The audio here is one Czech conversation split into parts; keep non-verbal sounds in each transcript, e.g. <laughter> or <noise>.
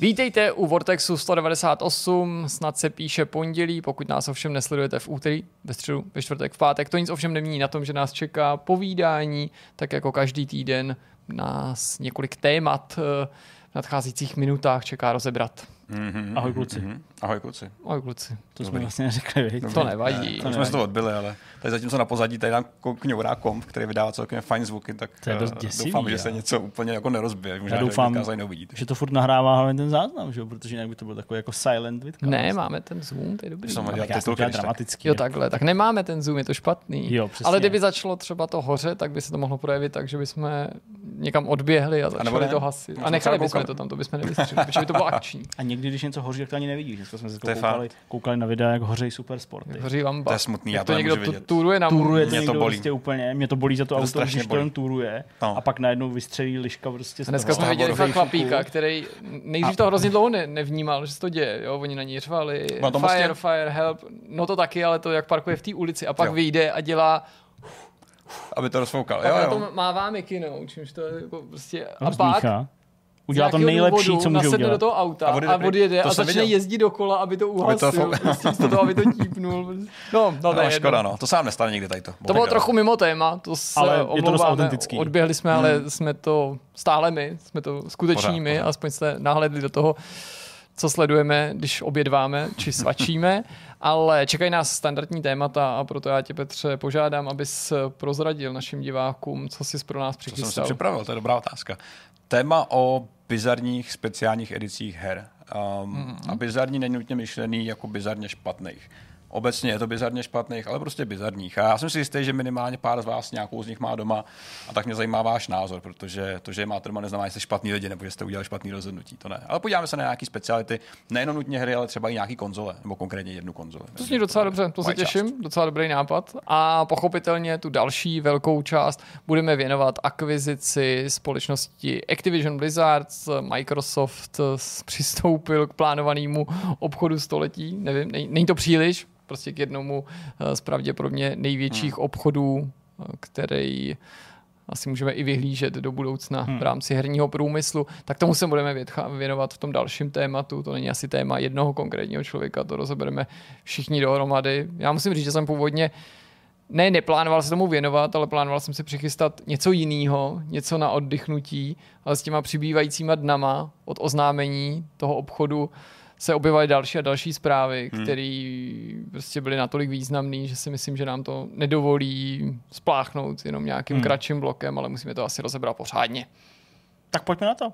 Vítejte u Vortexu 198, snad se píše pondělí, pokud nás ovšem nesledujete v úterý, ve středu, ve čtvrtek, v pátek. To nic ovšem nemění na tom, že nás čeká povídání, tak jako každý týden nás několik témat eh, v nadcházejících minutách čeká rozebrat. Mm-hmm, Ahoj, kluci. Mm-hmm. Ahoj kluci. Ahoj kluci. To jsme Dobrý. vlastně neřekli, viď? To nevadí. Ne, to jsme se to odbili, ale tady zatímco na pozadí tady nám kňourá komp, který vydává celkem fajn zvuky, tak To je dost eh, děsivý, doufám, že jo. se něco úplně jako nerozbije. Možná, Já doufám, že neuvidíte. že to furt nahrává hlavně ten záznam, že? jo? protože jinak by to byl takový jako silent vidka. Ne, máme ten zoom, to je dobrý. Jsem dělat já titulky, dělal když tak. dramatický. Jo, takhle. Tak nemáme ten zoom, je to špatný. Jo, přesně. Ale kdyby začalo třeba to hoře, tak by se to mohlo projevit tak, že bychom někam odběhli a začali to hasit. A nechali bychom to tam, to bychom nevystřihli, protože by to bylo akční. A někdy, když něco hoří, tak to ani nevidíš. Dneska jsme se To koukali, koukali na videa, jak hoří supersporty. Hoří vám To je smutný, já Jak to to někdo vidět. turuje na Turuje to Mě to bolí. prostě úplně, mě to bolí za to, to auto, strašně když to turuje No. a pak najednou vystřelí liška prostě z A dneska jsme viděli fakt chlapíka, který nejdřív to hrozně dlouho ne, nevnímal, že se to děje. Jo? Oni na něj řvali, Na tom fire, mostě? fire, help. No to taky, ale to jak parkuje v té ulici a pak Jo. vyjde a dělá, Aby to rozfoukal. pak Jo, na jo. tom mává mikinou, čímž to je jako prostě, a pak Udělá to nejlepší, důvodu co může udělat. do toho auta A a odjede a, To a začne viděl. jezdit dokola, aby to to uhasil, fou- <laughs> prostě místo toho, aby to típnul. No, no, No, škoda, no. To se nám nestane nikdy tady to. To bylo trochu mimo téma, to se Ale je to dost omlouváme, autentický. Odběhli jsme, ale jsme to stále my, jsme to skuteční Pořád, my, pořád. aspoň jste nahledli do toho, co sledujeme, když obědváme či svačíme, <laughs> ale čekají nás standardní témata a proto já tě, Petře, požádám, abys prozradil našim divákům, co jsi pro nás To jsem si přichystal. připravil, to je dobrá otázka. Téma o bizarních speciálních edicích her. Um, Mhm. A bizarní není nutně myšlený jako bizarně špatných. Obecně je to bizarně špatných, ale prostě bizarních. A já jsem si jistý, že minimálně pár z vás nějakou z nich má doma a tak mě zajímá váš názor, protože to, že je máte doma, neznamená, že jste špatný lidi nebo že jste udělali špatný rozhodnutí. To ne. Ale podíváme se na nějaké speciality, nejenom nutně hry, ale třeba i nějaký konzole, nebo konkrétně jednu konzoli. To zní docela dobře, to se Moje část. těším, docela dobrý nápad. A pochopitelně tu další velkou část budeme věnovat akvizici společnosti Activision Blizzard. Microsoft přistoupil k plánovanému obchodu století, nevím, není to příliš, prostě k jednomu eh, z pravděpodobně největších Hmm. obchodů, eh, který asi můžeme i vyhlížet do budoucna Hmm. v rámci herního průmyslu, tak tomu se budeme věnovat v tom dalším tématu. To není asi téma jednoho konkrétního člověka, to rozebereme všichni dohromady. Já musím říct, že jsem původně ne, neplánoval se tomu věnovat, ale plánoval jsem si přichystat něco jiného, něco na oddychnutí, ale s těma přibývajícíma dnama od oznámení toho obchodu se objevaly další a další zprávy, Hmm. které prostě byly natolik významné, že si myslím, že nám to nedovolí spláchnout jenom nějakým Hmm. kratším blokem, ale musíme to asi rozebrat pořádně. Tak pojďme na to.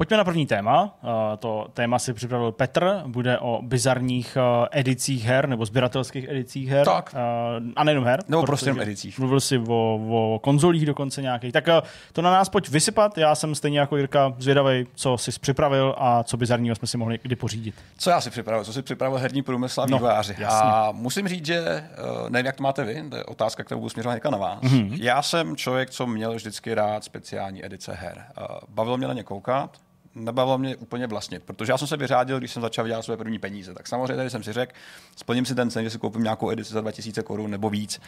Pojďme na první téma. Eh, To téma si připravil Petr. Bude o bizarních eh, edicích her nebo sběratelských edicích her. Tak. Eh, A nejenom her. Nebo prostě jenom edicích. Mluvil jsi o, o konzolích dokonce nějakých. Tak to na nás pojď vysypat. Já jsem stejně jako Jirka zvědavý, co jsi připravil a co bizarního jsme si mohli kdy pořídit. Co já si připravil? Co si připravil herní průmysl a No, vývojáři? jasně. a musím říct, že nevím, jak to máte vy, to je otázka, kterou budu směřovat na vás. Mhm. Mm-hmm. Já jsem člověk, co měl vždycky rád speciální edice her. Bavilo mě na ně koukat, nebavilo mě úplně vlastnit, protože já jsem se vyřádil, když jsem začal vydělat své první peníze. Tak samozřejmě tady jsem si řekl, splním si ten cen, že si koupím nějakou edici za 2000 korun nebo víc.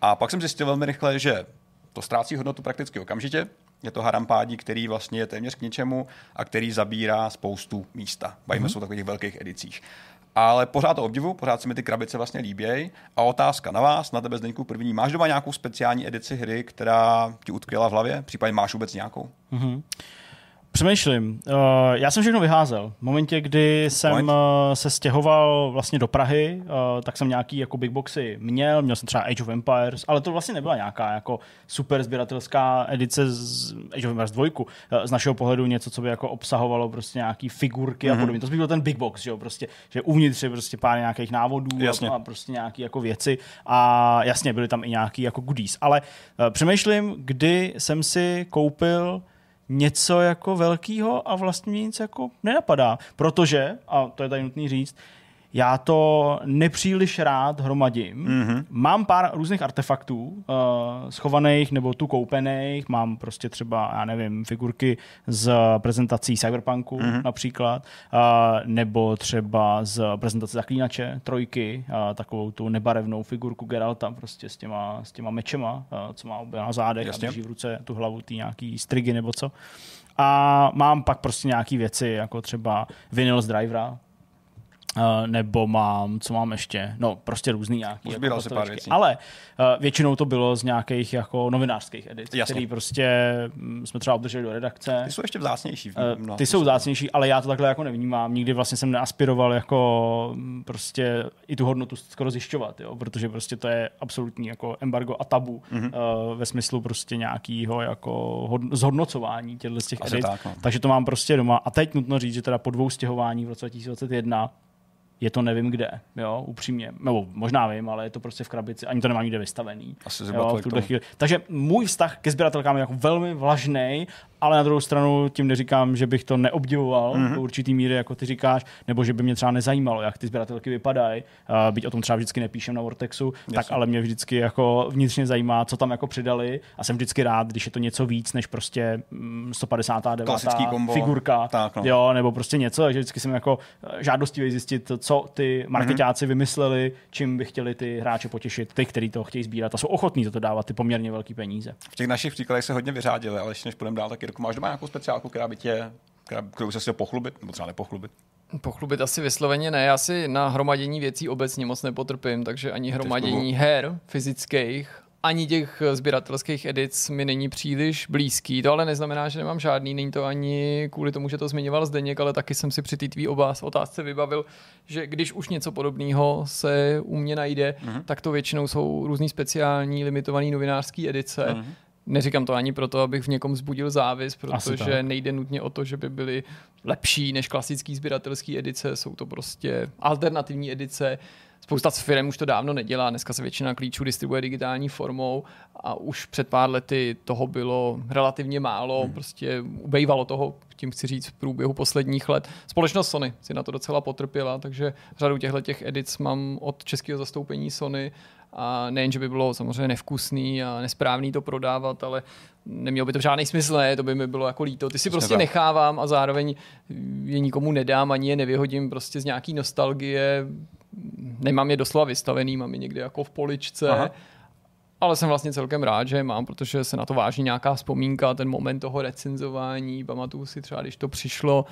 A pak jsem zjistil velmi rychle, že to ztrácí hodnotu prakticky okamžitě. Je to harampádí, který vlastně je téměř k ničemu a který zabírá spoustu místa. Bavíme mm-hmm. se o takových velkých edicích. Ale pořád to obdivu, pořád se mi ty krabice vlastně líbějí. A otázka na vás, na tebe Zdeňku první. Máš doma nějakou speciální edici hry, která ti utkvěla v hlavě? Případně máš vůbec nějakou? Přemýšlím. Uh, já jsem všechno vyházel. V momentě, kdy jsem uh, se stěhoval vlastně do Prahy, uh, tak jsem nějaký jako big boxy měl. Měl jsem třeba Age of Empires, ale to vlastně nebyla nějaká jako super sběratelská edice z Age of Empires 2. Uh, z našeho pohledu něco, co by jako obsahovalo prostě nějaký figurky mm-hmm. a podobně. To by byl ten big box, že jo, prostě, že uvnitř je prostě pár nějakých návodů Jasně. a, a prostě nějaký jako věci a jasně byly tam i nějaký jako goodies. Ale uh, přemýšlím, kdy jsem si koupil něco jako velkýho a vlastně nic jako nenapadá. Protože, a to je tady nutný říct, já to nepříliš rád hromadím. Mm-hmm. Mám pár různých artefaktů uh, schovaných nebo tu koupených. Mám prostě třeba, já nevím, figurky z prezentací Cyberpunku mm-hmm. například, uh, nebo třeba z prezentace Zaklínače, trojky, uh, takovou tu nebarevnou figurku Geralta prostě s těma, s těma mečema, uh, co má na zádech Jasně. a drží v ruce tu hlavu ty nějaký strigy nebo co. A mám pak prostě nějaké věci, jako třeba vinyl z drivera, Uh, nebo mám, co mám ještě, no prostě různý nějaký. Jako pár věcí. Ale uh, většinou to bylo z nějakých jako novinářských edic, Jasně. který prostě um, jsme třeba obdrželi do redakce. Ty jsou ještě vzácnější. Uh, ty jsou vzácnější, ale já to takhle jako nevnímám. Nikdy vlastně jsem neaspiroval jako mm, prostě i tu hodnotu skoro zjišťovat, jo? protože prostě to je absolutní jako embargo a tabu mm-hmm. uh, ve smyslu prostě nějakého jako hod- zhodnocování těchto z těch edic. Tak, no. Takže to mám prostě doma. A teď nutno říct, že teda po dvou stěhování v roce 2021 je to nevím kde, jo, upřímně. Nebo možná vím, ale je to prostě v krabici, ani to nemá nikde vystavený. Asi jo, v tuhle chvíli. Takže můj vztah ke sběratelkám je jako velmi vlažný, ale na druhou stranu tím neříkám, že bych to neobdivoval mm-hmm. do určitý míry, jako ty říkáš, nebo že by mě třeba nezajímalo, jak ty sběratelky vypadají. Uh, byť o tom třeba vždycky nepíšem na Vortexu, Jasně. tak ale mě vždycky jako vnitřně zajímá, co tam jako přidali a jsem vždycky rád, když je to něco víc než prostě 159. Mm, figurka, tak, no. jo, nebo prostě něco, takže vždycky jsem jako eh, žádostivý zjistit, co ty marketáci mm-hmm. vymysleli, čím by chtěli ty hráče potěšit, ty, kteří to chtějí sbírat a jsou ochotní za to dávat ty poměrně velké peníze. V těch našich příkladech se hodně vyřádili, ale ještě než půjdeme dál, tak Jirko, máš doma nějakou speciálku, která by tě, která, kterou se chtěl pochlubit, nebo třeba nepochlubit? Pochlubit asi vysloveně ne, já si na hromadění věcí obecně moc nepotrpím, takže ani hromadění her fyzických, ani těch sběratelských edic mi není příliš blízký. To ale neznamená, že nemám žádný, není to ani kvůli tomu, že to zmiňoval Zdeněk, ale taky jsem si při té tvý otázce vybavil, že když už něco podobného se u mě najde, mm-hmm. tak to většinou jsou různý speciální limitované novinářské edice. Mm-hmm Neříkám to ani proto, abych v někom zbudil závis, protože nejde nutně o to, že by byly lepší než klasický sběratelský edice, jsou to prostě alternativní edice. Spousta firm už to dávno nedělá, dneska se většina klíčů distribuje digitální formou a už před pár lety toho bylo relativně málo, hmm. prostě ubejvalo toho, tím chci říct, v průběhu posledních let. Společnost Sony si na to docela potrpěla, takže řadu těchto těch edic mám od českého zastoupení Sony a nejen, že by bylo samozřejmě nevkusný a nesprávný to prodávat, ale nemělo by to žádný smysl, ne, to by mi bylo jako líto. Ty si prostě nechávám a zároveň je nikomu nedám, ani je nevyhodím prostě z nějaký nostalgie. Nemám je doslova vystavený, mám je někde jako v poličce. Aha ale jsem vlastně celkem rád, že je mám, protože se na to váží nějaká vzpomínka, ten moment toho recenzování, pamatuju si třeba, když to přišlo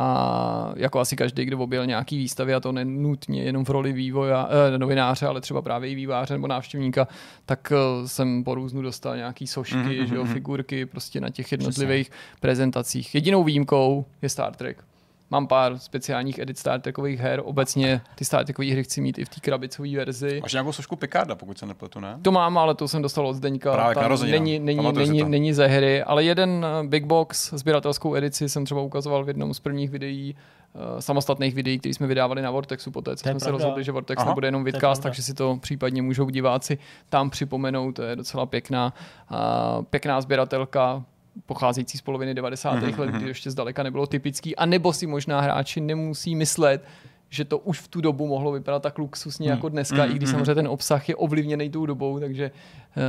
a jako asi každý, kdo objel nějaký výstavy a to nenutně jenom v roli vývoja, eh, novináře, ale třeba právě i výváře nebo návštěvníka, tak eh, jsem po různu dostal nějaký sošky, mm-hmm. že jo, mhm. figurky prostě na těch jednotlivých Přesně. prezentacích. Jedinou výjimkou je Star Trek. Mám pár speciálních edit Star Trekových her. Obecně ty Star Trekové hry chci mít i v té krabicové verzi. Máš nějakou sošku Picarda, pokud se nepletu, ne? To mám, ale to jsem dostal od Zdeňka. Právě Tam není, není, není, není ze hry, ale jeden eh, Big Box sběratelskou edici jsem třeba ukazoval v jednom z prvních videí uh, samostatných videí, které jsme vydávali na Vortexu poté, co jsme pravda. se rozhodli, že Vortex Aha, nebude jenom vidcast, takže si to případně můžou diváci tam připomenout. To je docela pěkná, uh, pěkná sběratelka pocházející z poloviny 90. Mm-hmm. let, kdy mhm. ještě zdaleka nebylo typický, a nebo si možná hráči nemusí myslet, že to už v tu dobu mohlo vypadat tak luxusně jako dneska, mm, i když mm. samozřejmě ten obsah je ovlivněný tou dobou, takže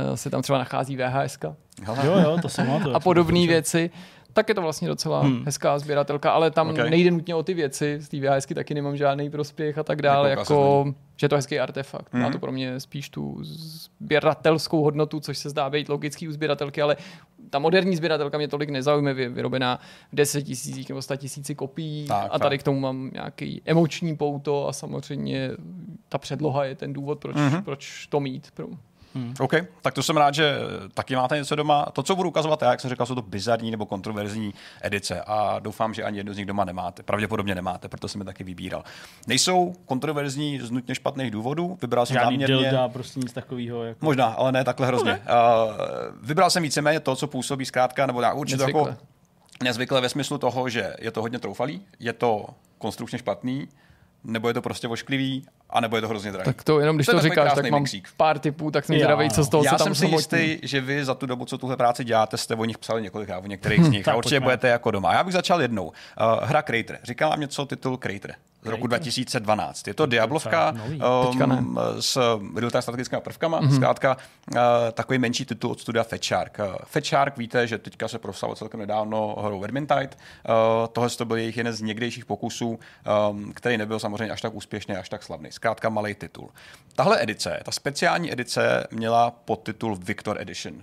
uh, se tam třeba nachází VHS. Jo, jo, to jsem A podobné věci. Tak je to vlastně docela hmm. hezká sběratelka, ale tam okay. nejde nutně o ty věci, z té VHSky taky nemám žádný prospěch a tak dále, jako, jako že je to hezký artefakt. Hmm. Má to pro mě spíš tu sběratelskou hodnotu, což se zdá být logický u sběratelky, ale ta moderní sběratelka mě tolik nezaujme, je vyrobená v 10 tisících nebo 100 tisíci kopií tak, a tady tak. k tomu mám nějaký emoční pouto a samozřejmě ta předloha je ten důvod, proč, mm-hmm. proč to mít. Pro, Hmm. OK, tak to jsem rád, že taky máte něco doma. To, co budu ukazovat já, jak jsem říkal, jsou to bizarní nebo kontroverzní edice a doufám, že ani jednu z nich doma nemáte. Pravděpodobně nemáte, proto jsem je taky vybíral. Nejsou kontroverzní z nutně špatných důvodů. Vybral jsem Žádný záměrně... dilda, prostě nic takového. Jako... Možná, ale ne takhle hrozně. Okay. Uh, vybral jsem víceméně to, co působí zkrátka, nebo já určitě jako nezvykle ve smyslu toho, že je to hodně troufalý, je to konstrukčně špatný, nebo je to prostě vošklivý a nebo je to hrozně drahé. Tak to jenom, když To to, říkáš, tak mám mixík. pár typů, tak jsem Já, zvědavý, co z toho Já se tam jsem si samotný. jistý, že vy za tu dobu, co tuhle práci děláte, jste o nich psali několikrát, o některých z nich. a určitě pojďme. budete jako doma. A já bych začal jednou. Uh, hra Crater. Říkala vám něco titul Crater z roku 2012. Je to Diablovka um, s real-time strategickými prvkama. Mm-hmm. Zkrátka uh, takový menší titul od studia Fat Shark. Uh, Fat Shark víte, že teďka se proslavil celkem nedávno hrou Vermintide. Uh, tohle to byl jejich jeden z někdejších pokusů, um, který nebyl samozřejmě až tak úspěšný, až tak slavný. Zkrátka malý titul. Tahle edice, ta speciální edice měla podtitul Victor Edition. Uh,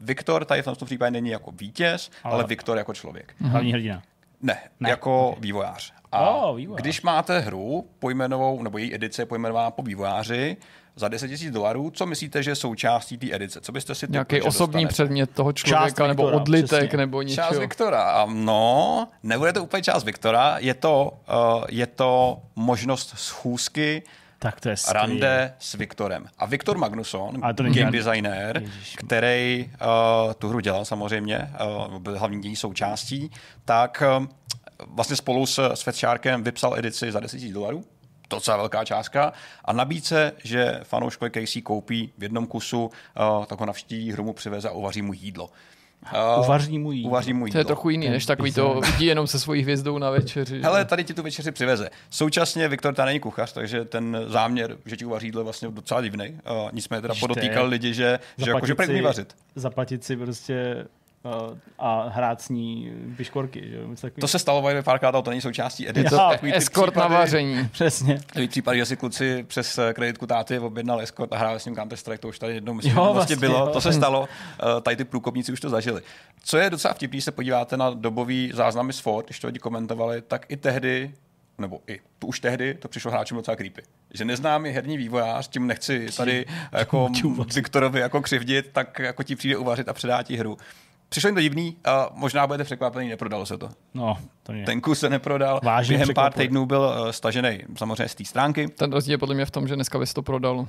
Victor tady v tomto případě není jako vítěz, ale, Ale- Victor jako člověk. Hlavní hrdina. Ne, Ne, ne jako okay. vývojář. A Oh, vývojář. když máte hru pojmenovou, nebo její edice je pojmenovaná po vývojáři, za 10 000 dolarů, co myslíte, že je součástí té edice? Co byste si Nějaký osobní dostanete? předmět toho člověka, nebo Viktora, odlitek, přesně. nebo Část něčeho. Viktora. A No, nebude to úplně část Viktora, je to, uh, je to možnost schůzky Tak to je rande s Viktorem. A Viktor Magnusson, Ale to game žádný- designer, Ježiš. který uh, tu hru dělal samozřejmě, uh, byl hlavní její součástí, tak uh, vlastně spolu s, s vypsal edici za 10 000 dolarů, docela velká částka, a nabídce, že fanouškové, který si ji koupí v jednom kusu, uh, tak ho navštíví, hru mu přiveze a uvaří mu jídlo. Uh, Uvaří mu jídlo. Uvaří mu To jídlo. je trochu jiný, než takový to <laughs> vidí jenom se svojí hvězdou na večeři. Hele, tady ti tu večeři přiveze. Současně Viktor tady není kuchař, takže ten záměr, že ti uvaří jídlo, je vlastně docela divný. Uh, nicméně teda to podotýkal lidi, že, že, jako, že Zaplatit prý umí vařit. zaplatit si prostě a hrát s ní piškorky. Že? takového. To se stalo Vajde párkrát, ale to není součástí edice. Takový ty Escort na vaření. <laughs> Přesně. Takový případ, že si kluci přes eh, kreditku táty objednal escort a hráli s ním Counter Strike, to už tady jednou myslím, Jo, vlastně vlastně, bylo. jo. To se stalo, Eh, tady ty průkopníci už to zažili. Co je docela vtipný, když se podíváte na dobový záznamy z Ford, když to lidi komentovali, tak i tehdy nebo i tu už tehdy to přišlo hráčům docela creepy. Že neznámý herní vývojář, tím nechci tady jako Viktorovi jako křivdit, tak jako ti přijde uvařit a předá ti hru. Přišlo jim to divný a možná budete překvapený, neprodalo se to. No, to mě. Ten kus se neprodal, Vážně během pár překvapuje. týdnů byl uh, stažený samozřejmě z té stránky. Ten rozdíl je podle mě v tom, že dneska by se to prodalo.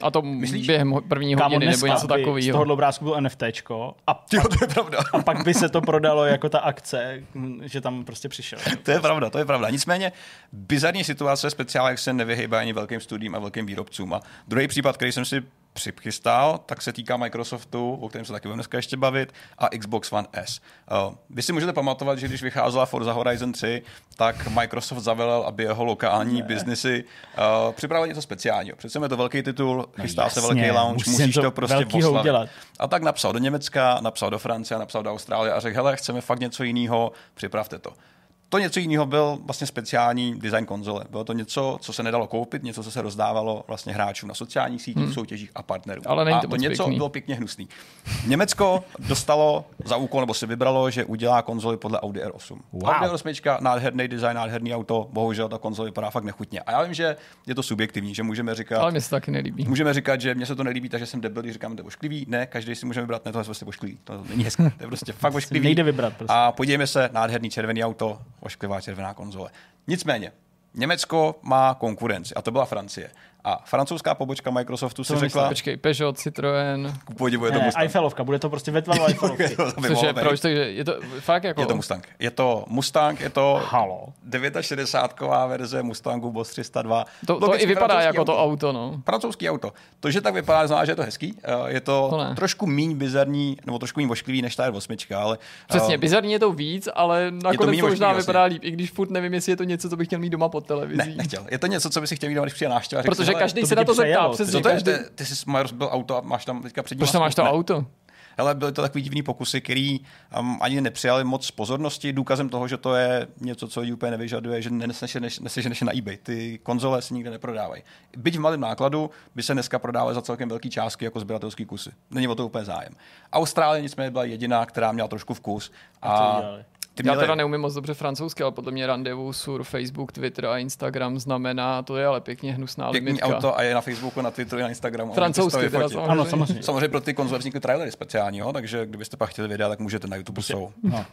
A to Myslíš? během první Kámo, hodiny nebo dneska něco by Z takového. tohohle obrázku byl NFTčko a, <laughs> Jo, to je pravda. a pak by se to prodalo jako ta akce, že tam prostě přišel. <laughs> To je pravda, to je pravda. Nicméně bizarní situace, speciálně jak se nevyhýbá ani velkým studiím a velkým výrobcům. A druhý případ, který jsem si přichystal, tak se týká Microsoftu, o kterém se taky budeme dneska ještě bavit, a Xbox One S. Uh, vy si můžete pamatovat, že když vycházela Forza Horizon 3, tak Microsoft zavelel, aby jeho lokální biznesy uh, připravil něco speciálního. Přece je to velký titul, chystá se No jasně, velký launch, musí musíš něco to prostě udělat. A tak napsal do Německa, napsal do Francie, napsal do Austrálie a řekl, hele, chceme fakt něco jiného, připravte to. To něco jiného byl vlastně speciální design konzole. Bylo to něco, co se nedalo koupit, něco, co se rozdávalo vlastně hráčům na sociálních sítích, hmm. soutěžích a partnerům. Ale není a to to moc něco pěkný. bylo pěkně hnusný. Německo dostalo za úkol, nebo si vybralo, že udělá konzoli podle Audi R8. Wow. Audi R8, nádherný design, nádherný auto, bohužel ta konzole vypadá fakt nechutně. A já vím, že je to subjektivní, že můžeme říkat, Ale mně se to taky nelíbí. Můžeme říkat, že mně se to nelíbí, takže jsem debil, když říkám, že to je ošklivý. Ne, každý si může vybrat, ne, tohle je prostě ošklivý. To není hezké, to je prostě fakt <laughs> ošklivý. Nejde vybrat prostě. A podívejme se, nádherný červený auto, ošklivá červená konzole. Nicméně, Německo má konkurenci a to byla Francie. A francouzská pobočka Microsoftu si řekla, Počkej, Peugeot, Citroën, podivu je to Ne, Mustang. Eiffelovka, bude to prostě ve tvaru <laughs> Eiffelovky. To což je, proč, takže je to fakt jako... Je to Mustang. Je to Mustang, je to Halo. 69ková verze Mustangu Boss 302. to, to Logicky i vypadá jako auto. to auto, no. Francouzský auto. To, že tak vypadá, znamená, že je to hezký. Eh, Je to, To ne. trošku míň bizarní, nebo trošku míň ošklivý než ta R8, ale... Přesně, eh, bizarní je to víc, ale nakonec méně to možná vypadá líp, i když furt nevím, jestli je to něco, co bych chtěl mít doma pod televizí. Ne, nechtěl. Je to něco, co by si chtěl mít, doma, když přijde návštěva. A Protože každý se na to zeptá, Co to je? každý... Ty, ty jsi byl auto a máš tam teďka přední Proč tam máš to auto? Hele, byly to takový divný pokusy, který um, ani nepřijali moc pozornosti. Důkazem toho, že to je něco, co lidi úplně nevyžaduje, že neseženeš neseženeš na eBay. Ty konzole se nikde neprodávají. Byť v malém nákladu by se dneska prodávaly za celkem velké částky jako sběratelský kusy. Není o to úplně zájem. Austrálie nicméně byla jediná, která měla trošku vkus. A co ty Já měli- teda neumím moc dobře francouzsky, ale podle mě randevu sur Facebook, Twitter a Instagram znamená, to je ale pěkně hnusná pěkný limitka. auto a je na Facebooku, na Twitteru, na Instagramu. Francouzsky teda samozřejmě. Ano, samozřejmě. Samozřejmě pro ty konzole vznikly trailery speciálního, takže kdybyste pak chtěli videa, tak můžete na YouTube jsou. No.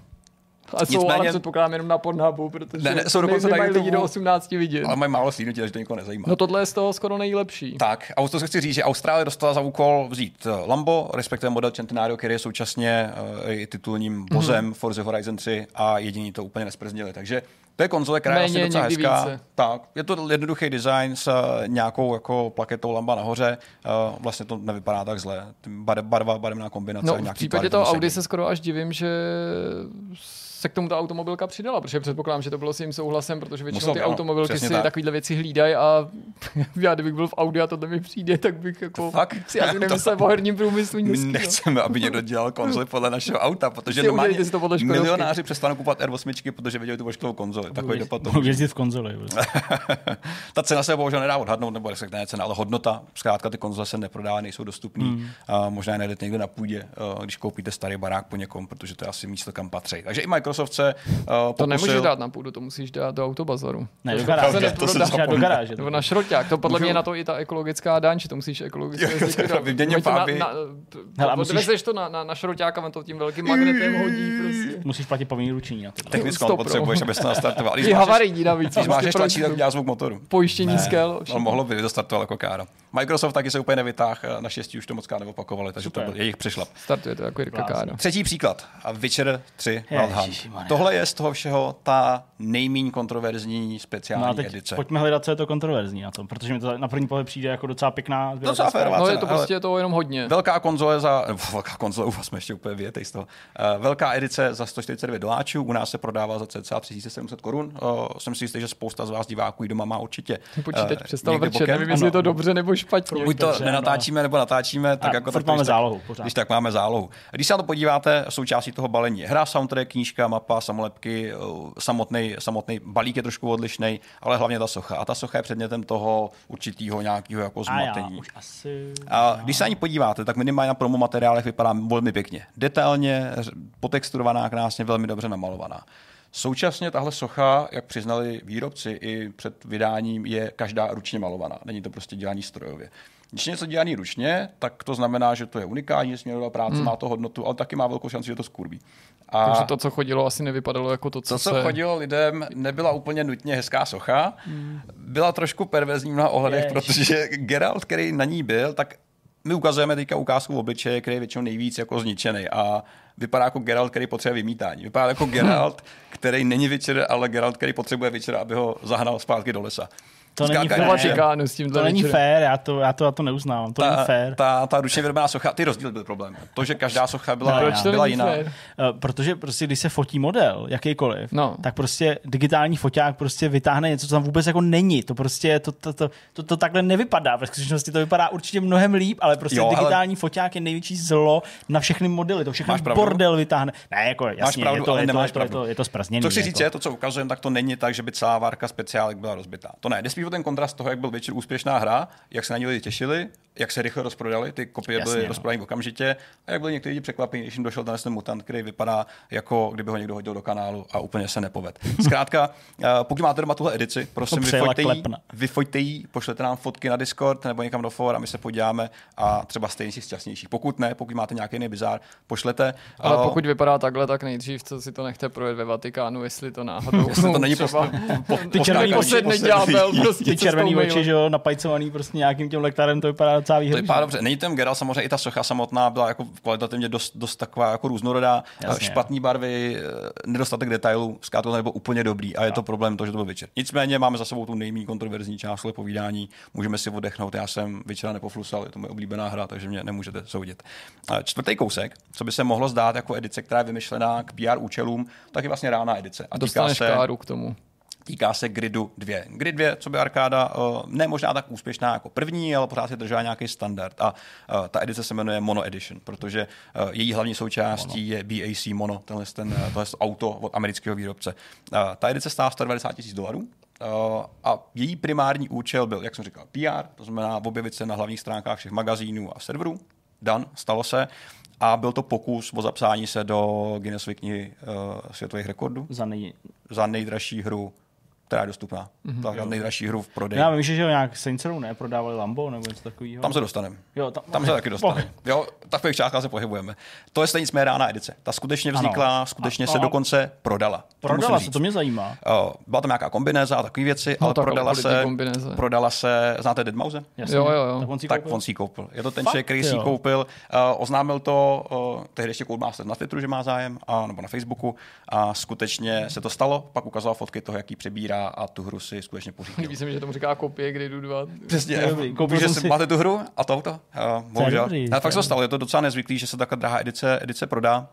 A jsou ale Nicméně- předpokládám jenom na Pornhubu, protože Ne, ne, jsou dokonce na nemají lidi do 18 vidět. Ale mají málo slídnutí, takže to nikoho nezajímá. No tohle je z toho skoro nejlepší. Tak, a to se chci říct, že Austrálie dostala za úkol vzít eh, Lambo, respektive model Centenario, který je současně uh, i titulním vozem mm-hmm. Forza Horizon 3 a jediný to úplně nesprznili. Takže To je konzole, která je vlastně docela hezká. více. Tak, je to jednoduchý design s eh, nějakou jako plaketou lamba nahoře. Uh, vlastně to nevypadá tak zle. Bar- Barva, barevná kombinace. No, v nějaký případě toho Audi se skoro až divím, že se k tomu ta automobilka přidala, protože předpokládám, že to bylo s jejím souhlasem, protože většinou Musel ty ano, automobilky si tak. takovéhle věci hlídají a <laughs> já kdybych byl v Audi a to mi přijde, tak bych jako fakt? si asi <laughs> To nemyslel o herním průmyslu My nic. nechceme, aby někdo dělal konzoli <laughs> podle našeho auta, protože normálně si to podle Škodovky. milionáři přestanou kupovat R8, protože viděli tu vošklivou konzoli. Takový dopad to jezdit v konzoli. Ta cena se bohužel nedá odhadnout, nebo respektive ne cena, ale hodnota. Zkrátka ty konzole se neprodávají, nejsou dostupné. Hmm. A možná je najdete někde na půdě, eh, když koupíte starý barák po někom, protože to je asi místo, kam patří. Takže i Microsoft se uh, To pokusil... nemůžeš dát na půdu, to musíš dát do autobazaru. Ne, do To garáže. se to jsem neprodá. Třeba do garáže. Nebo na šroťák. To podle Můžu- mě je na to i ta ekologická daň, že to musíš ekologicky to zlikvidovat. vyměně to to- musíš- Odvezeš to na, na, na šroťák a on to tím velkým magnetem hodí prostě. Musíš platit povinný ručení na to. Technickou potřebuješ, abys to nastartoval. I máš, havarijní navíc. když máš prostě pro tlačítek, dělá zvuk motoru. Pojištění skel. No, mohlo by, to jako kára. Microsoft taky se úplně nevytáhl, naštěstí už to moc neopakovali, takže to byl jejich přešlap. Startuje to jako Jirka. Kára. Třetí příklad. A Witcher 3 Wild Hunt. Ježišmarja. Tohle je z toho všeho ta nejméně kontroverzní speciální No a teď edice. pojďme hledat, co je to kontroverzní na tom, protože mi to na první pohled přijde jako docela pěkná Docela férová No je to prostě to jenom hodně. Velká konzole za, nebo <laughs> velká konzole, uf, jsme ještě úplně vyjetej z toho. Uh, velká edice za 149 doláčů, u nás se prodává za cca 3700 korun. Uh, jsem si jistý, že spousta z vás diváků ji doma má určitě. Počítač eh, přestal vrčet, nevím, jestli je to dobře nebo špatně. Buď to Dobře, nenatáčíme, nebo natáčíme, tak A jako tak, máme zálohu, pořád. Když tak máme zálohu. Když se na to podíváte, součástí toho balení je hra, soundtrack, knížka, mapa, samolepky, samotný, samotný balík je trošku odlišný, ale hlavně ta socha. A ta socha je předmětem toho určitého nějakého jako A já zmatení. už asi... A když se na ní podíváte, tak minimálně na promo materiálech vypadá velmi pěkně. Detailně, potexturovaná, krásně, velmi dobře namalovaná. Současně tahle socha, jak přiznali výrobci i před vydáním, je každá ručně malovaná. Není to prostě dělání strojově. Když je něco dělaný ručně, tak to znamená, že to je unikátní směrová práce, hmm. má to hodnotu, ale taky má velkou šanci, že to skurví. A Takže to, co chodilo, asi nevypadalo jako to, co, to, co se... chodilo lidem, nebyla úplně nutně hezká socha. Byla trošku perverzní v mnoha ohledech, Jež. protože Geralt, který na ní byl, tak my ukazujeme teďka ukázku v obličeje, který je většinou nejvíc jako zničený a vypadá jako Geralt, který potřebuje vymítání. Vypadá jako <laughs> Geralt, který není Witcher, ale Geralt, který potřebuje Witcher, aby ho zahnal zpátky do lesa. To není fér. S tím To není fér, já to, já to, já to neuznávám, to není ta, fér. ta, ta ručně vyrobená socha, ty rozdíly byl problém. To, že každá socha byla, No, Proč to byla není jiná. fér? Eh, Protože prostě, když se fotí model, jakýkoliv, No. tak prostě digitální foťák prostě vytáhne něco, co tam vůbec jako není. To prostě, to, to, to, to, to takhle nevypadá. Ve skutečnosti to vypadá určitě mnohem líp, ale prostě Jo, jo, ale- digitální foťák je největší zlo na všechny modely. To všechno Máš pravdu. bordel vytáhne. Ne, jako jasně, pravdu, je to, ale je to, nemáš je to, je to, pravdu. je to. Co chci jako. říct je, to, co ukazujeme, tak to není tak, že by celá várka speciálek byla rozbitá. To ne. O ten kontrast toho, jak byl Witcher úspěšná hra, jak se na ní lidi těšili, jak se rychle rozprodali, ty kopie Jasně, byly no. rozprodány okamžitě a jak byli někteří lidi překvapení, když jim došel ten ten mutant, který vypadá jako kdyby ho někdo hodil do kanálu a úplně se nepoved. Zkrátka, <laughs> eh, pokud máte doma tuhle edici, prosím, vyfoťte ji, vyfoťte ji, pošlete nám fotky na Discord nebo někam do fora, my se podíváme a třeba stejně si šťastnější. Pokud ne, pokud máte nějaký jiný bizár, pošlete. Ale Eh, pokud vypadá takhle, tak nejdřív co si to nechte projet ve Vatikánu, jestli to náhodou <laughs> Jestli to není třeba <laughs> Ty červený posedne ďábel prostě Ty červený oči, že jo, napajcovaný prostě nějakým tím lektarem, to vypadá docela To výhradně. vypadá dobře. Není ten Geralt samozřejmě i ta socha samotná byla jako kvalitativně dost, dost taková jako různorodá. Jasně. Špatný barvy, eh, nedostatek detailů, zkrátka to nebylo úplně dobrý a je to problém to, že to byl Witcher. Nicméně máme za sebou tu nejméně kontroverzní část povídání, můžeme si oddechnout. Já jsem Witchera nepoflusal, je to moje oblíbená hra, takže mě nemůžete soudit. A Čtvrtý kousek, co by se mohlo zdát jako edice, která je vymyšlená k PR účelům, tak je vlastně reálná edice. A Dostaneš se, káru k tomu. Týká se Gridu 2. Grid 2, co by arkáda, eh, ne možná tak úspěšná jako první, ale pořád si držela nějaký standard. A eh, ta edice se jmenuje Mono Edition, protože eh, její hlavní součástí je BAC Mono, tenhle, ten, tohle auto od amerického výrobce. Ta edice stála 190 tisíc dolarů. eh, A její primární účel byl, jak jsem říkal, PR, to znamená objevit se na hlavních stránkách všech magazínů a serverů. Dan, stalo se. A byl to pokus o zapsání se do Guinnessovy knihy uh, světových rekordů Za nej... za nejdražší hru která je dostupná. Mm-hmm, ta nejdražší hru v prodeji. Já vím, že, že jo, nějak Saints Row ne, prodávali Lambo nebo něco takového. Tam se dostaneme. Jo, tam, Tam se taky dostaneme. <laughs> Jo, v takových částách se pohybujeme. To je stejně rána edice. Ta skutečně vznikla, Ano. skutečně A- se a- dokonce prodala. To Prodala se, říct. to mě zajímá. O, byla tam nějaká kombinéza a takové věci, No ale tak, prodala se, kombinéze. prodala se, znáte Deadmause? Jasně. Jo, jo, jo. Tak on si Tak koupil? on si ji koupil. Je to ten Fakt, člověk, který si koupil. Uh, oznámil to uh, tehdy ještě Codemaster na Twitteru, že má zájem, a, nebo na Facebooku. A skutečně se to stalo. Pak ukázal fotky toho, jaký přebírá a tu hru si skutečně pořídil. Líbí se mi, že tomu říká kopie, kdy jdu dva. Přesně. Koupil že si... máte tu hru a to auto? Uh, bohužel. dobrý, Ale fakt se to stalo, je to docela nezvyklý, že se taková drahá edice, edice prodá.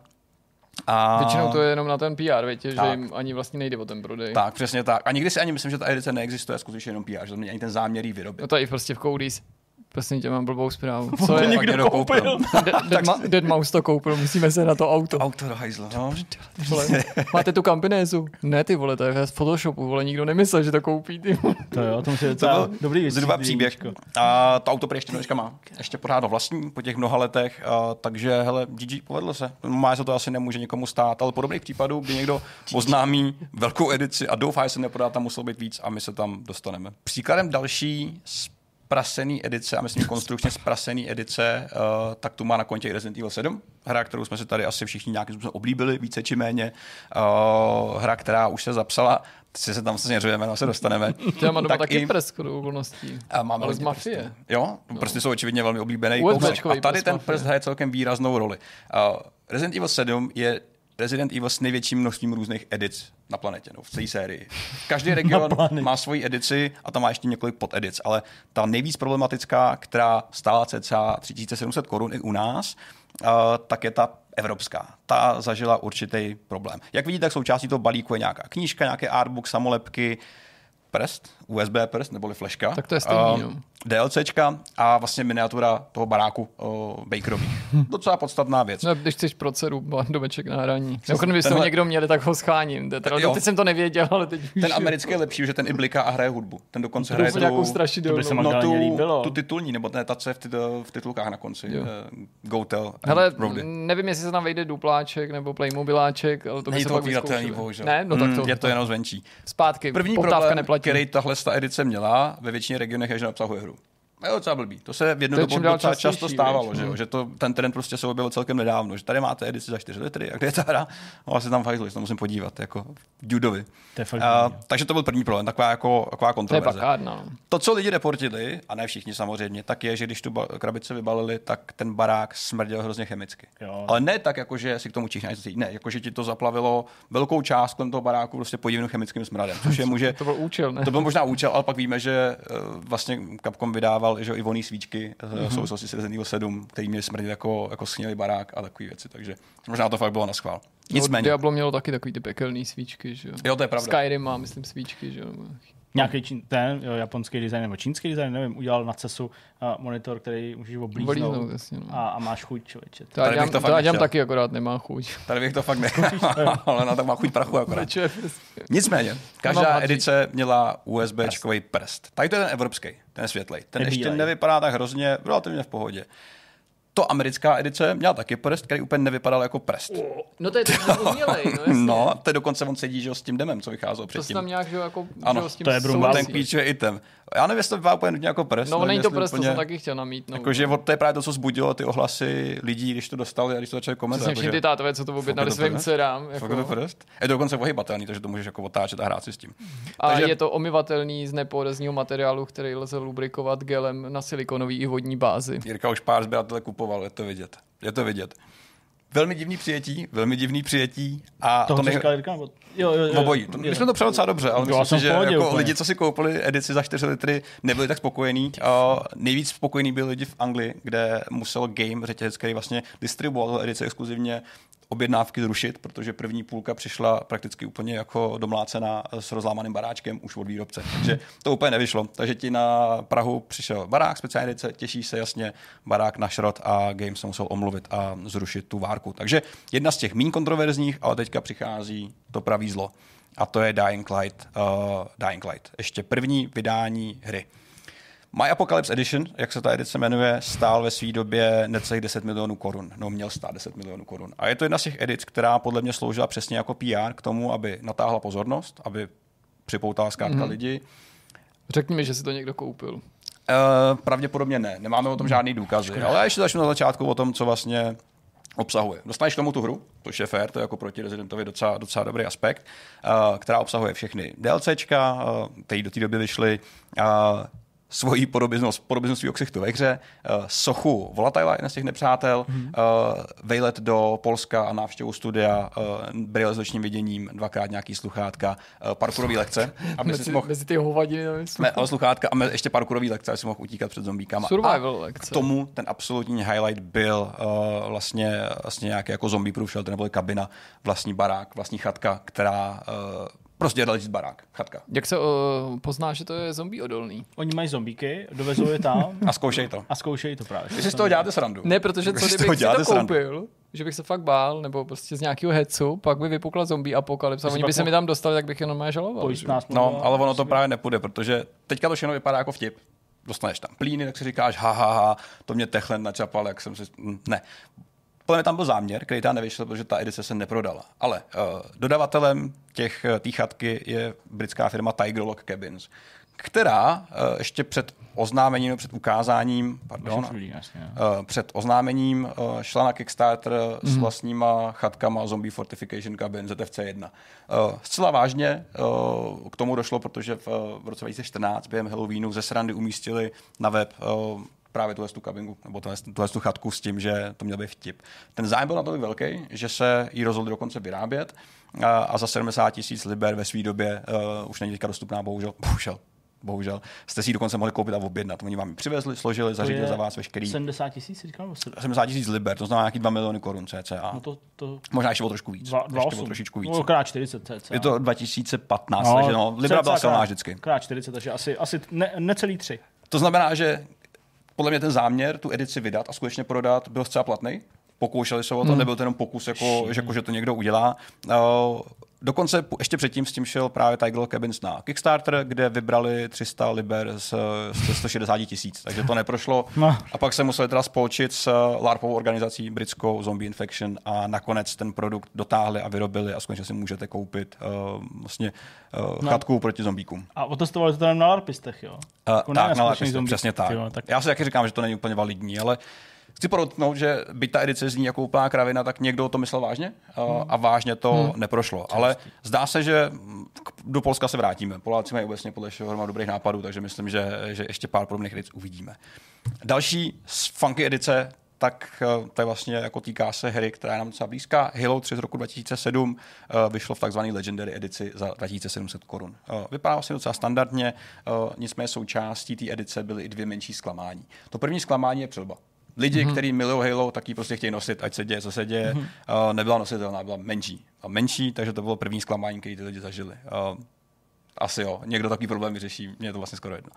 A... Většinou to je jenom na ten PR, větě, že jim ani vlastně nejde o ten prodej. Tak, přesně tak. A nikdy si ani myslím, že ta edice neexistuje, skutečně jenom PR, že to není ani ten záměr jí vyrobit. No to je i prostě v Cody's. Prosím tě, mám blbou zprávu. To Co je? někdo někdo koupil. <laughs> Dead, Mouse to koupil, musíme se na to auto. Auto do hajzla, no. Vole. Máte tu kampinézu? Ne ty vole, to je z Photoshopu, vole, nikdo nemyslel, že to koupí ty vole. To jo, to musí To byl dobrý zhruba vystřídení, příběh. A to auto prý ještě dneška má. Ještě pořád ho vlastní po těch mnoha letech, a, takže hele, GG povedlo se. Má se to asi nemůže nikomu stát, ale podobných případů, kdy někdo oznámí velkou edici a doufá, že se neprodá, tam muselo být víc a my se tam dostaneme. Příkladem další sprasený edice, a myslím konstrukčně sprasený edice, uh, tak tu má na kontě i Resident Evil 7, hra, kterou jsme si tady asi všichni nějakým způsobem oblíbili, více či méně. Uh, hra, která už se zapsala, si se tam vlastně řujeme, no se dostaneme. Já mám doma Tak taky i- prst, shodou okolností. a máme Ale z mafie. prstů. Jo, no. prostě jsou očividně velmi oblíbený kousek. A tady ten prst hraje celkem výraznou roli. Uh, Resident Evil 7 je Resident Evil s největším množstvím různých edic na planetě, no, v celé sérii. <laughs> Každý region má svoji edici a tam má ještě několik podedic, ale ta nejvíc problematická, která stála cca 3700 korun i u nás, uh, tak je ta evropská. Ta zažila určitý problém. Jak vidíte, tak součástí toho balíku je nějaká knížka, nějaké artbook, samolepky, prst, USB prst neboli fleška. Tak to je stejný, no. DLCčka a vlastně miniatura toho baráku o, Bakerových. <laughs> Docela podstatná věc. No, když chceš pro dceru domeček na hraní. Kdybyste ho tenhle- někdo měli, tak ho scháním. To Teda, Jo. teď jsem to nevěděl, ale teď Ten americký je lepší, že ten i bliká a hraje hudbu. Ten dokonce To hraje úplně nějakou tu, strašidelnou. To by se no, tu, líbilo. tu titulní, nebo ne, ta, co je v, titul, v titulkách na konci. Jo. Uh, Gotel. Hele, Roady. nevím, jestli se tam vejde dupláček nebo Playmobiláček, ale to by Není se to pak bohužel. Ne, no tak to, Mm, je to jenom zvenčí. zpátky. První Poptávka neplatí. Který tahle sta edice měla ve většině regionech, že neobsahuje hru. Je docela blbý. To se v jednu To je dobu docela častější, často stávalo, že, no. jo? že to, ten trend prostě se objevil celkem nedávno, že tady máte edici za 4 litry, a kde je ta hra? No asi tam se tam musím podívat, jako v Dudovi. To je fakt A, divný. takže to byl první problém, taková, jako, taková To je kontroverze. bakárna. no. To, co lidi reportili, a ne všichni samozřejmě, tak je, že když tu ba- krabici vybalili, tak ten barák smrděl hrozně chemicky. Jo. Ale ne tak, jako že si k tomu čichne, ne, jako že ti to zaplavilo velkou část kolem toho baráku prostě podivným chemickým smradem, což je může <laughs> To byl účel, ne? to byl možná účel, ale pak víme, že eh, vlastně Capcom vydával že i voný svíčky mm-hmm. v souvislosti s Resident Evil 7, který měli smrdit jako, jako snělý barák a takové věci, takže možná to fakt bylo na schvál. No, Nicméně, Diablo mělo taky takový ty pekelný svíčky, že jo. jo, to je pravda. Skyrim má, myslím, svíčky, že jo. Nějaký čín, ten jo, japonský design nebo čínský design, nevím, udělal na CESu uh, monitor, který můžeš oblíznout Oblíznout, jasně, no. a, a máš chuť, člověče. To já dělám, to to dělám taky, akorát nemá chuť. <laughs> Tady bych to fakt ne, <laughs> ale na tak má chuť prachu akorát. Nicméně, každá edice měla USB-čkový prst. Tady to je ten evropský, ten světlej. Ten Ten ještě nevypadá tak hrozně, relativně v pohodě. To americká edice měla taky prst, který úplně nevypadal jako prst. No to je ten <laughs> umělej, no jasně. No, to je dokonce on sedí že jo, s tím demem, co vycházelo To se předtím. tam nějak, že jo, jako, Ano, že s tím to je Brumbal. ten klíč je item. Já nevím, jestli to vypadá úplně nutně jako prst. No, není to prst, to úplně- jsem taky chtěl namítnout. Jakože od- to je právě to, co zbudilo ty ohlasy lidí, když to dostali a když to začali komentovat. Přesně všichni ty tátové, co to objednali Fakt je to svým prst? dcerám. Fakt je to Jako, prst? Je to dokonce ohybatelný, takže to můžeš jako otáčet a hrát si s tím. a Takže- je to omyvatelný z neporezního materiálu, který lze lubrikovat gelem na silikonový i vodní bázi. Jirka už pár sběratele kupoval, je to vidět. Je to vidět. Velmi divný přijetí, velmi divný přijetí a Toho, to nej... říkal. Jo, jo, jo. Obojí. To, my jsme to přijali docela dobře, ale myslím si, že pohodě jako úplně. lidi, co si koupili edici za 4 litry, nebyli tak spokojení. A nejvíc spokojení byli lidi v Anglii, kde musel Game, řetězec, který vlastně distribuoval edici exkluzivně, objednávky zrušit, protože první půlka přišla prakticky úplně jako domlácená s rozlámaným baráčkem už od výrobce. Takže to úplně nevyšlo. Takže ti na Prahu přišel barák, speciální edice, těší se jasně, barák na šrot a Game se musel omluvit a zrušit tu várku. Takže jedna z těch méně kontroverzních, ale teďka přichází to pravý zlo. A to je Dying Light, uh, Dying Light. Ještě první vydání hry. My Apocalypse Edition, jak se ta edice jmenuje, stál ve své době necelých 10 milionů korun. No, měl stát 10 milionů korun. A je to jedna z těch edic, která podle mě sloužila přesně jako PR k tomu, aby natáhla pozornost, aby připoutala zkrátka mm-hmm. lidi. Řekni mi, že si to někdo koupil. Uh, pravděpodobně ne, nemáme o tom žádný důkazy, ale ještě začnu na začátku o tom, co vlastně obsahuje. Dostaneš k tomu tu hru, to je fair, to je jako proti Residentovi docela, docela dobrý aspekt, uh, která obsahuje všechny DLCčka, uh, které do té doby vyšly, uh, svoji podobiznost, podobiznost svého ksichtu ve hře, uh, sochu Volatile, jeden z těch nepřátel, uh, vejlet do Polska a návštěvu studia, uh, brýle s nočním viděním, dvakrát nějaký sluchátka, uh, parkourový lekce. Aby mezi, mohl, mezi ty hovadiny. Ne, ale sluchátka a ještě parkourový lekce, aby si mohl utíkat před zombíkama. Survival a lekce. k tomu ten absolutní highlight byl uh, vlastně, vlastně nějaký jako zombie proof shelter, nebo kabina, vlastní barák, vlastní chatka, která uh, Prostě další barák, chatka. Jak se uh, pozná, že to je zombie odolný? Oni mají zombíky, dovezou je tam. <laughs> a zkoušej to. A zkoušej to právě. Vy si z toho děláte srandu. Ne, protože co kdybych si to koupil, že bych se fakt bál, nebo prostě z nějakého hecu, pak by vypukla zombie apokalypsa, oni by se mi tam dostali, tak bych jenom žaloval. No, ale ono to právě nepůjde, protože teďka to všechno vypadá jako vtip dostaneš tam plíny, tak si říkáš, ha, ha, ha, to mě techlen načapal, jak jsem si... Ne. Podle mě tam byl záměr, který tam nevyšel, protože ta edice se neprodala. Ale uh, dodavatelem těch uh, chatky je britská firma Tiger Lock Cabins, která uh, ještě před oznámením, před ukázáním, pardon, uh, před oznámením uh, šla na Kickstarter mm. s mhm. vlastníma chatkama Zombie Fortification Cabin ZFC1. Uh, zcela vážně uh, k tomu došlo, protože v, v roce 2014 během Halloweenu ze srandy umístili na web uh, právě tuhle tu kabinku, nebo tuhle, tuhle tu chatku s tím, že to měl být vtip. Ten zájem byl natolik velký, že se ji rozhodl dokonce vyrábět a, a za 70 tisíc liber ve své době uh, už není teďka dostupná, bohužel, <laughs> bohužel, bohužel. Jste si ji dokonce mohli koupit a objednat. Oni vám ji přivezli, složili, zařídili za vás veškerý. 70 tisíc, říkám? 70 tisíc liber, to znamená nějaký 2 miliony korun cca. No to, to... Možná ještě o trošku víc. Dva, dva ještě o trošičku víc. No, krát 40 cca. Je to 2015, no, takže no, Libra byla silná vždycky. Krát 40, takže asi, asi ne, necelý tři. To znamená, že podle mě ten záměr tu edici vydat a skutečně prodat byl zcela platný. Pokoušeli se o to, hmm. nebyl to jenom pokus, jako, že, jako, že to někdo udělá. Uh, Dokonce ještě předtím s tím šel právě Tiger Cabins na Kickstarter, kde vybrali 300 liber z, z 160 tisíc, takže to neprošlo. <laughs> No. A pak se museli teda spolčit s LARPovou organizací britskou Zombie Infection a nakonec ten produkt dotáhli a vyrobili a skutečně si můžete koupit uh, vlastně uh, no. chatku proti zombíkům. A otestovali to tam na LARPistech, jo? Uh, tak, na LARPistech, přesně tak. Jo, tak. Já si taky říkám, že to není úplně validní, ale uh, Chci podotknout, že byť ta edice zní jako úplná kravina, tak někdo to myslel vážně hmm. a vážně to hmm. neprošlo. Ale zdá se, že do Polska se vrátíme. Poláci mají obecně podle všeho dobrých nápadů, takže myslím, že, že ještě pár podobných edic uvidíme. Další z funky edice tak eh, to je vlastně jako týká se hry, která je nám docela blízká. Halo 3 z roku 2007 eh, vyšlo v takzvané Legendary edici za 2700 korun. Eh, vypadá vlastně docela standardně, nicméně součástí té edice byly i dvě menší zklamání. To první zklamání je přilba lidi, mm-hmm. kteří milují Halo, tak ji prostě chtějí nosit, ať se děje, co se děje. Mm-hmm. Uh, nebyla nositelná, byla menší. A menší, takže to bylo první zklamání, který ty lidi zažili. Uh, asi jo, někdo takový problém vyřeší, mě je to vlastně skoro jedno.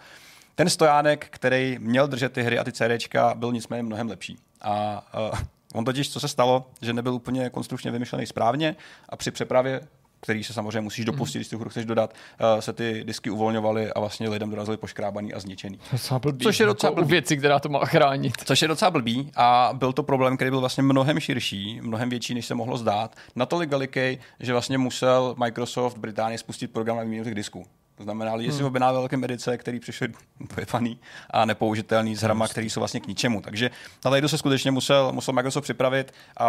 Ten stojánek, který měl držet ty hry a ty CDčka, byl nicméně mnohem lepší. A uh, on totiž, co se stalo, že nebyl úplně konstrukčně vymyšlený správně a při přepravě který se samozřejmě musíš mhm. dopustit, mm. když tu hru chceš dodat, uh, se ty disky uvolňovaly a vlastně lidem dorazily poškrábaný a zničený. Blbý. Což je docela blbý. věci, která to má chránit. Což je docela blbý a byl to problém, který byl vlastně mnohem širší, mnohem větší, než se mohlo zdát. Natolik veliký, že vlastně musel Microsoft v Británii spustit program na výměnu těch disků. To znamená, lidi hmm. si objednali velké medice, který přišly <laughs> dojepaný a nepoužitelný s hrama, které jsou vlastně k ničemu. Takže na tady se skutečně musel, musel Microsoft připravit. A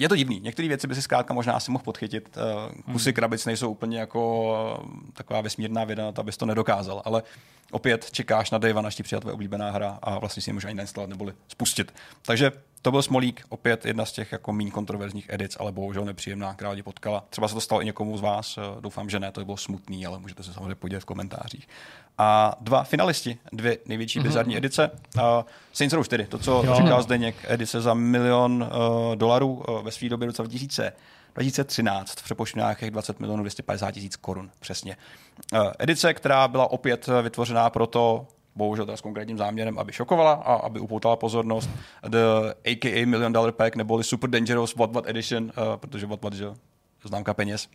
je to divný. Některé věci by si zkrátka možná asi mohl podchytit. Eh, kusy hmm. krabic nejsou úplně jako eh, taková vesmírná věda na to, abys to nedokázal, ale opět čekáš na Dave, až ti přijat tvoje oblíbená hra a vlastně si ji můžeš ani nainstalovat neboli spustit. Takže to byl Smolík, opět jedna z těch jako méně kontroverzních edic, ale bohužel nepříjemná, která lidi potkala. Třeba se to stalo i někomu z vás, eh, doufám, že ne, to bylo smutný, ale můžete se samozřejmě podívat v komentářích. A dva finalisti, dvě největší mm-hmm. bizarní edice. Uh, Saints Row 4, to, co jo. říkal Zdeněk, edice za milion uh, dolarů uh, ve své době roce 2000. 2013 v přepočtu nějakých 20 milionů 250 tisíc korun, přesně. Uh, edice, která byla opět vytvořená proto, bohužel teda s konkrétním záměrem, aby šokovala a aby upoutala pozornost. The AKA Million Dollar Pack neboli Super Dangerous What What Edition, uh, protože What What, že známka peněz.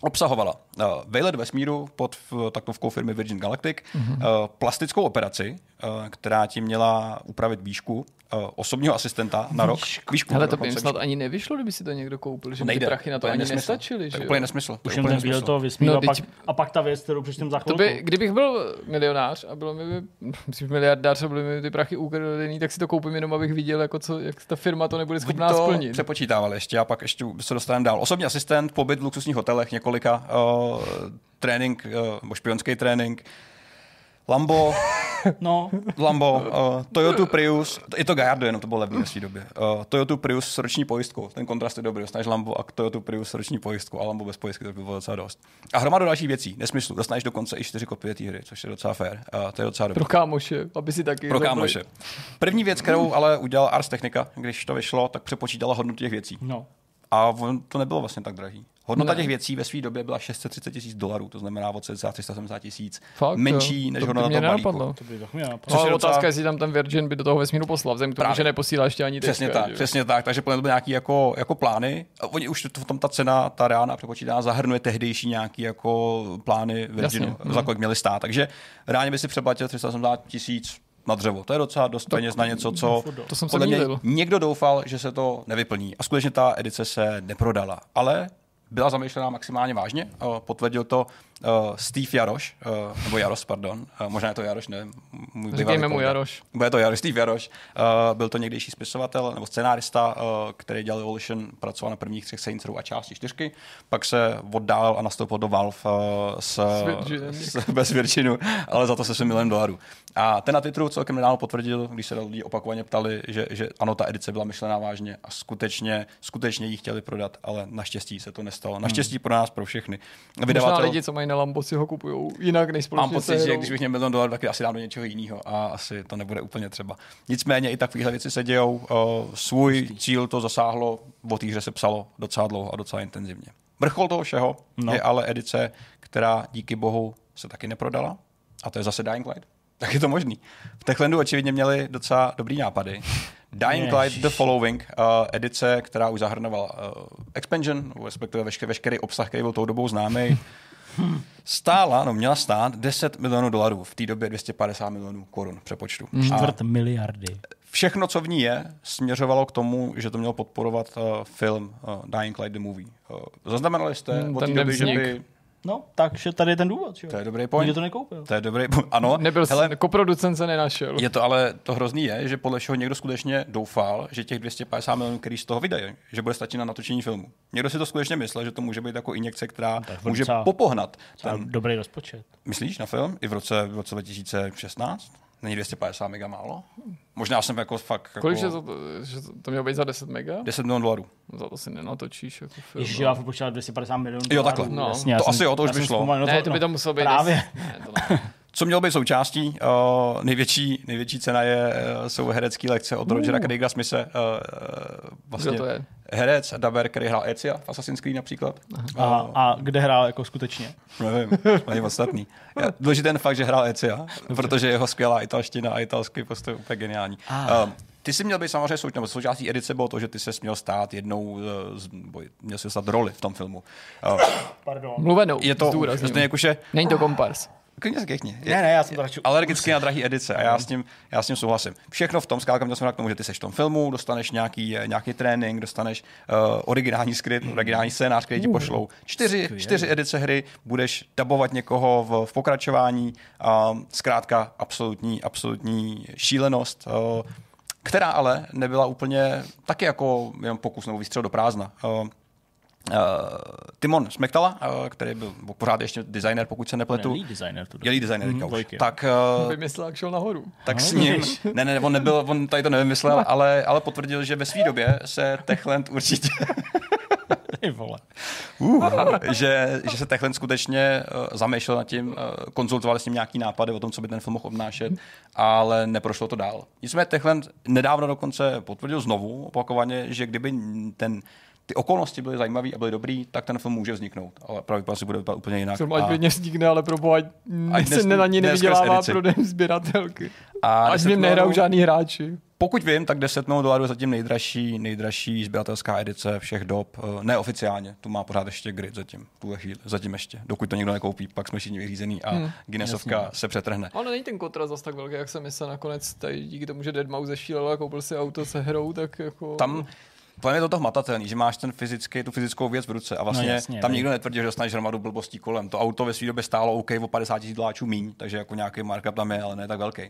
Obsahovala uh, vejlet vesmíru pod v, taktovkou firmy Virgin Galactic, mm-hmm. uh, plastickou operaci, uh, která ti měla upravit výšku uh, osobního asistenta na rok. Výšku, Ale to by snad výšku. ani nevyšlo, kdyby si to někdo koupil, že by ty Nejde. prachy na to je ani nesmysl. nestačily. To že je úplně nesmysl. To Už je jen úplně ten nesmysl. toho vesmíru No, a, pak, teď- a pak ta věc, kterou přečtem za To chvilku. by, kdybych byl milionář a bylo mi, by, myslím, miliardář a byly mi ty prachy ukradený, tak si to koupím jenom, abych viděl, jako co, jak ta firma to nebude schopná to splnit. přepočítávali ještě a pak ještě se dostaneme dál. Osobní asistent, pobyt v luxusních hotelech, několika uh, trénink, uh, špionský trénink, Lambo, <laughs> No, Lambo, uh, Toyota Prius, i to Gallardo jenom, to bylo levný své době. Uh, Toyota Prius s roční pojistkou, ten kontrast je dobrý, dostaneš Lambo a Toyota Prius s roční pojistkou a Lambo bez pojistky, to by bylo docela dost. A hromadu dalších věcí, nesmyslu, dostaneš dokonce i čtyři kopie té hry, což je docela fair, uh, to je docela dobrý. Pro kámoše, aby si taky... Pro kámoše. První věc, kterou ale udělal Ars Technica, když to vyšlo, tak přepočítala hodnotu těch věcí. no. A on, to nebylo vlastně tak drahý. Hodnota Ne. těch věcí ve své době byla 630 tisíc dolarů, to znamená od cca 370 tisíc. Menší jo. než to hodnota mě toho balíku. To by to mě napadlo. Což je ale docela- otázka, jestli tam ten Virgin by do toho vesmíru poslal, vzhledem k tomu, Právě. že neposílá ještě ani Přesně teďka, tak, že jo. přesně tak. Takže plně to byly nějaký jako, jako plány. A oni už to- v tom ta cena, ta reálná přepočítaná, zahrnuje tehdejší nějaký jako plány Virginu, Jasně. za kolik měli stát. Takže reálně by si přeplatil 370 tisíc na dřevo. To je docela dost peněz na něco, co To jsem se podle mě mýlil. někdo doufal, že se to nevyplní. A skutečně ta edice se neprodala. Ale byla zamýšlená maximálně vážně. Eh, Potvrdil to eh, Steve Jaroš, eh, nebo Jaros, pardon. Eh, Možná je to Jaroš, nevím. Můj Říkejme mu. Jaroš. Bude to Jaroš, Steve Jaroš. Uh, byl to někdejší spisovatel nebo scenárista, uh, který dělal Evolution, pracoval na prvních třech Saints Row a části čtyřky. Pak se oddálil a nastoupil do Valve uh, s, S bez Virginu, ale za to se 7 milionů dolarů. A ten na Twitteru celkem nedávno potvrdil, když se lidi opakovaně ptali, že, že ano, ta edice byla myšlená vážně a skutečně, skutečně ji chtěli prodat, ale naštěstí se to nestalo. Naštěstí pro nás, pro všechny. Možná lidi, co mají na Lambo, si ho kupují jinak než společně Mám pocit, že když bych měl milion dolarů, tak asi dám do něčeho jiného a asi to nebude úplně třeba. Nicméně i takovéhle věci se dějou. Uh, svůj cíl to zasáhlo, o té hře se psalo docela dlouho a docela intenzivně. Vrchol toho všeho No. je ale edice, která díky bohu se taky neprodala a to je zase Dying Light. Tak je to možný. V Techlandu očividně měli docela dobrý nápady. Dying Light Ježiš. The Following, uh, edice, která už zahrnovala uh, expansion, respektive veškerý, veškerý obsah, který byl tou dobou známý, stála, no měla stát 10 milionů dolarů, v té době 250 milionů korun přepočtu. A Čtvrt miliardy. všechno, co v ní je, směřovalo k tomu, že to mělo podporovat uh, film uh, Dying Light the Movie. Uh, zaznamenali jste Hmm, od té ten doby, že by... No, takže tady je ten důvod. Že? jo? To je dobrý Nikdo point. to nekoupil. To je dobrý Ano, Nebyl, hele, Hele, koproducent se nenašel. je to ale to hrozný je, že podle všeho někdo skutečně doufal, že těch 250 milionů, který z toho vydají, že bude stačit na natočení filmu. Někdo si to skutečně myslel, že to může být jako injekce, která Tak může docela- popohnat. Ten, dobrý rozpočet. myslíš na film? I v roce, v roce 2016? Není 250 mega málo? Možná jsem jako fakt jako Kolik, že to, že to, to mělo být za 10 mega? 10 milionů dolarů. Za to si nenatočíš jako film. Ježiš, no. já počítal 250 milionů. Jo, dolarů. takhle. No. Jasně, já To jsem- asi jo, to už by šlo. no Ne, to by to muselo být. Právě. des- Ne, to ne. <laughs> Co mělo být součástí? Uh, největší, největší cena je, uh, jsou herecké lekce od Rogera Craiga Smise. Uh, vlastně Kdo to je? herec, daber, který hrál Ezia v Assassin's Creed například. A, a kde hrál jako skutečně? Nevím, to je podstatný. Důležitý ten fakt, že hrál Ezia, protože jeho skvělá italština a italský postoj je úplně geniální. Ah. Um, ty jsi měl být samozřejmě souč, nebo součástí edice bylo to, že ty se měl stát jednou, eh, z, nebo měl si dostat roli v tom filmu. Uh, Pardon. Mluvenou, je to, zdůrazním. jako, že Není to kompars. Klidně se kechni. Ne, ne, já jsem to radši... Alergicky na drahý edice a já s, tím, já s tím souhlasím. Všechno v tom, zkrátka měl jsem k tomu, že ty seš v tom filmu, dostaneš nějaký, eh, nějaký trénink, dostaneš uh, originální skript, originální scénář, který ti pošlou. Čtyři, čtyři edice hry, budeš dabovat někoho v, v pokračování. Uh, zkrátka absolutní, absolutní šílenost. Uh, která ale nebyla úplně taky jako jenom pokus nebo výstřel do prázdna. Uh, Uh, Timon Smektala, uh, který byl pořád ještě designer, pokud se nepletu. Lead designer. Tu Je lead designer, už. dvojky. Tak, uh, Vymyslel, jak šel nahoru. tak No, s ním, <laughs> ne, ne, on nebyl, on tady to nevymyslel, ale, ale potvrdil, že ve své době se Techland určitě, <laughs> vole. uh, že, že se Techland skutečně uh, zamýšlel nad tím, uh, konzultovali s ním nějaký nápady o tom, co by ten film mohl obnášet, ale neprošlo to dál. Nicméně Techland nedávno dokonce potvrdil znovu opakovaně, že kdyby ten ty okolnosti byly zajímavé a byly dobrý, tak ten film může vzniknout. Ale pravděpodobně bude vypadat úplně jinak. Film ať A- vznikne, ale pro boha, ať dnes- se ne na ní dnes nevydělává prodejem sběratelky. A Ať 10 v něm nehrajou žádný hráči. Pokud vím, tak 10 milionů dolarů je zatím nejdražší, nejdražší sběratelská edice všech dob. Eh, Neoficiálně, tu má pořád ještě grid zatím, tuhle chvíli, zatím ještě. Dokud to někdo nekoupí, pak jsme všichni vyřízený a hmm, Guinnessovka se přetrhne. Ale není ten kontrast zas tak velký, jak jsem myslel nakonec. Tady díky tomu, že Deadmau zešílel a koupil si auto se hrou, tak jako... Tam Podle mě je to toho hmatatelný, že máš ten fyzický, tu fyzickou věc v ruce a vlastně No no jasně, tam ne. nikdo netvrdí, že dostaneš hromadu blbostí kolem. To auto ve své době stálo OK o 50 tisíc doláčů míň, takže jako nějaký markup tam je, ale ne tak velký.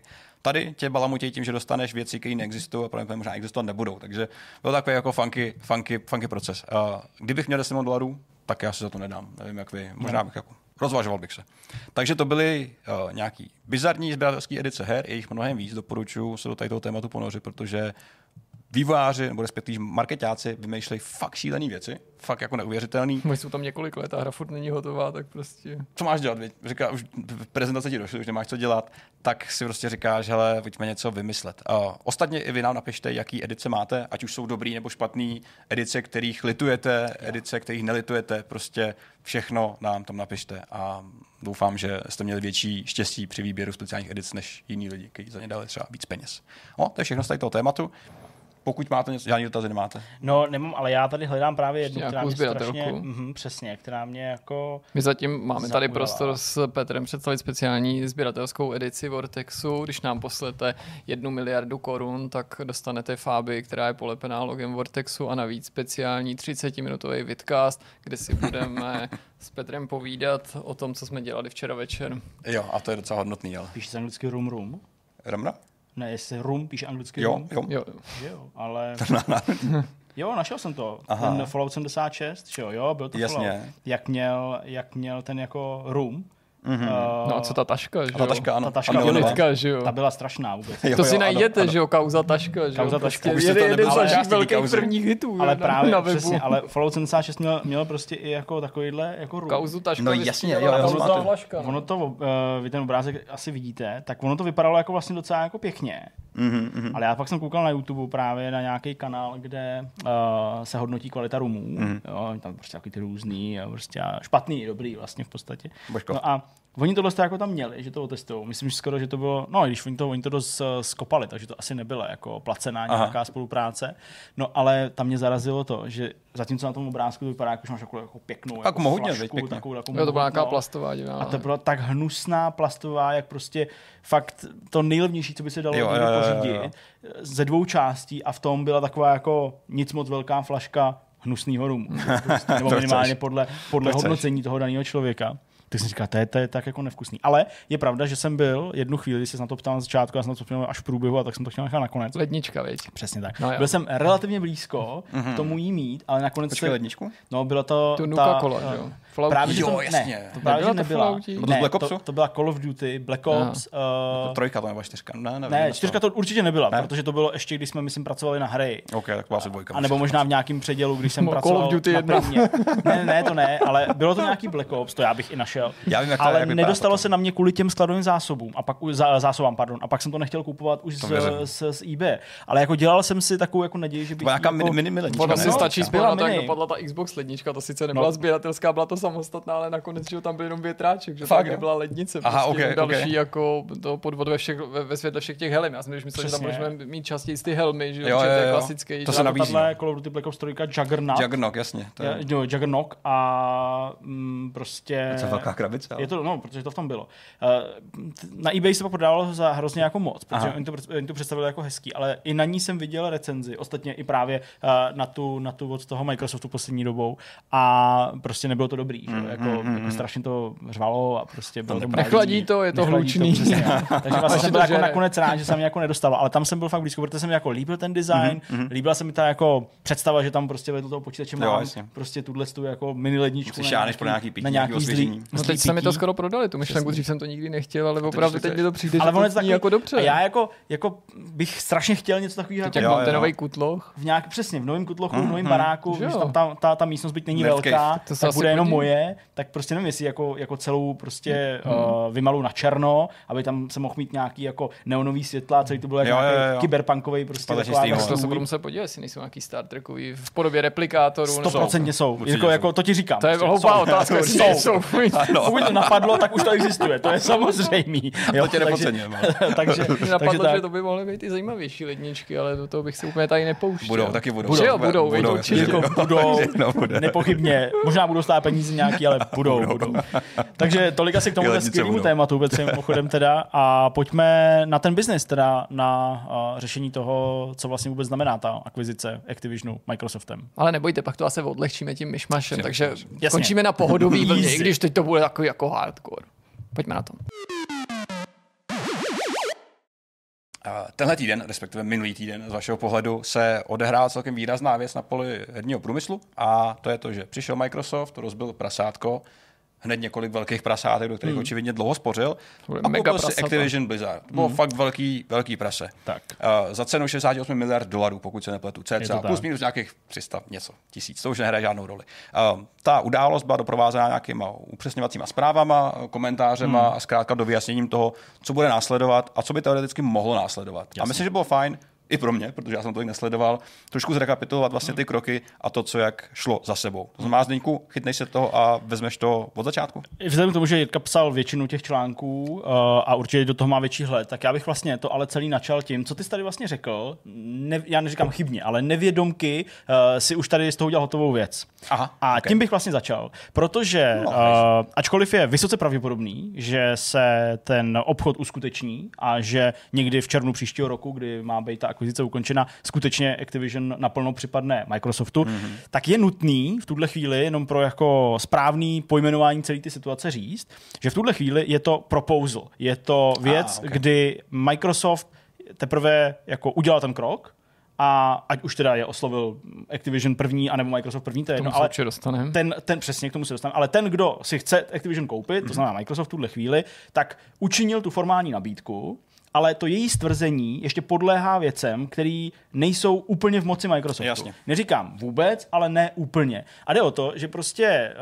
Tady tě balamutějí tím, že dostaneš věci, které neexistují a pravděpodobně možná existovat nebudou. Takže byl takový jako funky, funky, funky proces. Uh, kdybych měl 10 milionů dolarů, tak já si za to nedám. Nevím, jak vy. Možná bych jako rozvažoval bych se. Takže to byly uh, nějaký bizarní sběratelské edice her, je jich mnohem víc, doporučuji se do tady toho tématu ponořit, protože vývojáři nebo respektive marketáci vymýšlejí fakt šílené věci, fakt jako neuvěřitelný. Už jsou tam několik let a hra furt není hotová, tak prostě... Co máš dělat? viď? Říká, už v prezentaci ti došlo, už nemáš co dělat, tak si prostě říkáš, hele, pojďme něco vymyslet. Uh, ostatně i vy nám napište, jaký edice máte, ať už jsou dobrý nebo špatný, edice, kterých litujete, edice, kterých nelitujete, prostě všechno nám tam napište a doufám, že jste měli větší štěstí při výběru speciálních edic než jiní lidi, kteří za ně dali třeba víc peněz. No, to je všechno z toho tématu. Pokud máte něco, žádný dotazy nemáte. No, nemám, ale já tady hledám právě jednu, která mě sběratelku. strašně, mhm, přesně, která mě jako... My zatím máme tady Zaujala. prostor s Petrem představit speciální sběratelskou edici Vortexu. Když nám poslete jednu miliardu korun, tak dostanete Fáby, která je polepená logem Vortexu a navíc speciální 30-minutový vidcast, kde si budeme s Petrem povídat o tom, co jsme dělali včera večer. Jo, a to je docela hodnotný, ale. Píše se anglicky room room? Ramra? Ne, jestli room píše anglicky Jo, room? jo. Jo, Jo, ale... <laughs> jo, našel jsem to. Aha. Ten Fallout 76, že jo, jo, byl to Jasně. Fallout. Jak měl, jak měl ten jako room. Mm-hmm. no a co ta taška, že A ta jo? taška, ano. Ta taška A byla-. Litka, že jo? Ta byla strašná vůbec. Jo, To si jo, ano, najděte, ano. že jo, kauza taška, že Kauza jo? taška. Prostě Už se to jeden, jeden nebylo z té velkých kauzy. prvních hitů Ale na, právě, na webu. přesně, ale Fallout 76 měl, měl prostě i jako takovýhle jako room. Kauzu taška No jasně, jo, já kauza to no. Ono to, uh, vy ten obrázek asi vidíte, tak ono to vypadalo jako vlastně docela jako pěkně. Mhm, mhm. Ale já pak jsem koukal na YouTube právě na nějaký kanál, kde uh, se hodnotí kvalita rumů. Mm. Jo, tam prostě takový ty různý, jo, prostě a špatný, dobrý vlastně v podstatě. Božko. No a oni tohle jako tam měli, že to otestují. Myslím, že skoro, že to bylo, no i když oni to, oni to dost eh, skopali, takže to asi nebyla jako placená Aha. nějaká spolupráce. No ale tam mě zarazilo to, že zatímco na tom obrázku to vypadá, jako, že máš takovou jako pěknou Tak jako mohutně, flašku, pěkně. takovou, takovou Jo, to byla nějaká plastová divná. A to byla tak hnusná plastová, jak prostě fakt to nejlevnější, co by se dalo Jo, jo, jo, jo, jo, jo. pořídit, ze dvou částí a v tom byla taková jako nic moc velká flaška hnusného rumu. <laughs> Prostě, nebo minimálně podle, podle To chceš. hodnocení toho daného člověka. Tak jsem říkal, to je, to je tak jako nevkusný. Ale je pravda, že jsem byl jednu chvíli, když se na to ptal na začátku, já jsem na to vzpomněl až v průběhu, a tak jsem to chtěl nechat nakonec. Lednička, veď. Přesně tak. No jo. byl jsem relativně blízko k tomu jí mít, ale nakonec Počkej, se... ledničku? No, bylo to... Tu ta, Nuka-Cola, eh, že jo? Fallout. Právě, že Jo, to, jasně. ne, to právě, Nebyla to nebyla. To Ne, Black to, Opsu? to, byla Call of Duty, Black Aha. Ops. Uh, Trojka to nebo čtyřka? Ne, nevím, ne, čtyřka to určitě nebyla, Ne? protože to bylo ještě, když jsme, myslím, pracovali na hry. OK, tak byla asi dvojka. A nebo možná v nějakém předělu, když jsem Call of pracoval Duty na. Ne, ne, to ne, ale bylo to nějaký Black Ops, to já bych i našel. Já vím, jak to- ale jak nedostalo potom. se na mě kvůli těm skladovým zásobům a pak zásobám, pardon, a pak jsem to nechtěl kupovat už To z, eBay. Ale jako dělal jsem si takovou jako naději, že bych Byla nějaká jako, mini, mini, mini No, mini. dopadla ta Xbox lednička, to sice nebyla No. sběratelská, byla to samostatná, ale nakonec, že tam byl jenom větráček, že Fakt, tak jo? nebyla lednice, Aha, prostě ok, další ok. jako to podvod ve, všech, ve, ve světle všech těch helm. Já jsem myslel, že tam budeme mít častěji ty helmy, že jo, Jo, jo, to je jo. klasický. To že se jo. nabízí, no. Call of Duty Black Ops 3 Juggernaut. Juggernog, jasně. To je, Jo, Juggernog a mm, prostě... to je velká krabice. ale- Je to, no, protože to v tom bylo. Uh, na eBay se pak prodávalo za hrozně jako moc, protože oni to, oni to představili jako hezký, ale i na ní jsem viděl recenzi, ostatně i právě uh, na, tu, na tu od toho Microsoftu poslední dobou a prostě nebylo to dobrý, že? Mm, jako, mm, mm, jako strašně to řvalo a prostě bylo to. Nechladí to, je to hlučný. přesně. <laughs> Takže vlastně jsem to byl jako nakonec rád, že se mi jako <laughs> nedostalo, ale tam jsem byl fakt blízko, protože se mi jako líbil ten design, Mhm, líbila se mi ta jako představa, že tam prostě vedle toho počítače Jo, mám jasně. prostě tuhle tu jako mini ledničku Si šáneš pro nějaký pití, na nějaký zlý, osvěžení. No zlý teď se mi to skoro prodali, tu myšlenku, dřív jsem to nikdy nechtěl, ale opravdu teď mi to přijde, Ale že ono to to jako dobře. A já jako, jako bych strašně chtěl něco takového Teď jako ten nový kutloch, v nějak, přesně v novém kutlochu, v Mhm, novém baráku, Že že jo. tam ta, ta, ta místnost byť není velká. To bude jenom. Moje, tak prostě nevím, jestli jako, jako celou prostě hmm. uh, vymalu na černo, aby tam se mohl mít nějaký jako neonový světla, celý to bylo jako kyberpunkový prostě taková to se budu muset podívat, jestli nejsou nějaký Star Trekový v podobě replikátorů. 100% jsou. jsou. Jako, jako, to ti říkám. To je prostě hloupá otázka, jsou. jsou. Pokud to napadlo, tak už to existuje, to je <laughs> samozřejmý. Jo, to tě nepocením. takže, <laughs> takže, napadlo, takže že to by mohly být i zajímavější ledničky, ale do toho bych se úplně tady nepouštěl. Budou, taky budou. Budou, budou, budou, budou, budou, <laughs> budou nepochybně. Možná budou stát peníze nějaký, ale <laughs> budou, budou. Takže tolik asi k tomu skvělému tématu, Petře, mimochodem teda. A pojďme na ten biznis, teda na řešení toho, co vlastně vůbec znamená ta akvizice Activisionu Microsoftem. Ale nebojte, pak to asi odlehčíme tím myšmašem, takže Jasně. končíme na pohodový vlně, i když teď to bude takový jako hardcore. Pojďme na to. Tenhle týden, respektive minulý týden z vašeho pohledu, se odehrál celkem výrazná věc na poli herního průmyslu a to je to, že přišel Microsoft, rozbil prasátko, hned několik velkých prasátek, do kterých mm. očividně dlouho spořil. A koupil si Activision Blizzard. Bylo mm. fakt velký, velký prase. Tak. Uh, za cenu 68 miliard dolarů, pokud se nepletu, cca, plus minus nějakých 300 něco, tisíc, to už nehraje žádnou roli. Uh, ta událost byla doprovázena nějakýma upřesňovacíma zprávama, komentářema mm. a zkrátka do vyjasněním toho, co bude následovat a co by teoreticky mohlo následovat. Jasně. A myslím, že bylo fajn, i pro mě, protože já jsem to nesledoval, trošku zrekapitulovat vlastně ty kroky a to, co jak šlo za sebou. To znamená, Zdeňku, chytneš se toho a vezmeš to od začátku? Vzhledem k tomu, že Jirka psal většinu těch článků uh, a určitě do toho má větší hled, tak já bych vlastně to ale celý načal tím, co ty jsi tady vlastně řekl, ne, já neříkám chybně, ale nevědomky uh, si už tady z toho udělal hotovou věc. Aha, a okay. tím bych vlastně začal, protože no, uh, ačkoliv je vysoce pravděpodobný, že se ten obchod uskuteční a že někdy v červnu příštího roku, kdy má být ta akvizice ukončena, skutečně Activision naplno připadne Microsoftu, mm-hmm. tak je nutný v tuhle chvíli jenom pro jako správný pojmenování celé ty situace říct, že v tuhle chvíli je to proposal. Je to věc, ah, okay. kdy Microsoft teprve jako udělal ten krok, a ať už teda je oslovil Activision první, anebo Microsoft první, to je jedno, ale ten, ten, přesně k tomu se dostaneme, ale ten, kdo si chce Activision koupit, to znamená Microsoft v tuhle chvíli, tak učinil tu formální nabídku, ale to její stvrzení ještě podléhá věcem, které nejsou úplně v moci Microsoftu. Jasně. Neříkám vůbec, ale ne úplně. A jde o to, že prostě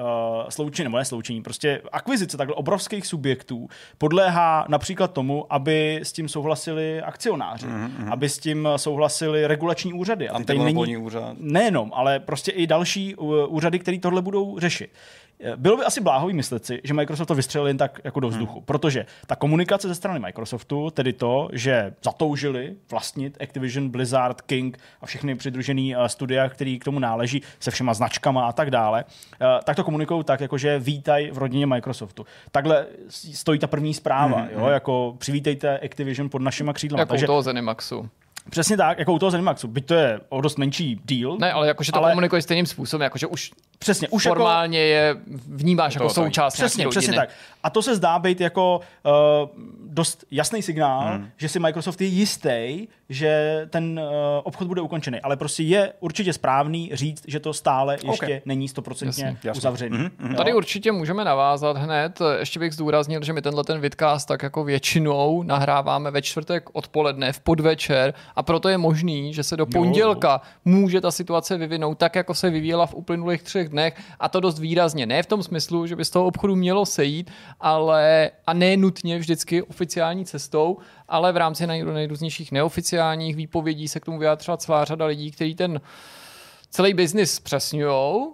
uh, sloučení, nebo ne sloučení, prostě akvizice takhle obrovských subjektů podléhá například tomu, aby s tím souhlasili akcionáři, mm-hmm. aby s tím souhlasili regulační úřady. A tady není, úřad. Nejenom, ale prostě i další uh, úřady, které tohle budou řešit. Bylo by asi bláhový myslet si, že Microsoft to vystřelil jen tak jako do vzduchu, hmm. protože ta komunikace ze strany Microsoftu, tedy to, že zatoužili vlastnit Activision, Blizzard, King a všechny přidružené uh, studia, které k tomu náleží, se všema značkama a tak dále, uh, tak to komunikují tak, jakože vítaj v rodině Microsoftu. Takhle stojí ta první zpráva, hmm. jo, hmm. jako přivítejte Activision pod našima křídlama. Jako Takže, toho Zenimaxu. Přesně tak, jako u toho Zenimaxu, byť to je o dost menší deal. Ne, ale jakože to ale... komunikuje stejným způsobem, jakože už Přesně, už jako- formálně jako, je vnímáš jako součást Přesně, rodiny. přesně tak. A to se zdá být jako uh, dost jasný signál, hmm. že si Microsoft je jistý, že ten uh, obchod bude ukončený. Ale prostě je určitě správný říct, že to stále ještě okay. není stoprocentně uzavřený. Mm-hmm. Tady určitě můžeme navázat hned. Ještě bych zdůraznil, že my tenhle ten vidcast tak jako většinou nahráváme ve čtvrtek odpoledne, v podvečer a proto je možný, že se do pondělka jo. může ta situace vyvinout tak, jako se vyvíjela v uplynulých třech dnech a to dost výrazně. Ne v tom smyslu, že by z toho obchodu mělo sejít, ale a ne nutně vždycky oficiální cestou, ale v rámci nejrůznějších neoficiálních výpovědí se k tomu vyjádřila celá řada lidí, kteří ten celý biznis přesňují,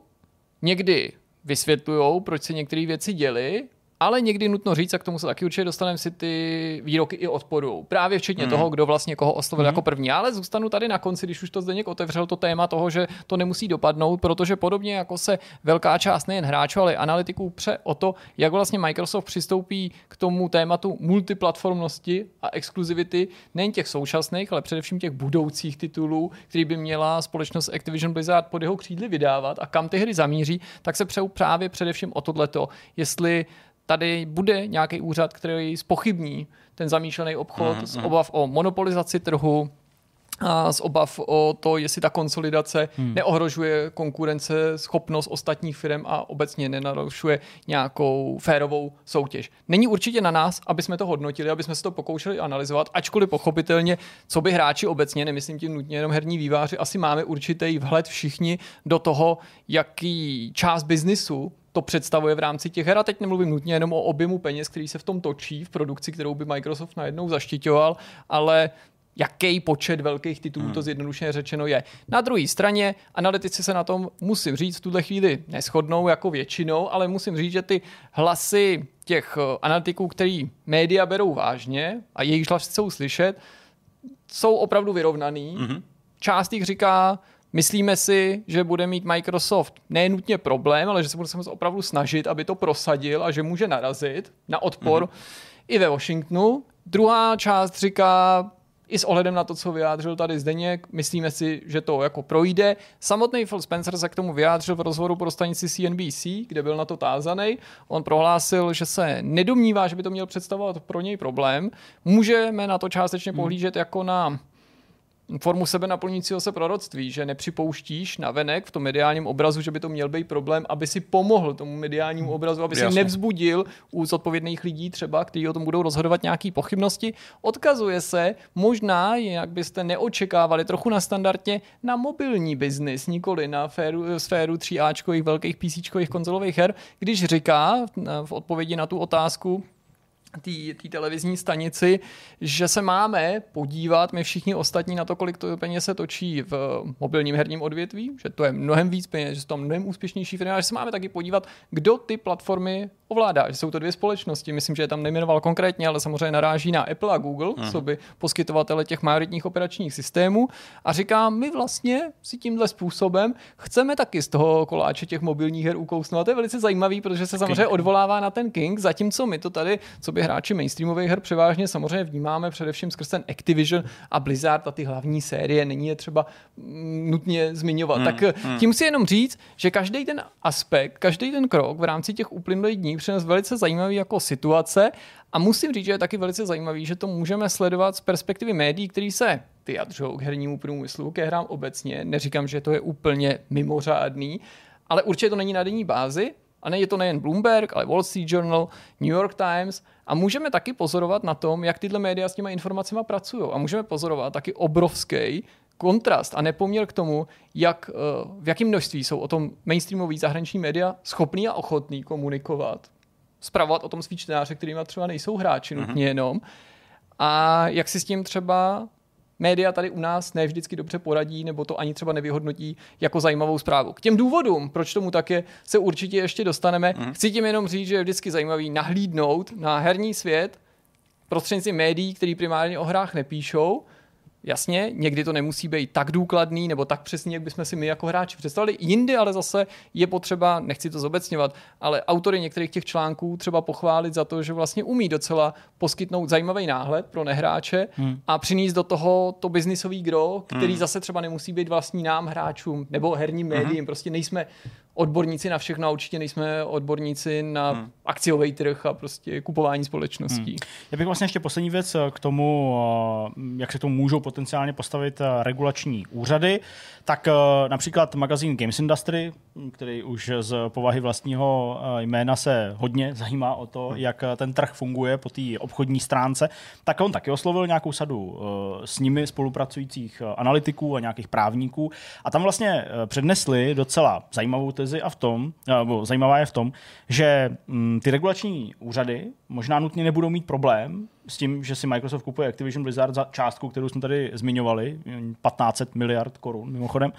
někdy vysvětlují, proč se některé věci děly ale někdy nutno říct, a k tomu se taky určitě dostaneme si ty výroky i odporu. Právě včetně mm. toho, kdo vlastně koho oslovil mm. jako první. Ale zůstanu tady na konci, když už to Zdeněk otevřel to téma toho, že to nemusí dopadnout, protože podobně jako se velká část nejen hráčů, ale analytiků pře o to, jak vlastně Microsoft přistoupí k tomu tématu multiplatformnosti a exkluzivity nejen těch současných, ale především těch budoucích titulů, který by měla společnost Activision Blizzard pod jeho křídly vydávat a kam ty hry zamíří, tak se přeju právě především o tohleto, jestli tady bude nějaký úřad, který spochybní ten zamýšlený obchod mm-hmm. z mhm. obav o monopolizaci trhu, a z obav o to, jestli ta konsolidace hmm. neohrožuje konkurence, schopnost ostatních firm a obecně nenarušuje nějakou férovou soutěž. Není určitě na nás, aby jsme to hodnotili, aby jsme se to pokoušeli analyzovat, ačkoliv pochopitelně, co by hráči obecně, nemyslím tím nutně jenom herní výváři, asi máme určitý vhled všichni do toho, jaký část biznisu to představuje v rámci těch her. A teď nemluvím nutně jenom o objemu peněz, který se v tom točí, v produkci, kterou by Microsoft najednou zaštiťoval, ale jaký počet velkých titulů hmm. to zjednodušeně řečeno je. Na druhé straně analytici se na tom, musím říct, v tuhle chvíli neschodnou jako většinou, ale musím říct, že ty hlasy těch eh, analytiků, který média berou vážně a jejich hlasy jsou slyšet, jsou opravdu vyrovnaný. Hmm. Část jich říká, myslíme si, že bude mít Microsoft nenutně problém, ale že se bude se opravdu snažit, aby to prosadil a že může narazit na odpor hmm. i ve Washingtonu. Druhá část říká, i s ohledem na to, co vyjádřil tady Zdeněk, myslíme si, že to jako projde. Samotný Phil Spencer se k tomu vyjádřil v rozhovoru pro stanici CNBC, kde byl na to tázaný. On prohlásil, že se nedomnívá, že by to měl představovat pro něj problém. Můžeme na to částečně hmm. pohlížet jako na formu sebe naplňujícího se proroctví, že nepřipouštíš na venek v tom mediálním obrazu, že by to měl být problém, aby si pomohl tomu mediálnímu obrazu, aby si nevzbudil u zodpovědných lidí třeba, kteří o tom budou rozhodovat nějaké pochybnosti. Odkazuje se možná, jak byste neočekávali, trochu na standardně na mobilní biznis, nikoli na féru, sféru 3Ačkových velkých PC konzolových her, když říká v odpovědi na tu otázku, té televizní stanici, že se máme podívat my všichni ostatní na to, kolik to peněz se točí v mobilním herním odvětví, že to je mnohem víc peněz, že to mnohem úspěšnější firmy, a že se máme taky podívat, kdo ty platformy ovládá, že jsou to dvě společnosti. Myslím, že je tam nejmenoval konkrétně, ale samozřejmě naráží na Apple a Google, uh-huh. co by poskytovatele těch majoritních operačních systémů a říká, my vlastně si tímhle způsobem chceme taky z toho koláče těch mobilních her ukousnout. A to je velice zajímavý, protože se samozřejmě odvolává na ten King, zatímco my to tady, co by hráči mainstreamových her převážně samozřejmě vnímáme především skrz ten Activision a Blizzard a ty hlavní série, není je třeba mm, nutně zmiňovat. Hmm, tak hmm. tím si jenom říct, že každý ten aspekt, každý ten krok v rámci těch uplynulých dní přines velice zajímavý jako situace a musím říct, že je taky velice zajímavý, že to můžeme sledovat z perspektivy médií, který se vyjadřují k hernímu průmyslu, ke hrám obecně. Neříkám, že to je úplně mimořádný, ale určitě to není na denní bázi, a ne, je to nejen Bloomberg, ale Wall Street Journal, New York Times. A můžeme taky pozorovat na tom, jak tyhle média s těma informacemi pracují. A můžeme pozorovat taky obrovský kontrast a nepoměr k tomu, jak, eh, v jakém množství jsou o tom mainstreamový zahraniční média schopný a ochotný komunikovat, zpravovat o tom svý čtenáře, kterými třeba nejsou hráči mm-hmm. nutně jenom, a jak si s tím třeba média tady u nás ne vždycky dobře poradí, nebo to ani třeba nevyhodnotí jako zajímavou zprávu. K těm důvodům, proč tomu tak je, se určitě ještě dostaneme. Mm. Chci tím jenom říct, že je vždycky zajímavý nahlídnout na herní svět prostřednictvím médií, který primárně o hrách nepíšou, Jasně, někdy to nemusí být tak důkladný nebo tak přesný, jak bychom si my jako hráči představili. Jindy ale zase je potřeba, nechci to zobecňovat, ale autory některých těch článků třeba pochválit za to, že vlastně umí docela poskytnout zajímavý náhled pro nehráče hmm. a přinést do toho to biznisový gro, který hmm. zase třeba nemusí být vlastní nám hráčům nebo herním hmm. médiím. Hmm. Prostě nejsme odborníci na všechno a určitě nejsme odborníci na hmm. akciový trh a prostě kupování společností. Hmm. Já bych vlastně ještě poslední věc k tomu, eh, jak se tomu můžou potenciálně postavit eh, regulační úřady. Tak eh, například magazín Games Industry, který už z povahy vlastního jména se hodně zajímá o to, hmm. jak ten trh funguje po té obchodní stránce, tak on taky oslovil nějakou sadu s nimi spolupracujících analytiků a nějakých právníků a tam vlastně přednesli docela zajímavou tezi a v tom, nebo zajímavá je v tom, že mm, ty regulační úřady možná nutně nebudou mít problém s tím, že si Microsoft kupuje Activision Blizzard za částku, kterou jsme tady zmiňovali, 1500 miliard korun mimochodem,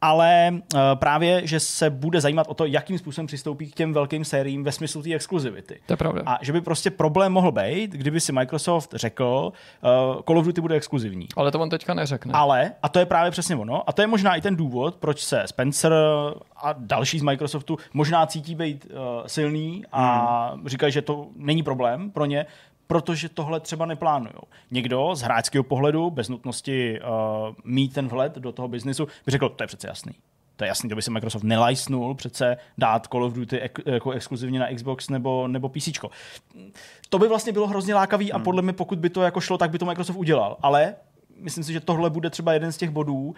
ale uh, právě, že se bude zajímat o to, jakým způsobem přistoupí k těm velkým sériím ve smyslu té exkluzivity. To je pravda. A že by prostě problém mohl být, kdyby si Microsoft řekl, uh, Call of Duty bude exkluzivní. Ale to on teďka neřekne. Ale, a to je právě přesně ono, a to je možná i ten důvod, proč se Spencer a další z Microsoftu možná cítí být uh, silný a hmm. říkají, že to není problém pro ně, protože tohle třeba neplánují. Někdo z hráčského pohledu, bez nutnosti uh, mít ten vhled do toho biznisu, by řekl, to je přece jasný. To je jasný, to by se Microsoft nelajsnul přece dát Call of Duty ek, jako exkluzivně na Xbox nebo, nebo PC. To by vlastně bylo hrozně lákavý hmm. a podle mě, pokud by to jako šlo, tak by to Microsoft udělal. Ale myslím si, že tohle bude třeba jeden z těch bodů, uh,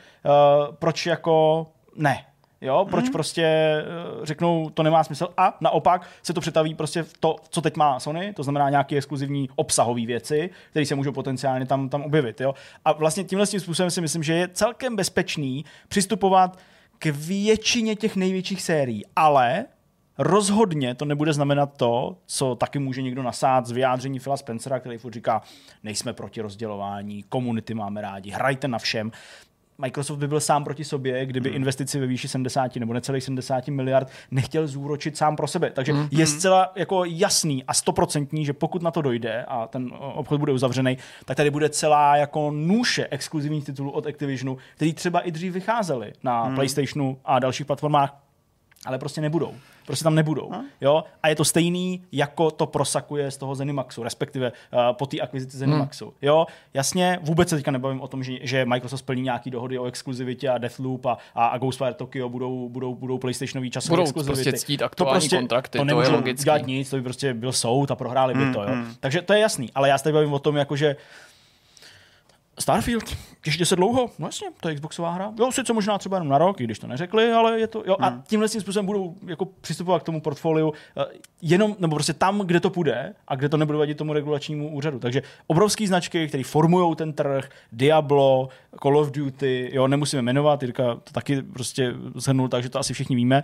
proč jako ne, Jo, proč mm. prostě eh, řeknou, to nemá smysl a naopak se to přetaví prostě v to, co teď má Sony, to znamená nějaké exkluzivní obsahové věci, které se můžou potenciálně tam, tam objevit. Jo. A vlastně tímhle tím způsobem si myslím, že je celkem bezpečný přistupovat k většině těch největších sérií, ale rozhodně to nebude znamenat to, co taky může někdo nasát z vyjádření Phila Spencera, který furt říká, nejsme proti rozdělování, komunity máme rádi, hrajte na všem. Microsoft by byl sám proti sobě, kdyby hmm. investici ve výši 70 nebo necelých 70 miliard nechtěl zúročit sám pro sebe. Takže hmm. je zcela jako jasný a stoprocentní, že pokud na to dojde a ten obchod bude uzavřený, tak tady bude celá jako nůše exkluzivních titulů od Activisionu, který třeba i dřív vycházely na hmm. PlayStationu a dalších platformách, ale prostě nebudou. Prostě tam nebudou. Hmm. Jo? A je to stejný, jako to prosakuje z toho Zenimaxu, respektive uh, po té akvizici Zenimaxu. Hmm. Jo? Jasně, vůbec se teďka nebavím o tom, že, že Microsoft splní nějaké dohody o exkluzivitě a Deathloop a, a, a Ghostwire Tokyo budou, budou, budou PlayStationový časové budou exkluzivity. prostě ctít aktuální to prostě, kontrakty, to, to je logické. dělat nic, to by prostě byl soud a prohráli by hmm, to. Jo? Hmm. Takže to je jasný, ale já se tady bavím o tom, jako že Starfield, ještě se dlouho, no jasně, to je Xboxová hra. Jo, sice možná třeba jenom na rok, i když to neřekli, ale je to, jo, hmm. a tímhle tím způsobem budou jako přistupovat k tomu portfoliu eh, jenom, nebo prostě tam, kde to půjde a kde to nebude vadit tomu regulačnímu úřadu. Takže obrovské značky, které formují ten trh, Diablo, Call of Duty, jo, nemusíme jmenovat, Jirka to taky prostě zhrnul, takže to asi všichni víme,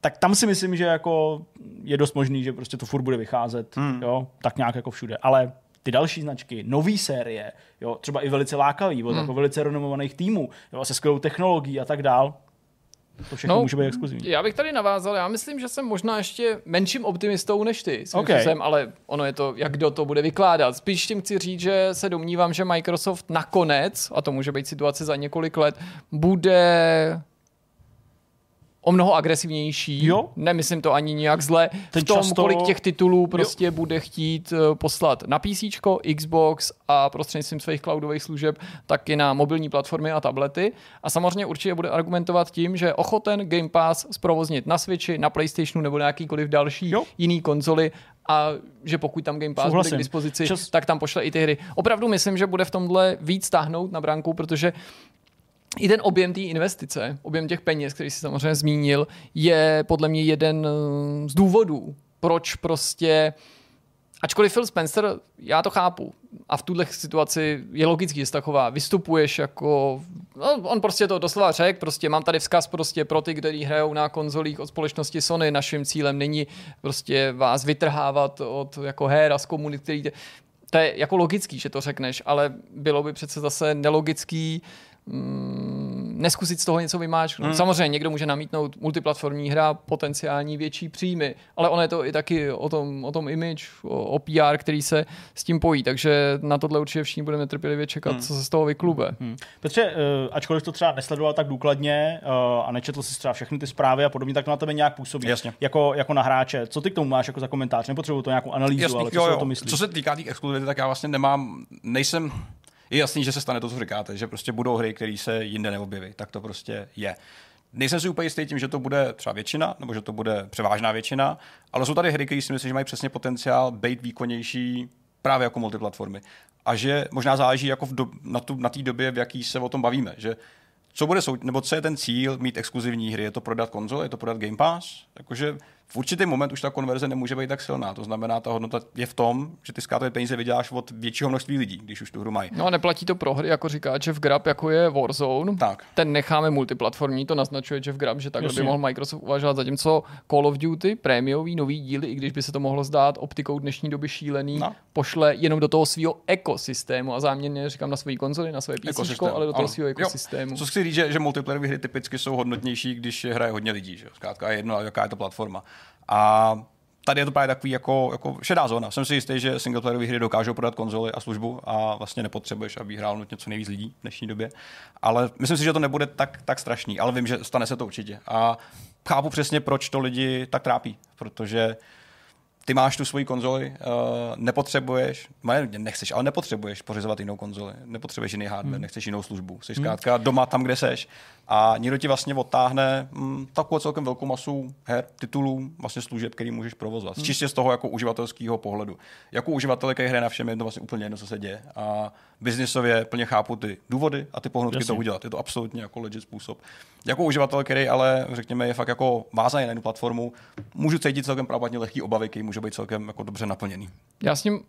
tak tam si myslím, že jako je dost možný, že prostě to furt bude vycházet, hmm. jo, tak nějak jako všude. Ale ty další značky, nové série, jo, třeba i velice lákavý, od hmm. jako velice renomovaných týmů, jo, se skvělou technologií a tak dál. To všechno no, může být exkluzivní. Já bych tady navázal, já myslím, že jsem možná ještě menším optimistou než ty, okay. jsem, ale ono je to, jak kdo to bude vykládat. Spíš tím chci říct, že se domnívám, že Microsoft nakonec, a to může být situace za několik let, bude o mnoho agresivnější. Jo? Nemyslím to ani nijak zle. Ten v tom, často... kolik těch titulů prostě jo. bude chtít eh, poslat na PC, Xbox a prostřednictvím svých cloudových služeb taky na mobilní platformy a tablety. A samozřejmě určitě bude argumentovat tím, že ochoten Game Pass zprovoznit na Switchi, na PlayStationu nebo na jakýkoliv další jo. jiný konzoli a že pokud tam Game Pass Souhlasím. bude k dispozici, Čas... tak tam pošle i ty hry. Opravdu myslím, že bude v tomhle víc táhnout na branku, protože i ten objem té investice, objem těch peněz, který jsi samozřejmě zmínil, je podle mě jeden eh, z důvodů, proč prostě Ačkoliv Phil Spencer, já to chápu, a v tuhle situaci je logický, že taková, vystupuješ jako, no, on prostě to doslova řekl, prostě mám tady vzkaz prostě pro ty, kteří hrajou na konzolích od společnosti Sony, naším cílem není prostě vás vytrhávat od jako her a z komunit, který, to je jako logický, že to řekneš, ale bylo by přece zase nelogický mm, neskusit z toho něco vymáčknout. Hmm. Samozřejmě někdo může namítnout multiplatformní hra, potenciální větší příjmy, ale ono je to i taky o tom, o tom image, o, o PR, který se s tím pojí, takže na tohle určitě všichni budeme trpělivě čekat, hmm. co se z toho vyklube. Hmm. Petře, uh, ačkoliv to třeba nesledoval tak důkladně uh, a nečetl si třeba všechny ty zprávy a podobně, tak to na tebe nějak působí. Jasně. Jako, jako na hráče. Co ty k tomu máš jako za komentář? Nepotřebuji to nějakou analýzu, Jasně, ale co jo, jo. o to myslíš? Co se týká těch exkluzivity, tak já vlastně nemám, nejsem je jasný, že se stane to, co říkáte, že prostě budou hry, které se jinde neobjeví. Tak to prostě je. Nejsem si úplně jistý tím, že to bude třeba většina, nebo že to bude převážná většina, ale jsou tady hry, které si myslím, že mají přesně potenciál být výkonnější právě jako multiplatformy. A že možná záleží jako v do, na, tu, na té době, v jaký se o tom bavíme. Že co bude sou, nebo co je ten cíl mít exkluzivní hry? Je to prodat konzole, je to prodat Game Pass? Jakože v určitý moment už ta konverze nemůže být tak silná. To znamená, ta hodnota je v tom, že ty zkrátové peníze vyděláš od většího množství lidí, když už tu hru mají. No a neplatí to pro hry, jako říká Jeff Grab, jako je Warzone. Tak. Ten necháme multiplatformní, to naznačuje Jeff Grab, že takhle by mohl Microsoft uvažovat, zatímco Call of Duty, prémiový nový díly, i když by se to mohlo zdát optikou dnešní doby šílený, no. pošle jenom do toho svého ekosystému a záměrně říkám na své konzoli, na své PC, ale do toho svého ekosystému. Jo. Co chci říct, že, že multiplayerové hry typicky jsou hodnotnější, když hraje hodně lidí, že? Zkrátka je jedno, jaká je to platforma. A tady je to právě takový jako, jako šedá zóna. Jsem si jistý, že singleplayerové hry dokážou prodat konzoly a službu a vlastně nepotřebuješ, aby hrál nutně co nejvíc lidí v dnešní době. Ale myslím si, že to nebude tak, tak strašný, ale vím, že stane se to určitě. A chápu přesně, proč to lidi tak trápí, protože ty máš tu svoji konzoli, uh, nepotřebuješ, nechceš, ale nepotřebuješ pořizovat jinou konzoli, nepotřebuješ jiný hardware, hmm. nechceš jinou službu. Jsi hmm. zkrátka doma tam, kde seš a někdo ti vlastně odtáhne mm, takovou celkem velkou masu her, titulů, vlastně služeb, který můžeš provozovat. Hmm. Čistě z toho jako uživatelského pohledu. Jako uživatel, který hraje na všem, je to vlastně úplně jedno, co se děje. A biznisově plně chápu ty důvody a ty pohnutky Jasně. to udělat. Je to absolutně jako legit způsob. Jako uživatel, který ale, řekněme, je fakt jako vázaný na jednu platformu, můžu cítit celkem pravděpodobně lehký obavy, který může být celkem jako dobře naplněný. Já s ním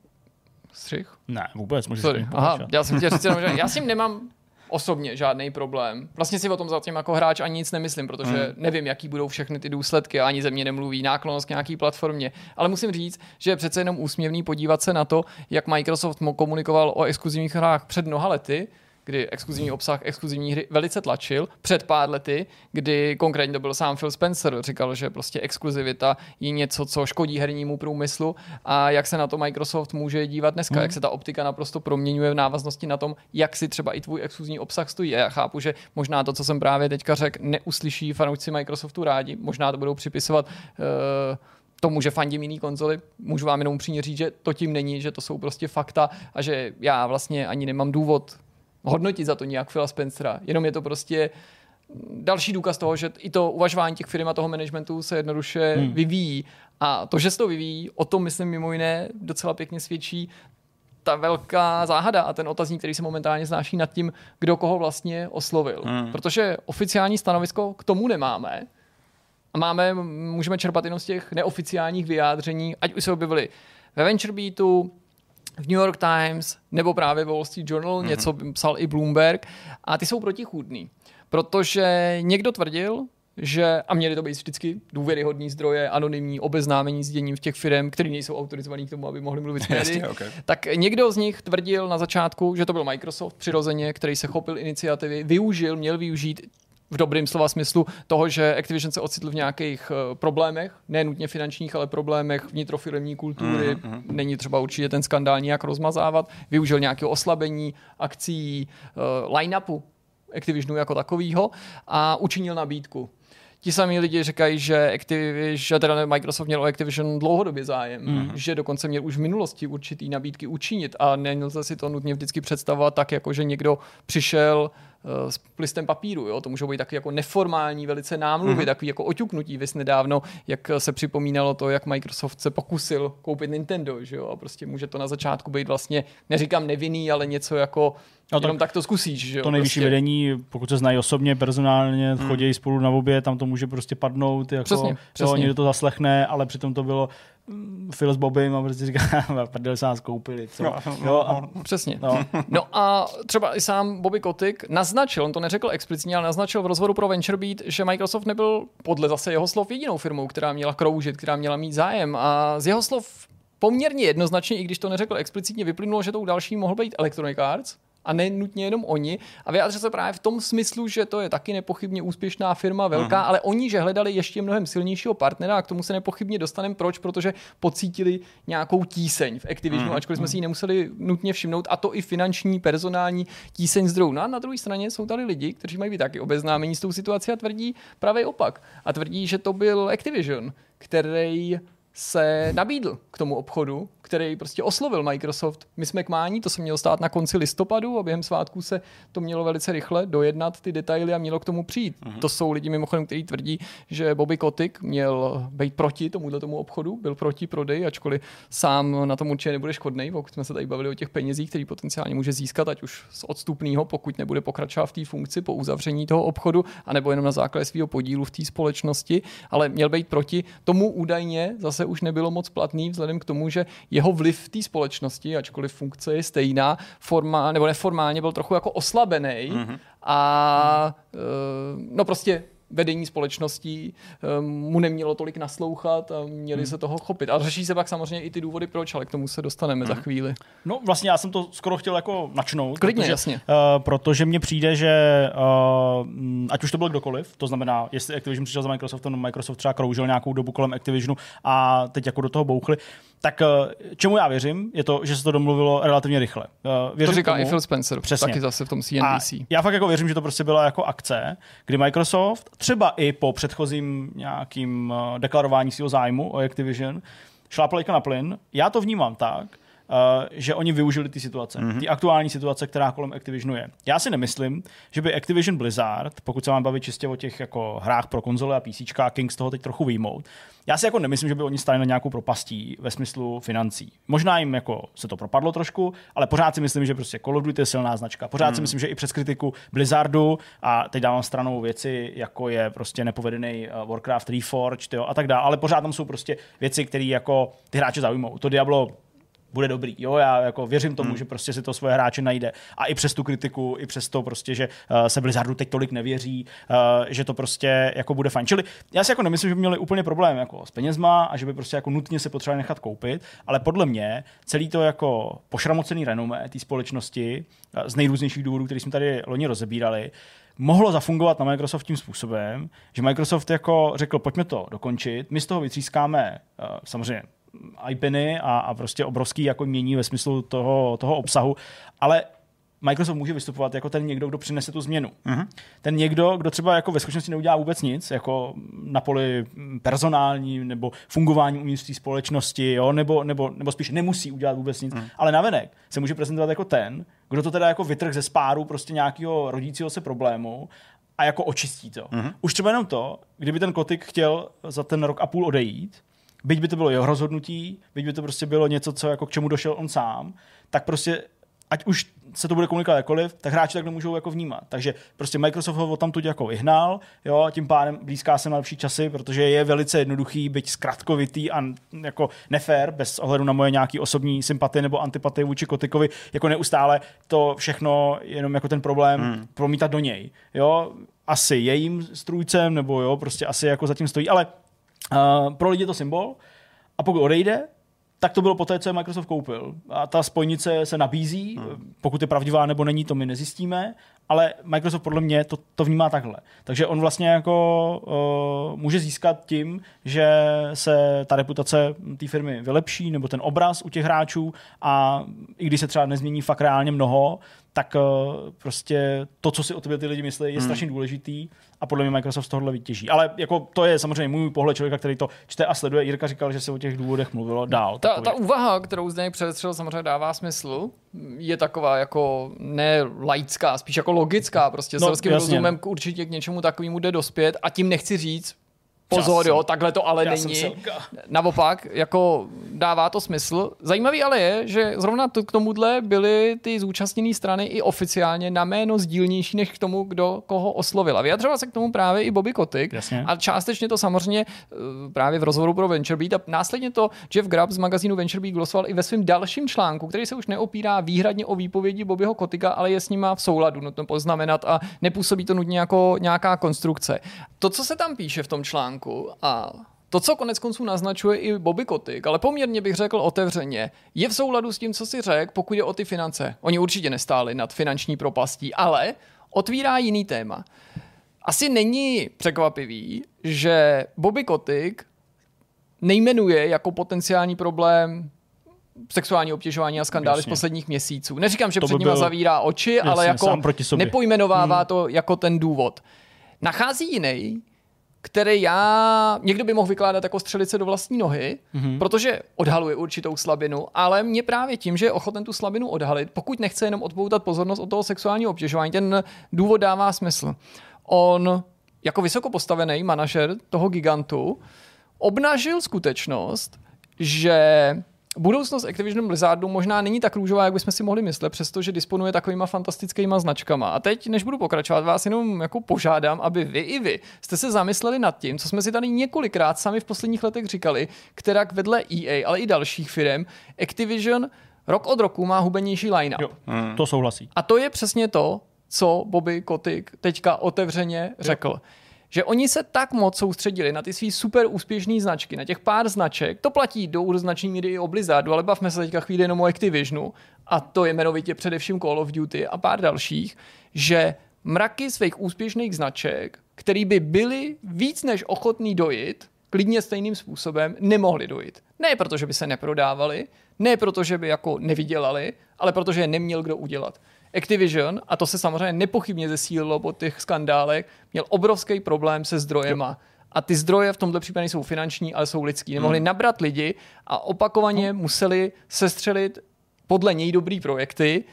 střih? Ne, vůbec. Sorry. Aha, já jsem chtěl říct, já s <laughs> ním nemám osobně žádný problém. Vlastně si o tom zatím jako hráč ani nic nemyslím, protože hmm. nevím, jaký budou všechny ty důsledky, ani ze mě nemluví náklonost k nějaký platformě. Ale musím říct, že je přece jenom úsměvný podívat se na to, jak Microsoft komunikoval o exkluzivních hrách před mnoha lety, kdy exkluzivní obsah, exkluzivní hry velice tlačil. Před pár lety, kdy konkrétně to byl sám Phil Spencer, říkal, že prostě exkluzivita je něco, co škodí hernímu průmyslu a jak se na to Microsoft může dívat dneska, hmm. jak se ta optika naprosto proměňuje v návaznosti na tom, jak si třeba i tvůj exkluzivní obsah stojí. Já chápu, že možná to, co jsem právě teďka řekl, neuslyší fanoušci Microsoftu rádi, možná to budou připisovat uh, tomu, že fandím jiný konzoli, můžu vám jenom upřímně říct, že to tím není, že to jsou prostě fakta a že já vlastně ani nemám důvod hodnotit za to nějak Phila Spencera. Jenom je to prostě další důkaz toho, že i to uvažování těch firm a toho managementu se jednoduše hmm. vyvíjí. A to, že se to vyvíjí, o tom myslím mimo jiné docela pěkně svědčí ta velká záhada a ten otazník, který se momentálně znáší nad tím, kdo koho vlastně oslovil. Hmm. Protože oficiální stanovisko k tomu nemáme. A máme, můžeme čerpat jenom z těch neoficiálních vyjádření, ať už se objevily ve VentureBeatu, v New York Times nebo právě Wall Street Journal, mm-hmm. něco psal i Bloomberg a ty jsou protichůdný. Protože někdo tvrdil, že, a měli to být vždycky důvěryhodní zdroje, anonymní obeznámení s děním v těch firm, které nejsou autorizovaní k tomu, aby mohli mluvit s <laughs> okay. Tak někdo z nich tvrdil na začátku, že to byl Microsoft přirozeně, který se chopil iniciativy, využil, měl využít v dobrém slova smyslu toho, že Activision se ocitl v nějakých uh, problémech, ne nutně finančních, ale problémech vnitrofirmní kultury. Mm-hmm. Není třeba určitě ten skandál nějak rozmazávat. Využil nějakého oslabení akcí, uh, line-upu Activisionu jako takového a učinil nabídku. Ti samí lidi říkají, že, Activision, že teda Microsoft měl o Activision dlouhodobě zájem, mm-hmm. že dokonce měl už v minulosti určitý nabídky učinit a nelze si to nutně vždycky představovat tak, jako že někdo přišel s listem papíru. Jo? To můžou být taky jako neformální, velice námluvy, mm-hmm. takový jako oťuknutí. Vys nedávno, jak se připomínalo to, jak Microsoft se pokusil koupit Nintendo, že jo? A prostě může to na začátku být vlastně, neříkám nevinný, ale něco jako No Jenom tak to zkusíš, že jo? To nejvyšší prostě. vedení, pokud se znají osobně, personálně, hmm. chodí spolu na obě, tam to může prostě padnout, jako, přesně, přesně. někdo to zaslechne, ale přitom to bylo Phil s Bobem a prostě říká, <laughs> prdel se nás koupili, co? No, no, no, a, přesně. No. no a třeba i sám Bobby Kotick naznačil, on to neřekl explicitně, ale naznačil v rozhovoru pro VentureBeat, že Microsoft nebyl podle zase jeho slov jedinou firmou, která měla kroužit, která měla mít zájem a z jeho slov poměrně jednoznačně, i když to neřekl explicitně, vyplynulo, že tou další mohl být Electronic Arts, a ne nutně jenom oni. A vyjádřil se právě v tom smyslu, že to je taky nepochybně úspěšná firma, velká, uh-huh. ale oni, že hledali ještě mnohem silnějšího partnera a k tomu se nepochybně dostaneme. Proč? Protože pocítili nějakou tíseň v Activisionu, uh-huh. ačkoliv jsme si ji nemuseli nutně všimnout, a to i finanční, personální tíseň zdrojů. No a na druhé straně jsou tady lidi, kteří mají být taky obeznámení s tou situací a tvrdí právě opak. A tvrdí, že to byl Activision, který se nabídl k tomu obchodu, který prostě oslovil Microsoft. My jsme k mání, to se mělo stát na konci listopadu a během svátků se to mělo velice rychle dojednat ty detaily a mělo k tomu přijít. Uh-huh. To jsou lidi mimochodem, kteří tvrdí, že Bobby Kotick měl být proti tomuto tomu obchodu, byl proti prodej, ačkoliv sám na tom určitě nebude škodný, pokud jsme se tady bavili o těch penězích, který potenciálně může získat, ať už z odstupného, pokud nebude pokračovat v té funkci po uzavření toho obchodu, anebo jenom na základě svého podílu v té společnosti, ale měl být proti. Tomu údajně zase už nebylo moc platný, vzhledem k tomu, že jeho vliv v té společnosti, ačkoliv funkce je stejná, forma, nebo neformálně byl trochu jako oslabený mm-hmm. a mm-hmm. no prostě vedení společností ehm, mu nemělo tolik naslouchat a měli hmm. se toho chopit. A řeší se pak samozřejmě i ty důvody, proč, ale k tomu se dostaneme hmm. za chvíli. No vlastně já jsem to skoro chtěl jako načnout. Klidně, protože, jasně. Uh, protože mně přijde, že uh, ať už to byl kdokoliv, to znamená, jestli Activision přišel za Microsoftem, Microsoft třeba kroužil nějakou dobu kolem Activisionu a teď jako do toho bouchli, tak uh, čemu já věřím, je to, že se to domluvilo relativně rychle. Věřím to říká tomu, i Phil Spencer, Přesně. taky zase v tom CNBC. A já fakt jako věřím, že to prostě byla jako akce, kdy Microsoft třeba i po předchozím nějakým eh, deklarování svého zájmu o Activision, šlápl na plyn. Já to vnímám tak, že oni využili ty situace, mm-hmm. ty aktuální situace, která kolem Activisionu je. Já si nemyslím, že by Activision Blizzard, pokud se vám baví čistě o těch jako hrách pro konzole a PC, Kings toho teď trochu výjmout, já si jako nemyslím, že by oni stali na nějakou propastí ve smyslu financí. Možná jim jako se to propadlo trošku, ale pořád si myslím, že prostě Call of Duty je silná značka. Pořád mm. si myslím, že i přes kritiku Blizzardu a teď dávám stranou věci, jako je prostě nepovedený uh, Warcraft Reforged jo, a tak dále, ale pořád tam jsou prostě věci, které jako ty hráče zaujmou. To Diablo bude dobrý. Jo, já jako věřím tomu, hmm. že prostě si to svoje hráče najde. A i přes tu kritiku, i přes to prostě, že uh, se Blizzardu teď tolik nevěří, uh, že to prostě jako bude fajn. Čili já si jako nemyslím, že by měli úplně problém jako s penězma a že by prostě jako nutně se potřebovali nechat koupit, ale podle mě celý to jako pošramocený renomé té společnosti uh, z nejrůznějších důvodů, které jsme tady loni rozebírali, mohlo zafungovat na Microsoft tím způsobem, že Microsoft jako řekl, pojďme to dokončit, my z toho vytřískáme uh, samozřejmě IPiny a, a prostě obrovský jako mění ve smyslu toho, toho obsahu, ale Microsoft může vystupovat jako ten někdo, kdo přinese tu změnu. Uh-huh. Ten někdo, kdo třeba jako ve skutečnosti neudělá vůbec nic, jako na poli personální nebo fungování uvnitř té společnosti, jo? Nebo, nebo, nebo spíš nemusí udělat vůbec nic, uh-huh. ale navenek se může prezentovat jako ten, kdo to teda jako vytrh ze spáru prostě nějakého rodícího se problému a jako očistí to. Uh-huh. Už třeba jenom to, kdyby ten kotik chtěl za ten rok a půl odejít, byť by to bylo jeho rozhodnutí, byť by to prostě bylo něco, co jako k čemu došel on sám, tak prostě ať už se to bude komunikovat jakkoliv, tak hráči tak nemůžou jako vnímat. Takže prostě Microsoft ho tam tu jako vyhnal, jo, tím pádem blízká se na lepší časy, protože je velice jednoduchý, byť zkratkovitý a jako nefér, bez ohledu na moje nějaký osobní sympatie nebo antipatie vůči Kotikovi, jako neustále to všechno jenom jako ten problém hmm. promítat do něj. Jo, asi jejím strůjcem, nebo jo, prostě asi jako zatím stojí, ale uh, pro lidi je to symbol, a pokud odejde, tak to bylo poté, co je Microsoft koupil. A ta spojnice se nabízí, hmm. pokud je pravdivá nebo není, to my nezjistíme, ale Microsoft podle mě to, to vnímá takhle. Takže on vlastně jako uh, může získat tím, že se ta reputace té firmy vylepší, nebo ten obraz u těch hráčů a i když se třeba nezmění fakt reálně mnoho, tak uh, prostě to, co si o tobě ty lidi myslí, je hmm. strašně důležitý a podle mě Microsoft z tohohle vytěží. Ale jako to je samozřejmě můj pohled člověka, který to čte a sleduje. Jirka říkal, že se o těch důvodech mluvilo dál. Ta, ta úvaha, kterou zde předestřel, samozřejmě dává smysl. Je taková jako ne laická, spíš jako logická. Prostě no, selským rozumem určitě k něčemu takovému jde dospět a tím nechci říct, Pozor, jo, takhle to ale Já není. Naopak, jako dává to smysl. Zajímavý ale je, že zrovna to, k tomuhle byly ty zúčastněné strany i oficiálně na jméno sdílnější než k tomu, kdo koho oslovila. Vyjadřoval se k tomu právě i Bobby Kotick. Jasně. A částečně to samozřejmě eh, právě v rozhovoru pro VentureBeat a následně to Jeff Grubb z magazínu VentureBeat glosoval i ve svém dalším článku, který se už neopírá výhradně o výpovědi Bobbyho Kotika, ale je s nima v souladu, nutno poznamenat a nepůsobí to nutně jako nějaká konstrukce. To, co se tam píše v tom článku, článku a to, co konec konců naznačuje i Bobby Kotick, ale poměrně bych řekl otevřeně, je v souladu s tím, co si řekl, pokud je o ty finance. Oni určitě nestáli nad finanční propastí, ale otvírá jiný téma. Asi není překvapivý, že Bobby Kotick nejmenuje jako potenciální problém sexuální obtěžování a skandály jasně. z posledních měsíců. Neříkám, že to před by nima byl... zavírá oči, jasně, ale jako nepojmenovává hmm. to jako ten důvod. Nachází jiný, který já někdo by mohl vykládat jako střelice do vlastní nohy, mm-hmm. protože odhaluje určitou slabinu, ale mě právě tím, že je ochoten tu slabinu odhalit, pokud nechce jenom odpoutat pozornost od toho sexuálního obtěžování, ten důvod dává smysl. On jako vysoko postavený manažer toho gigantu obnažil skutečnost, že budoucnost Activision Blizzardu možná není tak růžová, jak bychom si mohli myslet, přestože disponuje takovýma fantastickýma značkama. A teď, než budu pokračovat, vás jenom jako požádám, aby vy i vy jste se zamysleli nad tím, co jsme si tady několikrát sami v posledních letech říkali, která vedle EA, ale i dalších firm, Activision rok od roku má hubenější line Jo, hmm. to souhlasí. A to je přesně to, co Bobby Kotick teďka otevřeně řekl. Jo že oni se tak moc soustředili na ty svý super úspěšné značky, na těch pár značek, to platí do značný míry i o Blizzardu, ale bavme se teďka chvíli jenom o Activisionu, a to je jmenovitě především Call of Duty a pár dalších, že mraky svých úspěšných značek, který by byly víc než ochotný dojít, klidně stejným způsobem, nemohli dojít. Ne proto, že by se neprodávali, ne proto, že by jako nevydělali, ale protože je neměl kdo udělat. Activision, a to se samozřejmě nepochybně zesílilo po těch skandálech, měl obrovský problém se zdrojema. Jo. A ty zdroje v tomto případě jsou finanční, ale jsou lidský. Nemohli hmm. nabrat lidi a opakovaně hmm. museli sestřelit podle něj dobrý projekty,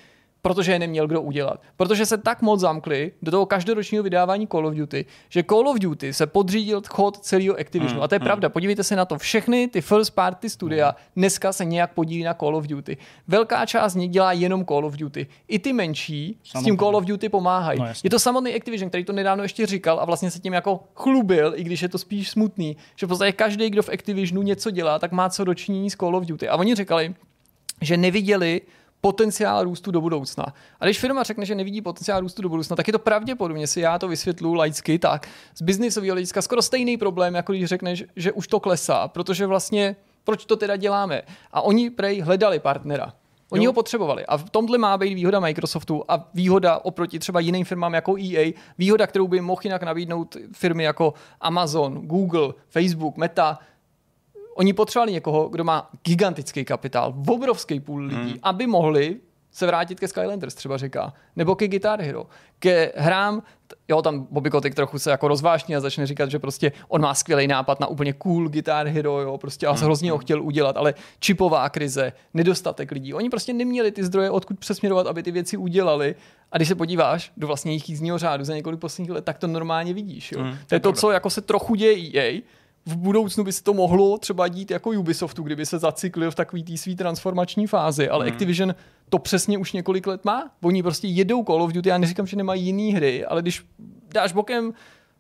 protože je neměl kdo udělat. Protože se tak moc zamkli do toho každoročního vydávání Call of Duty, že Call of Duty se podřídil chod celého Activisionu. Mm, a to je mm. pravda. Podívejte se na to. Všechny ty first party studia mm. dneska se nějak podílí na Call of Duty. Velká část z nich dělá jenom Call of Duty. I ty menší Samotný. s tím Call of Duty pomáhají. No, je to samotný Activision, který to nedávno ještě říkal a vlastně se tím jako chlubil, i když je to spíš smutný, že v podstatě každý, kdo v Activisionu něco dělá, tak má co dočinění s Call of Duty. A oni říkali, že neviděli potenciál růstu do budoucna. A když firma řekne, že nevidí potenciál růstu do budoucna, tak je to pravděpodobně, si já to vysvětlu laicky, tak z biznisového hlediska skoro stejný problém, jako když řekneš, že už to klesá, protože vlastně proč to teda děláme? A oni prej hledali partnera. Oni jo. ho potřebovali. A v tomhle má být výhoda Microsoftu a výhoda oproti třeba jiným firmám jako EA, výhoda, kterou by mohl jinak nabídnout firmy jako Amazon, Google, Facebook, Meta, Oni potřebovali někoho, kdo má gigantický kapitál, obrovský půl lidí, hmm. aby mohli se vrátit ke Skylanders, třeba říká, nebo ke Guitar Hero, ke hrám, jo, tam Bobby Kotick trochu se jako rozvážní a začne říkat, že prostě on má skvělý nápad na úplně cool Guitar Hero, jo, prostě a hmm. hrozně ho chtěl udělat, ale čipová krize, nedostatek lidí, oni prostě neměli ty zdroje, odkud přesměrovat, aby ty věci udělali a když se podíváš do vlastně jejich jízdního řádu za několik posledních let, tak to normálně vidíš, jo. Hmm, to je to, co jako se trochu děje EA, v budoucnu by se to mohlo třeba dít jako Ubisoftu, kdyby se zacyklil v takový té svý transformační fázi, ale hmm. Activision to přesně už několik let má. Oni prostě jedou Call of Duty, já neříkám, že nemají jiný hry, ale když dáš bokem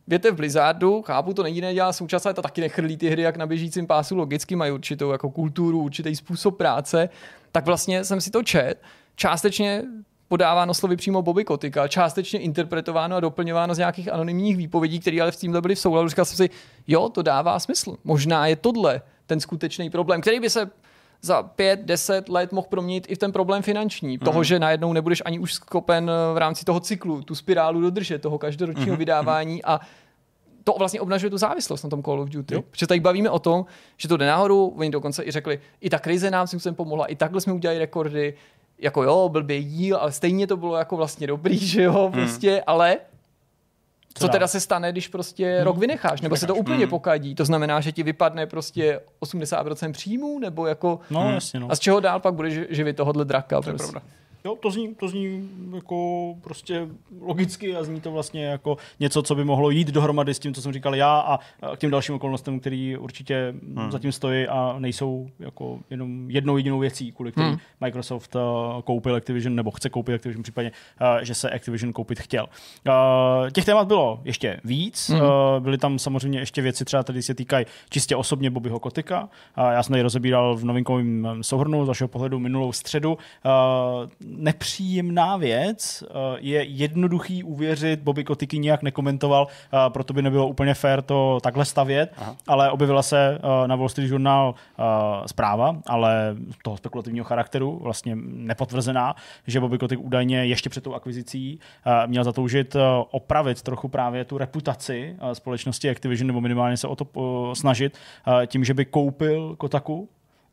věte v Blizzardu, chápu, to není nedělá současně, ale to taky nechrlí ty hry jak na běžícím pásu, logicky mají určitou jako kulturu, určitý způsob práce, tak vlastně jsem si to čet. Částečně podáváno slovy přímo Bobby Kotika, částečně interpretováno a doplňováno z nějakých anonymních výpovědí, které ale v tímhle byly v souladu. Říkal jsem si, jo, to dává smysl. Možná je tohle ten skutečný problém, který by se za pět, deset let mohl proměnit i v ten problém finanční. Mm. Toho, že najednou nebudeš ani už skopen v rámci toho cyklu tu spirálu dodržet, toho každoročního mm. vydávání a to vlastně obnažuje tu závislost na tom Call of Duty. Jo. Protože tady bavíme o tom, že to jde nahoru, oni dokonce i řekli, i ta krize nám tím pomohla, i takhle jsme udělali rekordy, jako jo, blbý díl, ale stejně to bylo jako vlastně dobrý, <laughs> že jo, hmm. prostě, ale co, co teda se stane, když prostě hmm. rok vynecháš, nebo se to úplně hmm. pokadí? To znamená, že ti vypadne prostě 80% příjmů, nebo jako... No, hmm. jasně, no. A z čeho dál pak budeš živit tohohle draka? To prostě. je pravda. Jo, to zní, to zní jako prostě logicky a zní to vlastně jako něco, co by mohlo jít dohromady s tím, co jsem říkal já a k těm dalším okolnostem, který určitě hmm. zatím stojí a nejsou jako jenom jednou jedinou věcí, kvůli který hmm. Microsoft uh, koupil Activision nebo chce koupit Activision, případně, uh, že se Activision koupit chtěl. Uh, těch témat bylo ještě víc. Hmm. Uh, byly tam samozřejmě ještě věci, třeba tady se týkají čistě osobně Bobbyho Kotika. Uh, já jsem tady rozebíral v novinkovém souhrnu z vašeho pohledu minulou středu. Uh, nepříjemná věc. Eh, je jednoduchý uvěřit, Bobby Kotiky nijak nekomentoval, eh, proto by nebylo úplně fér to takhle stavět, Aha. ale objevila se eh, na Wall Street Journal zpráva, ale toho spekulativního charakteru, vlastně nepotvrzená, že Bobby Kotick údajně ještě před tou akvizicí měl zatoužit opravit trochu právě tu reputaci společnosti Activision, nebo minimálně se o to snažit tím, že by koupil Kotaku,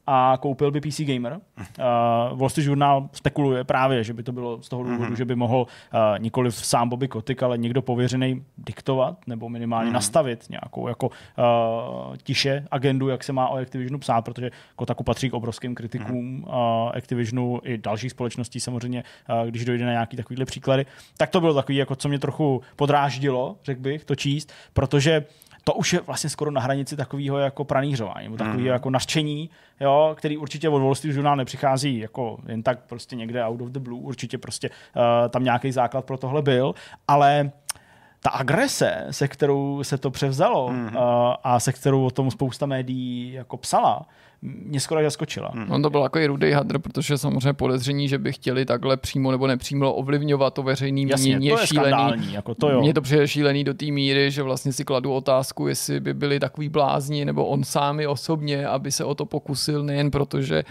a koupil by PC Gamer. Uh, Wall Street Journal spekuluje právě, že by to bylo z toho důvodu, mm-hmm. že by mohl uh, nikoli sám Bobby Kotick, ale někdo pověřený diktovat nebo minimálně mm-hmm. nastavit nějakou jako uh, tiše agendu, jak se má o Activisionu psát, protože Kotaku patří k obrovským kritikům mm-hmm. uh, Activisionu i dalších společností samozřejmě, uh, když dojde na nějaký takovýhle příklady. Tak to bylo takový, jako co mě trochu podráždilo, řekl bych, to číst, protože to už je vlastně skoro na hranici takového jako pranířování, nebo takového mm. jako naštění, jo, který určitě od Wall Street Journal nepřichází jako jen tak prostě někde out of the blue, určitě prostě uh, tam nějaký základ pro tohle byl, ale ta agrese, se kterou se to převzalo mm-hmm. a se kterou o tom spousta médií jako psala, mě skoro zaskočila. Hmm. On to byl jako i rudý hadr, protože samozřejmě podezření, že by chtěli takhle přímo nebo nepřímo ovlivňovat to veřejný mínění je šílený. Jako to jo. Mně to přijde šílený do té míry, že vlastně si kladu otázku, jestli by byli takový blázni, nebo on sám osobně, aby se o to pokusil, nejen protože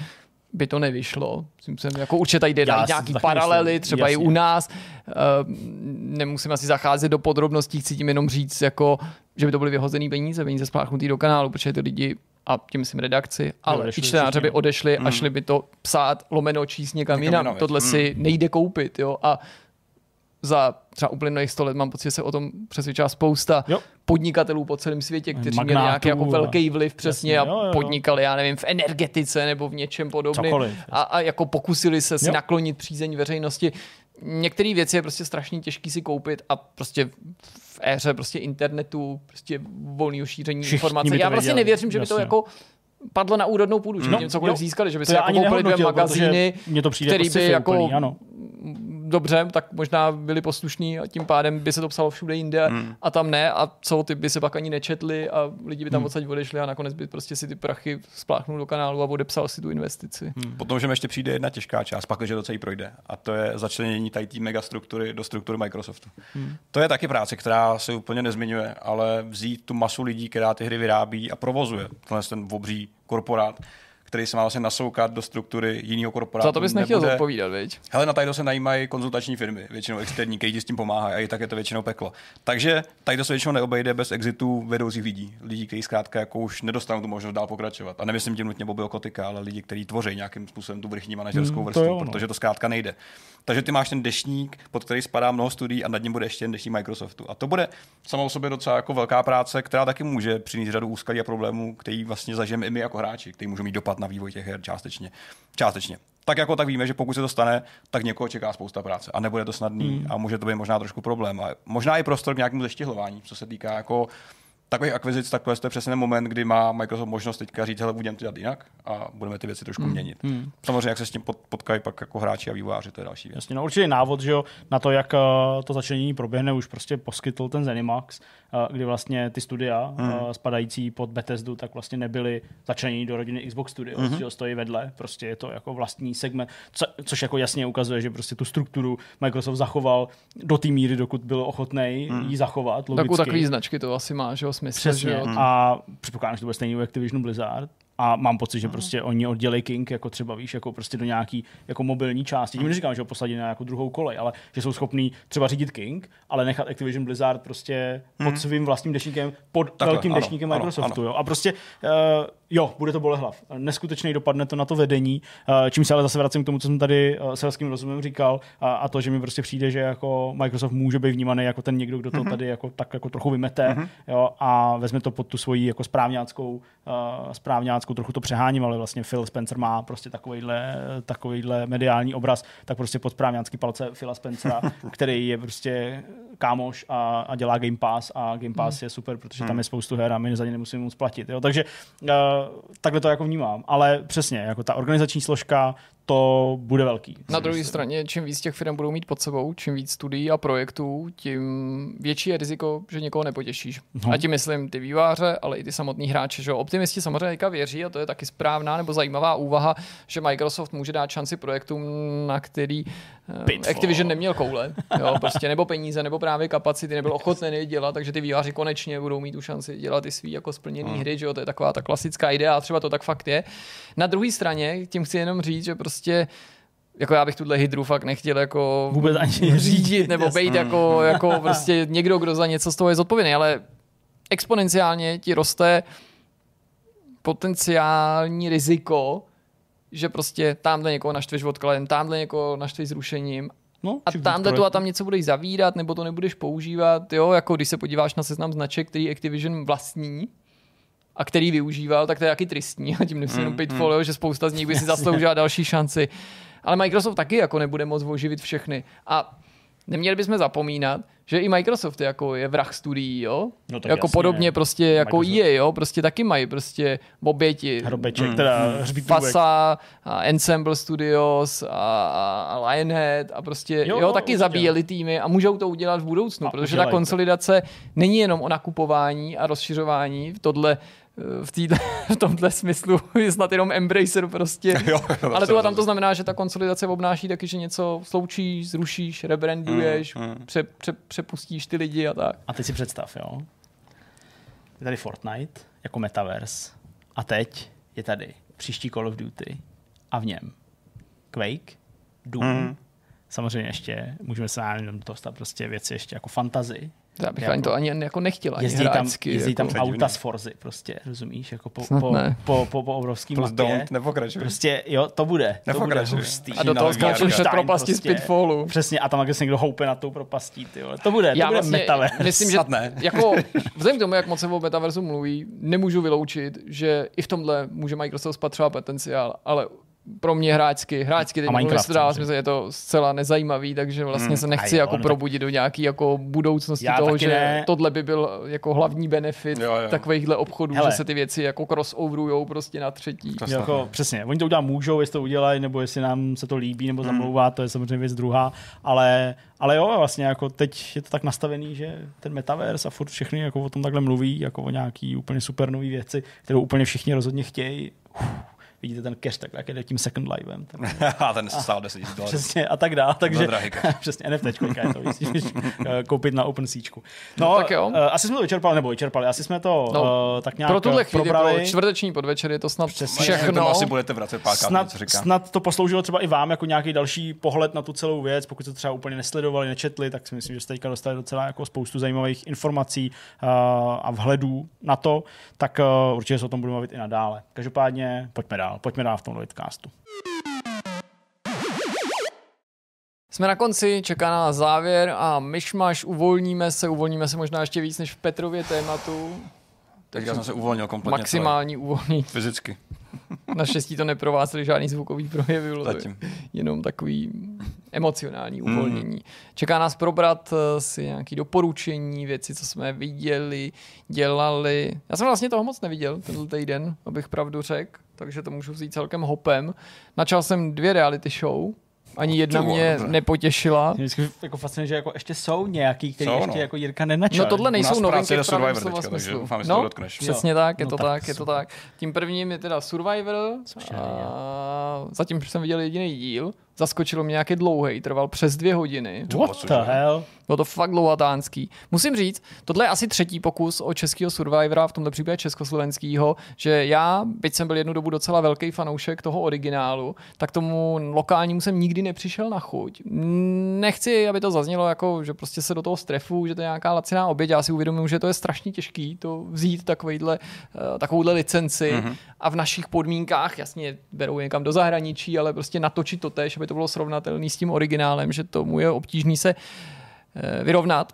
by to nevyšlo. Myslím, jako určitě tady jde nějaký paralely, třeba Jasně. i u nás. Uh, nemusím asi zacházet do podrobností, chci tím jenom říct, jako, že by to byly vyhozený peníze, peníze spláchnutý do kanálu, protože ty lidi a tím myslím redakci, ale odešli, i čtenáře by odešli mm. a šli by to psát, lomeno číst někam jinam. Tohle mm. si nejde koupit, jo, a za třeba uplynulých 100 let mám pocit, že se o tom přesvědčila spousta jo. podnikatelů po celém světě, kteří Magnátů, měli nějaký jako velký vliv přesně jasně, a jo, jo. podnikali, já nevím, v energetice nebo v něčem podobném a, a jako pokusili se si naklonit přízeň veřejnosti. Některé věci je prostě strašně těžký si koupit a prostě v éře prostě internetu, prostě volného šíření Všichni informací. Já vlastně nevěřím, že by to jako padlo na úrodnou půdu, že by no, cokoliv jo. získali, že by se jako koupili dvě magazíny, mě to přijde který prostě by jako ano dobře, tak možná byli poslušní a tím pádem by se to psalo všude jinde hmm. a tam ne a co, ty by se pak ani nečetli a lidi by tam hmm. odsaď odešli a nakonec by prostě si ty prachy spláchnul do kanálu a odepsal si tu investici. Hmm. Potom, že ještě přijde jedna těžká část, pak, že to celý projde a to je začlenění tady té megastruktury do struktury Microsoftu. Hmm. To je taky práce, která se úplně nezmiňuje, ale vzít tu masu lidí, která ty hry vyrábí a provozuje, tenhle ten obří korporát, který se má vlastně nasoukat do struktury jiného korporátu. Za to bys nechtěl nebude... zodpovídat, viď? Hele, na tady se najímají konzultační firmy, většinou externí, kteří s tím pomáhají a i tak je to většinou peklo. Takže tady to se většinou neobejde bez exitu vedoucích lidí. Lidí, kteří zkrátka jako už nedostanou tu možnost dál pokračovat. A nemyslím tím nutně Bobby Kotika, ale lidi, kteří tvoří nějakým způsobem tu vrchní manažerskou hmm, vrstvu, to jo, no. protože to zkrátka nejde. Takže ty máš ten dešník, pod který spadá mnoho studií a nad ním bude ještě ten dešník Microsoftu. A to bude samo o sobě docela jako velká práce, která taky může přinést řadu úskalí a problémů, který vlastně zažijeme i my jako hráči, který můžou mít dopad na vývoj těch her částečně. částečně. Tak jako tak víme, že pokud se to stane, tak někoho čeká spousta práce a nebude to snadný hmm. a může to být možná trošku problém. A možná i prostor k nějakému zeštihlování, co se týká jako takových akvizic, tak to je přesně ten moment, kdy má Microsoft možnost teďka říct, hele, budeme to dělat jinak a budeme ty věci trošku hmm. měnit. Hmm. Samozřejmě, jak se s tím potkají pak jako hráči a vývojáři, to je další věc. Jasně, no určitě návod, že jo, na to, jak uh, to začlenění proběhne, už prostě poskytl ten Zenimax, kdy vlastně ty studia hmm. uh, spadající pod Bethesdu, tak vlastně nebyly začlenění do rodiny Xbox Studios, hmm. že stojí vedle, prostě je to jako vlastní segment, co, což jako jasně ukazuje, že prostě tu strukturu Microsoft zachoval do té míry, dokud byl ochotný hmm. ji zachovat. Logicky. Tak takový značky to asi má, že jo, smysl. Přesně. Že jo? A předpokládám, že to bude stejný u Activision Blizzard, a mám pocit, že prostě oni oddělej King, jako třeba víš, jako prostě do nějaký jako mobilní části. Tím neříkám, že ho posadí na jako druhou kolej, ale že jsou schopní třeba řídit King, ale nechat Activision Blizzard prostě pod hmm. svým vlastním dešníkem, pod Takhle, velkým ano, dešníkem ano, Microsoftu. Ano. Jo? A prostě uh, jo, bude to bolehlav. Neskutečný dopadne to na to vedení, uh, čím se ale zase vracím k tomu, co jsem tady uh, selským rozumem říkal, a, a to, že mi prostě přijde, že jako Microsoft může být vnímaný jako ten někdo, kdo to mm-hmm. tady jako tak jako trochu vymete mm-hmm. jo, a vezme to pod tu svoji jako správňáckou, uh, správňáckou trochu to přeháním, ale vlastně Phil Spencer má prostě takovýhle, takovýhle mediální obraz, tak prostě pod správňácký palce Phila Spencera, <laughs> který je prostě kámoš a, a dělá Game Pass a Game Pass mm. je super, protože tam je spoustu her a my za ně nemusíme moc platit. Jo. Takže uh, takhle to jako vnímám. Ale přesně, jako ta organizační složka, to bude velký. Na druhé straně, čím víc těch firm budou mít pod sebou, čím víc studií a projektů, tím větší je riziko, že někoho nepotěšíš. No. A tím myslím ty výváře, ale i ty samotní hráči. Že optimisti samozřejmě věří, a to je taky správná nebo zajímavá úvaha, že Microsoft může dát šanci projektům, na který eh, Pitfall. Activision neměl koule, jo, prostě, nebo peníze, nebo právě kapacity, nebyl ochotný je dělat, takže ty výváři konečně budou mít tu šanci dělat i svý jako splněný hmm. hry, že jo, to je taková ta klasická idea a třeba to tak fakt je. Na druhé straně, tím chci jenom říct, že prostě jako já bych tuhle hydru fakt nechtěl jako vůbec ani <laughs> řídit nebo být jako, jako prostě někdo, kdo za něco z toho je zodpovědný, ale exponenciálně ti roste potenciální riziko, že prostě tamhle někoho naštveš odkladem, tamhle někoho naštveš zrušením. No, a tamhle tu a tam něco budeš zavírat, nebo to nebudeš používat, jo, jako když se podíváš na seznam značek, který Activision vlastní, a který využíval, tak to je jaký tristní. <laughs> A tím nemyslím mm, Pitfall, mm. že spousta z nich by si <laughs> zasloužila další šanci. Ale Microsoft taky jako nebude moc oživit všechny. A neměli bychom zapomínat, že i Microsoft jako je vrah studií, jo? No tak jako jasně. podobně prostě jako Microsoft. EA, jo? Prostě taky mají prostě oběti. Hrobeček, mm. teda Fasa, a Ensemble Studios a, a Lionhead a prostě, jo, jo no, taky zabíjeli týmy a můžou to udělat v budoucnu, a protože udělaj. ta konsolidace není jenom o nakupování a rozšiřování, tohle v, týhle, <laughs> v tomhle smyslu <laughs> je snad jenom Embracer prostě. <laughs> Jo, jo, Ale to a tam to znamená, že ta konsolidace obnáší taky, že něco sloučíš, zrušíš, rebranduješ, mm, mm. Pře, pře, přepustíš ty lidi a tak. A teď si představ, jo. Je tady Fortnite jako metaverse a teď je tady příští Call of Duty a v něm Quake, Doom, mm. samozřejmě ještě můžeme se do toho stát prostě věci ještě jako fantazy, já bych jako, ani to ani jako nechtěl. Ani jezdí tam, jezdí jako. tam auta z Forzy, prostě, rozumíš? Jako po, po, po, po, po, po obrovský Plus mapě. don't, nepokračuj. Prostě, jo, to bude. Nepokračuj. To bude hustý. A do toho skáčeš před propastí prostě, z Pitfallu. Přesně, a tam když se někdo houpe na tou propastí, ty vole. To bude, Já to bude vlastně metaverse. Myslím, že ne. jako, <laughs> vzhledem k tomu, jak moc se o metaversu mluví, nemůžu vyloučit, že i v tomhle může Microsoft spatřovat potenciál, ale pro mě hráčsky, hráčsky teď samozřejmě. smysl, je to zcela nezajímavý, takže vlastně Hmm. se nechci jo, jako no tak- probudit do nějaký jako budoucnosti Já toho, že ne. tohle by byl jako hlavní benefit Jo, jo. takovýchhle obchodů, Hele. že se ty věci jako crossoverujou prostě na třetí. To Jako, ne. přesně, oni to udělat můžou, jestli to udělají, nebo jestli nám se to líbí, Hmm. nebo zamlouvá, to je samozřejmě věc druhá, ale, ale jo, vlastně jako teď je to tak nastavený, že ten metaverse a furt všechny jako o tom takhle mluví, jako o nějaký úplně super nový věci, kterou úplně všichni rozhodně chtějí. Uf, vidíte ten cash takhle, jak jde tím Second Lifem. Ten, <laughs> A ten stál 10 000 dolarů. přesně a tak dále, takže <laughs> přesně NFT je to, když, eh, koupit na OpenSea. No, Tak jo. eh, asi jsme to vyčerpali, nebo vyčerpali, asi jsme to No, eh, tak nějak Pro tuhle chvíli, probrali. pro čtvrteční podvečer je to snad Přesně. Všechno. asi budete vracet párkrát, snad, co říká. snad to posloužilo třeba i vám jako nějaký další pohled na tu celou věc, pokud jste třeba úplně nesledovali, nečetli, tak si myslím, že jste teďka dostali docela jako spoustu zajímavých informací uh, a vhledů na to, tak uh, určitě se o tom budeme mluvit i nadále. Každopádně pojďme dál, pojďme dál v tom vidcastu. Jsme na konci, čeká na nás závěr a myšmaš, uvolníme se, uvolníme se možná ještě víc než v Petrově tématu. Teď já jsem se uvolnil kompletně Maximální uvolnění. celý. Fyzicky. <laughs> Naštěstí to neprovázely žádný zvukový projevy, bylo to Zatím. jenom takový emocionální uvolnění. Čeká nás probrat eh, si nějaké doporučení, věci, co jsme viděli, dělali. Já jsem vlastně toho moc neviděl tenhle týden, abych pravdu řekl, takže to můžu vzít celkem hopem. Načal jsem dvě reality show, ani jedna mě nepotěšila. Mě vždycky jako fascinuje, že jako ještě jsou nějaký, který Jsou, ještě no. jako Jirka nenačal. No tohle nejsou novinky je v pravém Survivor slova teďka, takže smyslu. doufám, No, dotkneš. přesně tak, je No to tak tak, je to tak. Tím prvním je teda Survivor. Což. A zatím jsem viděl jediný díl. Zaskočilo mě nějaký dlouhý, trval přes dvě hodiny. What the hell? Bylo to fakt dlouhatánský. Musím říct, tohle je asi třetí pokus o českého Survivora, v tomto případě československého, že já, byť jsem byl jednu dobu docela velký fanoušek toho originálu, tak tomu lokálnímu jsem nikdy nepřišel na chuť. Nechci, aby to zaznělo jako, že prostě se do toho strefu, že to je nějaká laciná oběť. Já si uvědomuji, že to je strašně těžký to vzít takovýhle, eh, takovouhle licenci mm-hmm. a v našich podmínkách, jasně berou někam do zahraničí, ale prostě natočit to tež, aby to bylo srovnatelné s tím originálem, že tomu je obtížný se eh, vyrovnat.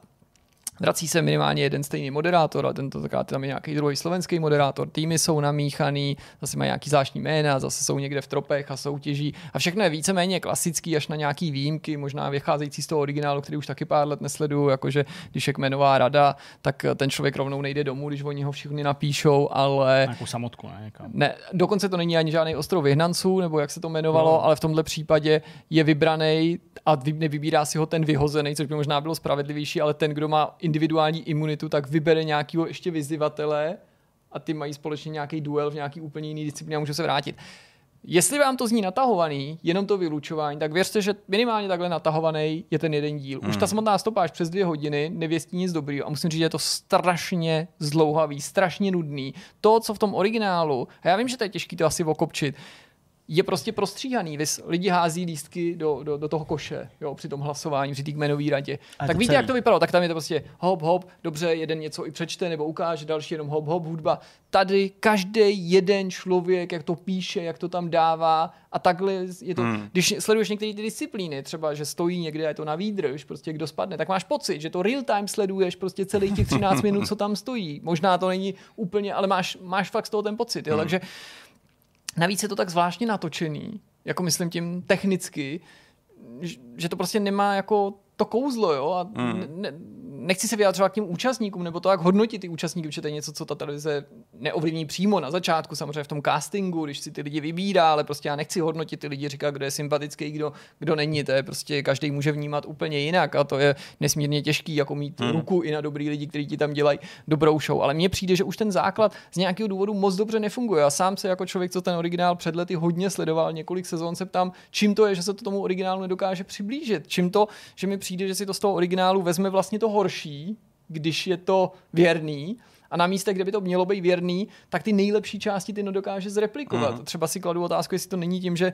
Vrací se minimálně jeden stejný moderátor, a tentokrát tam je nějaký druhý slovenský moderátor, týmy jsou namíchaný, zase mají nějaký zvláštní jména, zase jsou někde v tropech a soutěží a všechno je víceméně klasický až na nějaký výjimky, možná vycházející z toho originálu, který už taky pár let nesleduju, jakože když je kmenová rada, tak ten člověk rovnou nejde domů, když oni ho všichni napíšou, ale Nějakou samotku, ne? Někam. ne, dokonce to není ani žádný ostrov vyhnanců, nebo jak se to jmenovalo, No. ale v tomhle případě je vybraný a vy, nevybírá si ho ten vyhozený, což by možná bylo spravedlivější, ale ten, kdo má individuální imunitu, tak vybere nějakého ještě vyzývatele a ty mají společně nějaký duel v nějaký úplně jiný disciplíně a můžu se vrátit. Jestli vám to zní natahovaný, jenom to vylučování, tak věřte, že minimálně takhle natahovaný je ten jeden díl. Už ta samotná stopáž přes dvě hodiny nevěstí nic dobrýho a musím říct, že je to strašně zdlouhavý, strašně nudný. To, co v tom originálu, a já vím, že to je těžké to asi okopčit, je prostě prostříhaný. Vy s- lidi hází lístky do, do, do toho koše jo, při tom hlasování, při té kmenové radě. A tak víte, celý. jak to vypadalo? Tak tam je to prostě hop, hop, dobře, jeden něco i přečte nebo ukáže, další jenom hop, hop, hudba. Tady každý jeden člověk, jak to píše, jak to tam dává a takhle je to, hmm. když sleduješ některé ty disciplíny, třeba, že stojí někde a je to na výdrž, prostě kdo spadne, tak máš pocit, že to real time sleduješ prostě celých těch 13 <laughs> minut, co tam stojí. Možná to není úplně, ale máš, máš fakt z toho ten pocit, jo? takže Navíc je to tak zvláštně natočený, jako myslím tím technicky, že to prostě nemá jako to kouzlo, jo, a Hmm. ne, nechci se vyjádřovat k těm účastníkům, nebo to, jak hodnotit ty účastníky, protože to je něco, co ta televize neovlivní přímo na začátku, samozřejmě v tom castingu, když si ty lidi vybírá, ale prostě já nechci hodnotit ty lidi, říkat, kdo je sympatický, kdo, kdo není, to je prostě každý může vnímat úplně jinak a to je nesmírně těžký, jako mít hmm. ruku i na dobrý lidi, kteří ti tam dělají dobrou show. Ale mně přijde, že už ten základ z nějakého důvodu moc dobře nefunguje. Já sám se jako člověk, co ten originál před lety hodně sledoval, několik sezon se ptám, čím to je, že se to tomu originálu nedokáže přiblížit. Čím to, že mi přijde, že si to z toho originálu vezme vlastně to horší, když je to věrný, a na místě, kde by to mělo být věrný, tak ty nejlepší části ty nedokáže zreplikovat. Mm. Třeba si kladu otázku, jestli to není tím, že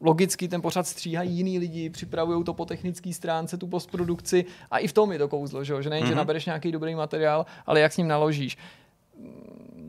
logicky ten pořad stříhají jiný lidi, připravují to po technické stránce, tu postprodukci a i v tom je to kouzlo, že, jo? že nejen, mm-hmm. že nabereš nějaký dobrý materiál, ale jak s ním naložíš.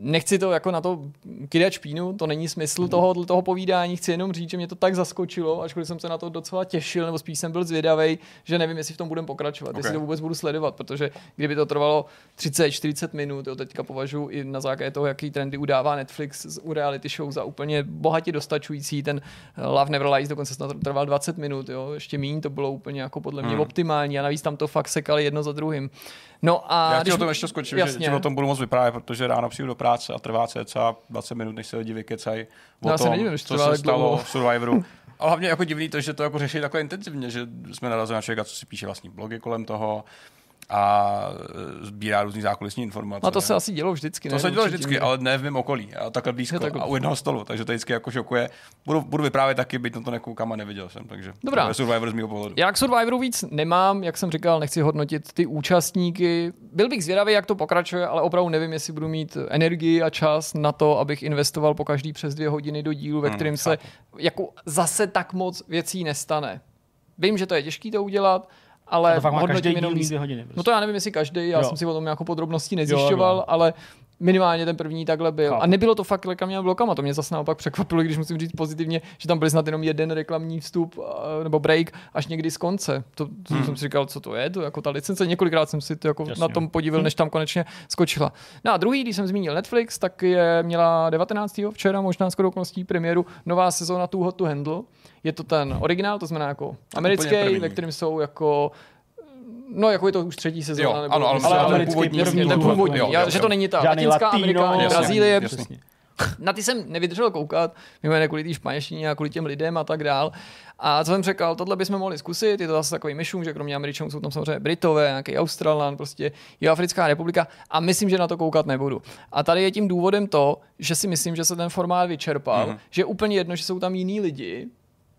Nechci to jako na to kydat špínu, to není smysl toho, toho povídání, chci jenom říct, že mě to tak zaskočilo, ačkoliv jsem se na to docela těšil, nebo spíš jsem byl zvědavý, že nevím, jestli v tom budeme pokračovat, okay. jestli to vůbec budu sledovat, protože kdyby to trvalo 30-40 minut, jo, teďka považuji i na základě toho, jaký trendy udává Netflix u reality show za úplně bohatě dostačující, ten Love Never Lies dokonce snad trval 20 minut, jo, ještě méně to bylo úplně jako podle mě hmm. optimální a navíc tam to fakt sekali jedno za druhým. No a Já když... o tom ještě skočím, jasně. že o tom budu moc vyprávět, protože ráno přijdu do práce a trvá cca 20 minut, než se lidi vykecají o no, tom, nedivím, co se stalo v Survivoru. <laughs> A hlavně jako divný to, že to jako řeší takhle intenzivně, že jsme narazili na člověka, co si píše vlastní blogy kolem toho, a sbírá různý zákulisní informace. No to se asi dělo vždycky. To ne? se dělo vždycky, ale ne v mém okolí. A takhle blízko tak... a u jednoho stolu. Takže to vždycky jako šokuje. Budu, budu vyprávět taky, byť na to nekoukám a neviděl jsem. Takže Dobrá. To je Survivor z mého pohledu. Já k Survivoru víc nemám, jak jsem říkal, nechci hodnotit ty účastníky. Byl bych zvědavý, jak to pokračuje, ale opravdu nevím, jestli budu mít energii a čas na to, abych investoval po každý přes dvě hodiny do dílu, ve hmm, kterém se jako zase tak moc věcí nestane. Vím, že to je těžké to udělat, ale to fakt má každý jenom dvě hodiny. Prostě. No to já nevím, jestli každý, já jo. jsem si o tom jako podrobností nezjišťoval, jo, jo. ale minimálně ten první takhle byl. Chápu. A nebylo to fakt reklamní blokama, to mě zase naopak překvapilo, když musím říct pozitivně, že tam byl snad jenom jeden reklamní vstup nebo break až někdy z konce. To, to hmm. jsem si říkal, co to je, to jako ta licence, několikrát jsem si to jako Jasně. na tom podíval, hmm. než tam konečně skočila. No a druhý, když jsem zmínil Netflix, tak je měla 19. včera možná skoro okolností premiéru nová sezóna Too Hot to Handle. Je to ten originál, to znamená jako americký, ve kterém jsou jako No, jako je to už třetí sezóna. Nebo, ano, ale, ale americký, původní, první, ten původní. Jo, jo, jo. Že to není ta Žádný latinská Amerika, ani Brazílie. Na ty jsem nevydržel koukat, mimo jiné kvůli té španělštině a kvůli těm lidem a tak dál. A co jsem řekl, tohle bychom mohli zkusit, je to zase takový myšům, že kromě Američanů jsou tam samozřejmě Britové, nějaký Australan, prostě je Africká republika a myslím, že na to koukat nebudu. A tady je tím důvodem to, že si myslím, že se ten formát vyčerpal, mm-hmm. že je úplně jedno, že jsou tam jiní lidi,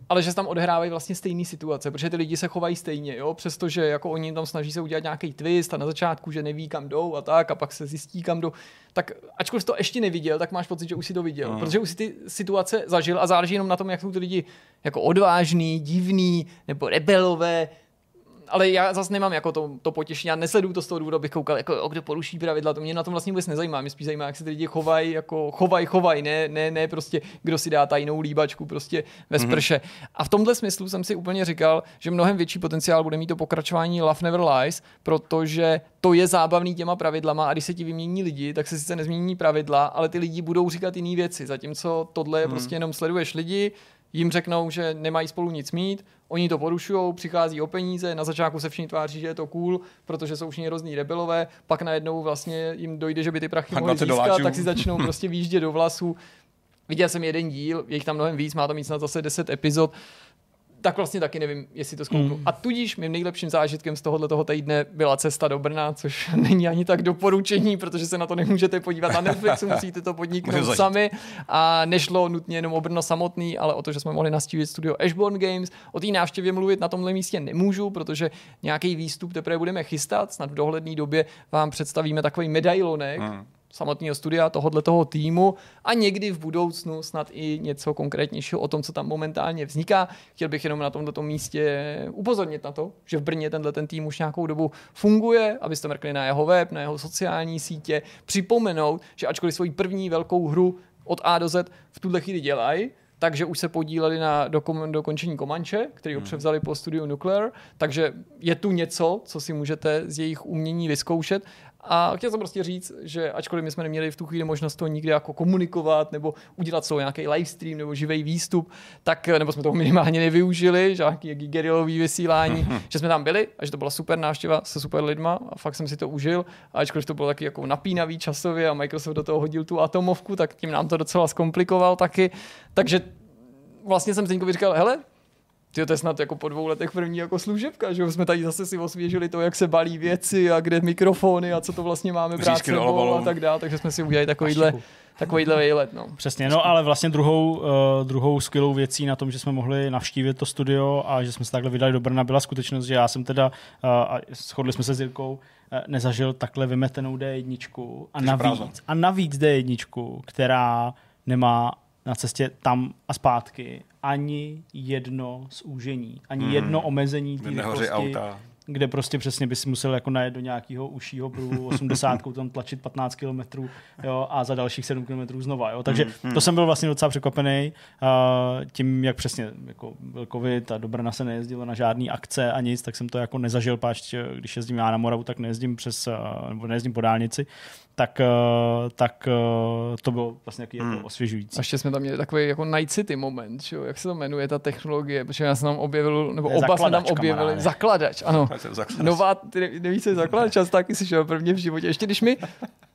ale že se tam odehrávají vlastně stejné situace, protože ty lidi se chovají stejně, jo, přestože jako oni tam snaží se udělat nějaký twist a na začátku, že neví kam jdou a tak a pak se zjistí kam jdou, tak ačkoliv to ještě neviděl, tak máš pocit, že už si to viděl, mm. protože už si ty situace zažil a záleží jenom na tom, jak jsou ty lidi jako odvážný, divný nebo rebelové, ale já zase nemám jako to, to potěšení, já nesleduju to z toho důvodu, abych koukal, jako, o, kdo poruší pravidla, to mě na tom vlastně vůbec nezajímá, mě spíš zajímá, jak se ty lidi chovají, jako chovaj, chovaj, ne, ne, ne, prostě, kdo si dá tajnou líbačku prostě ve mhm. sprše. Mm-hmm. A v tomhle smyslu jsem si úplně říkal, že mnohem větší potenciál bude mít to pokračování Love Never Lies, protože to je zábavný těma pravidlama a když se ti vymění lidi, tak se sice nezmění pravidla, ale ty lidi budou říkat jiné věci, zatímco tohle je mm. prostě jenom sleduješ lidi, jim řeknou, že nemají spolu nic mít, oni to porušují, přichází o peníze, na začátku se všichni tváří, že je to cool, protože jsou všichni hrozný rebelové, pak najednou vlastně jim dojde, že by ty prachy mohli získat, tak si začnou prostě výjíždět do vlasů. Viděl jsem jeden díl, je jich tam mnohem víc, má to mít snad zase 10 epizod tak vlastně taky nevím, jestli to zkouknu. Mm. A tudíž mým nejlepším zážitkem z tohohle toho týdne byla cesta do Brna, což <laughs> není ani tak doporučení, protože se na to nemůžete podívat na Netflixu, musíte to podniknout sami. A nešlo nutně jenom o Brno samotný, ale o to, že jsme mohli nastívit studio Ashbourne Games. O té návštěvě mluvit na tomhle místě nemůžu, protože nějaký výstup teprve budeme chystat. Snad v dohledné době vám představíme takový medailonek, mm samotného studia, tohohle toho týmu a někdy v budoucnu snad i něco konkrétnějšího o tom, co tam momentálně vzniká. Chtěl bych jenom na tomto místě upozornit na to, že v Brně tenhle ten tým už nějakou dobu funguje, abyste mrkli na jeho web, na jeho sociální sítě, připomenout, že ačkoliv svoji první velkou hru od A do Z v tuhle chvíli dělají, takže už se podíleli na dokom- dokončení Komanče, který ho hmm. převzali po studiu Nuclear, takže je tu něco, co si můžete z jejich umění vyzkoušet a chtěl jsem prostě říct, že ačkoliv my jsme neměli v tu chvíli možnost to nikdy jako komunikovat nebo udělat svůj nějaký livestream nebo živý výstup, tak nebo jsme toho minimálně nevyužili, že nějaký gerilový vysílání, mhm. že jsme tam byli a že to byla super návštěva se super lidma a fakt jsem si to užil. A ačkoliv to bylo taky jako napínavý časově a Microsoft do toho hodil tu atomovku, tak tím nám to docela zkomplikoval taky. Takže vlastně jsem Zdeňkovi říkal, hele, Tyjo, to je snad jako po dvou letech první jako služebka, že jsme tady zase si osvěžili to, jak se balí věci a kde mikrofony a co to vlastně máme brát sebou a tak dále, takže jsme si udělali takovýhle, takovýhle výlet. No. Přesně, no ale vlastně druhou, uh, druhou skvělou věcí na tom, že jsme mohli navštívit to studio a že jsme se takhle vydali do Brna, byla skutečnost, že já jsem teda, uh, a shodli jsme se s Jirkou, uh, nezažil takhle vymetenou D1 a navíc, a navíc D1, která nemá na cestě tam a zpátky ani jedno zúžení, ani hmm. jedno omezení té rychlosti. auta. Kde prostě přesně by si musel jako najet do nějakého užšího pruhu <laughs> 80, tam tlačit 15 km jo, a za dalších 7 km znova. Jo. Takže Mm, to jsem byl vlastně docela překvapený uh, tím, jak přesně jako byl covid a do Brna se nejezdilo na žádný akce a nic, tak jsem to jako nezažil, páč, když jezdím já na Moravu, tak nejezdím přes, uh, nebo nejezdím po dálnici, tak, uh, tak uh, to bylo vlastně nějaký Mm. jako osvěžující. A ještě jsme tam měli takový jako Night City moment, že jo? jak se to jmenuje ta technologie, protože já jsem tam objevil, nebo oba jsme tam objevili, kamaráde. zakladač, ano. <laughs> Nová, ty ne- nevíš, co je zakladač, taky slyšel prvně v životě. Ještě když mi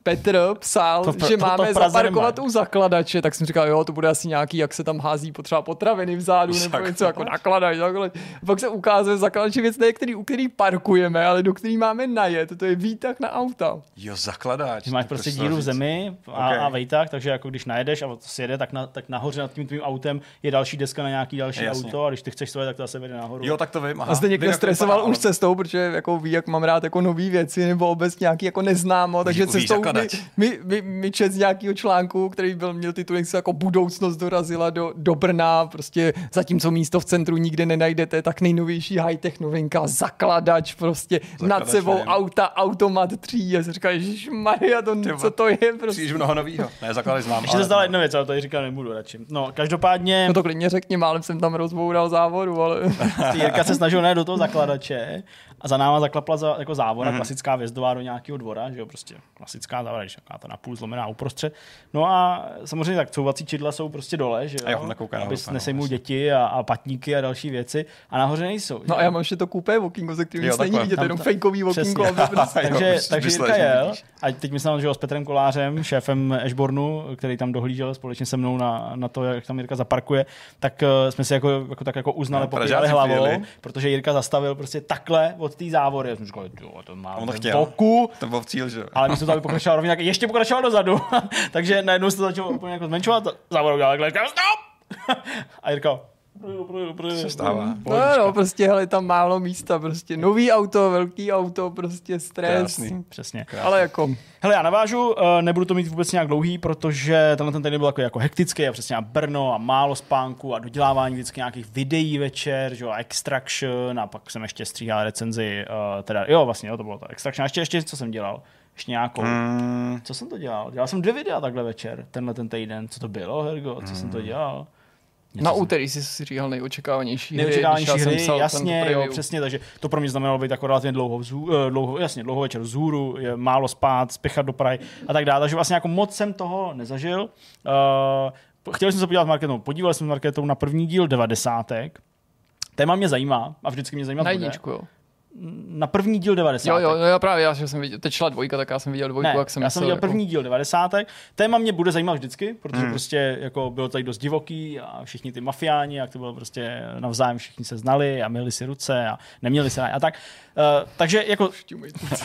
Petr psal, To v- že to- to máme Praze zaparkovat nemají. u zakladače, tak jsem říkal, jo, to bude asi nějaký, jak se tam hází potřeba potraviny vzadu, nebo Zakladač. něco jako nakladač, zakladač. A pak se ukázalo, že zakladač je věc, ne, který, u který parkujeme, ale do který máme najet, to je výtah na auta. Jo, zakladač. Máš to prostě díru v zemi a, Ok. a vejtak, takže jako když najedeš a to si jede, tak, na, tak nahoře nad tím tvým autem je další deska na nějaký další Jasně. auto a když ty chceš svoje, tak to zase vede nahoru. Jo, tak to vím. Aha. A zde někdo Vím, to stresoval už cestou, protože jako ví, jak mám rád jako nové věci, nebo obecně nějaký jako neznámo, takže víš cestou mi, zakladač. mi, mi, mi čet z nějakého článku, který byl, měl titul, jak se jako budoucnost dorazila do, do Brna, prostě zatímco místo v centru nikde nenajdete, tak nejnovější high-tech novinka, zakladač prostě Zakladač, nad sebou nevím. auta, automat 3, já si říkal, Maria, to, Ty co to je prostě. Příliš mnoho novýho. Ne, zakladač znám. Ještě se stala jedna věc, ale to říkat nebudu radši. No, každopádně No to klidně řekni, málem jsem tam rozboural závodu, ale... <laughs> Jirka se snažil ne do toho zakladače a za náma zaklapla za, jako závora, Mhm. mm-hmm. klasická vězdová do nějakého dvora, že jo, prostě klasická závora, když taková to napůl zlomená uprostřed. No a samozřejmě tak couvací čidla jsou prostě dole, že jo, A jo, nahoru, aby ano, nesejmul jasně. děti a, a patníky a další věci a nahoře nejsou. že No a já mám ještě to kupé okinko, ze kterého Jo, nic není vidět, jenom fejkový okinko. Přesně. aby prostě... Jo, takže, takže myslel, Jirka jel a teď myslím, že jo, s Petrem Kolářem, šéfem Ashbornu, který tam dohlížel společně se mnou na, na to, jak tam Jirka zaparkuje, tak uh, jsme si jako, jako, tak jako uznali, No, Pražáci hlavou, protože Jirka zastavil prostě takhle od té závory. Já jsem říkal, jo, to má On to chtěl. boku, To byl cíl, že ale místo toho, aby pokračoval rovně, tak ještě pokračoval dozadu. <laughs> Takže najednou se to začalo úplně jako zmenšovat. Závoru udělal takhle, stop! <laughs> A Projedu, projedu. Se stává. No, no, prostě, hele, tam málo místa, prostě nový auto, velký auto, prostě stres. Krásný. Přesně. Ale jako, Hele, já navážu, eh, nebudu to mít vůbec nějak dlouhý, protože tenhle ten týden byl jako, jako hektický a přesně a Brno a málo spánku a dodělávání vždycky nějakých videí večer, že jo, a Extraction a pak jsem ještě stříhal recenzi, uh, teda, jo, vlastně, jo, to bylo to Extraction. A ještě, ještě, co jsem dělal? Ještě nějakou. Mm, Co jsem to dělal? Dělal jsem dvě videa takhle večer, tenhle ten týden. Co to bylo, Hergo? Co jsem to dělal? Něco na úterý jsi si říkal nejočekávanější hry. Nejočekávanější hry, psal jasně, jo, přesně, takže to pro mě znamenalo být jako relativně dlouho, vzů, eh, dlouho, jasně, dlouho večer vzhůru, je málo spát, spěchat do Prahy a tak dále, takže vlastně jako moc jsem toho nezažil. Uh, chtěl jsem se podívat s Marketou, podíval jsem s Marketou na první díl devadesátek, Téma mě zajímá a vždycky mě zajímá Na bude. jedničku, jo. Na první díl 90. Jo, jo, jo, já právě, já jsem viděl, teď šla dvojka, tak já jsem viděl dvojku, Ne, jak jsem já jsem viděl jako- první díl 90. Téma mě bude zajímat vždycky, protože Hmm. prostě jako bylo tady dost divoký a všichni ty mafiáni, jak to bylo prostě navzájem všichni se znali a měli si ruce a neměli se a tak. Uh, takže jako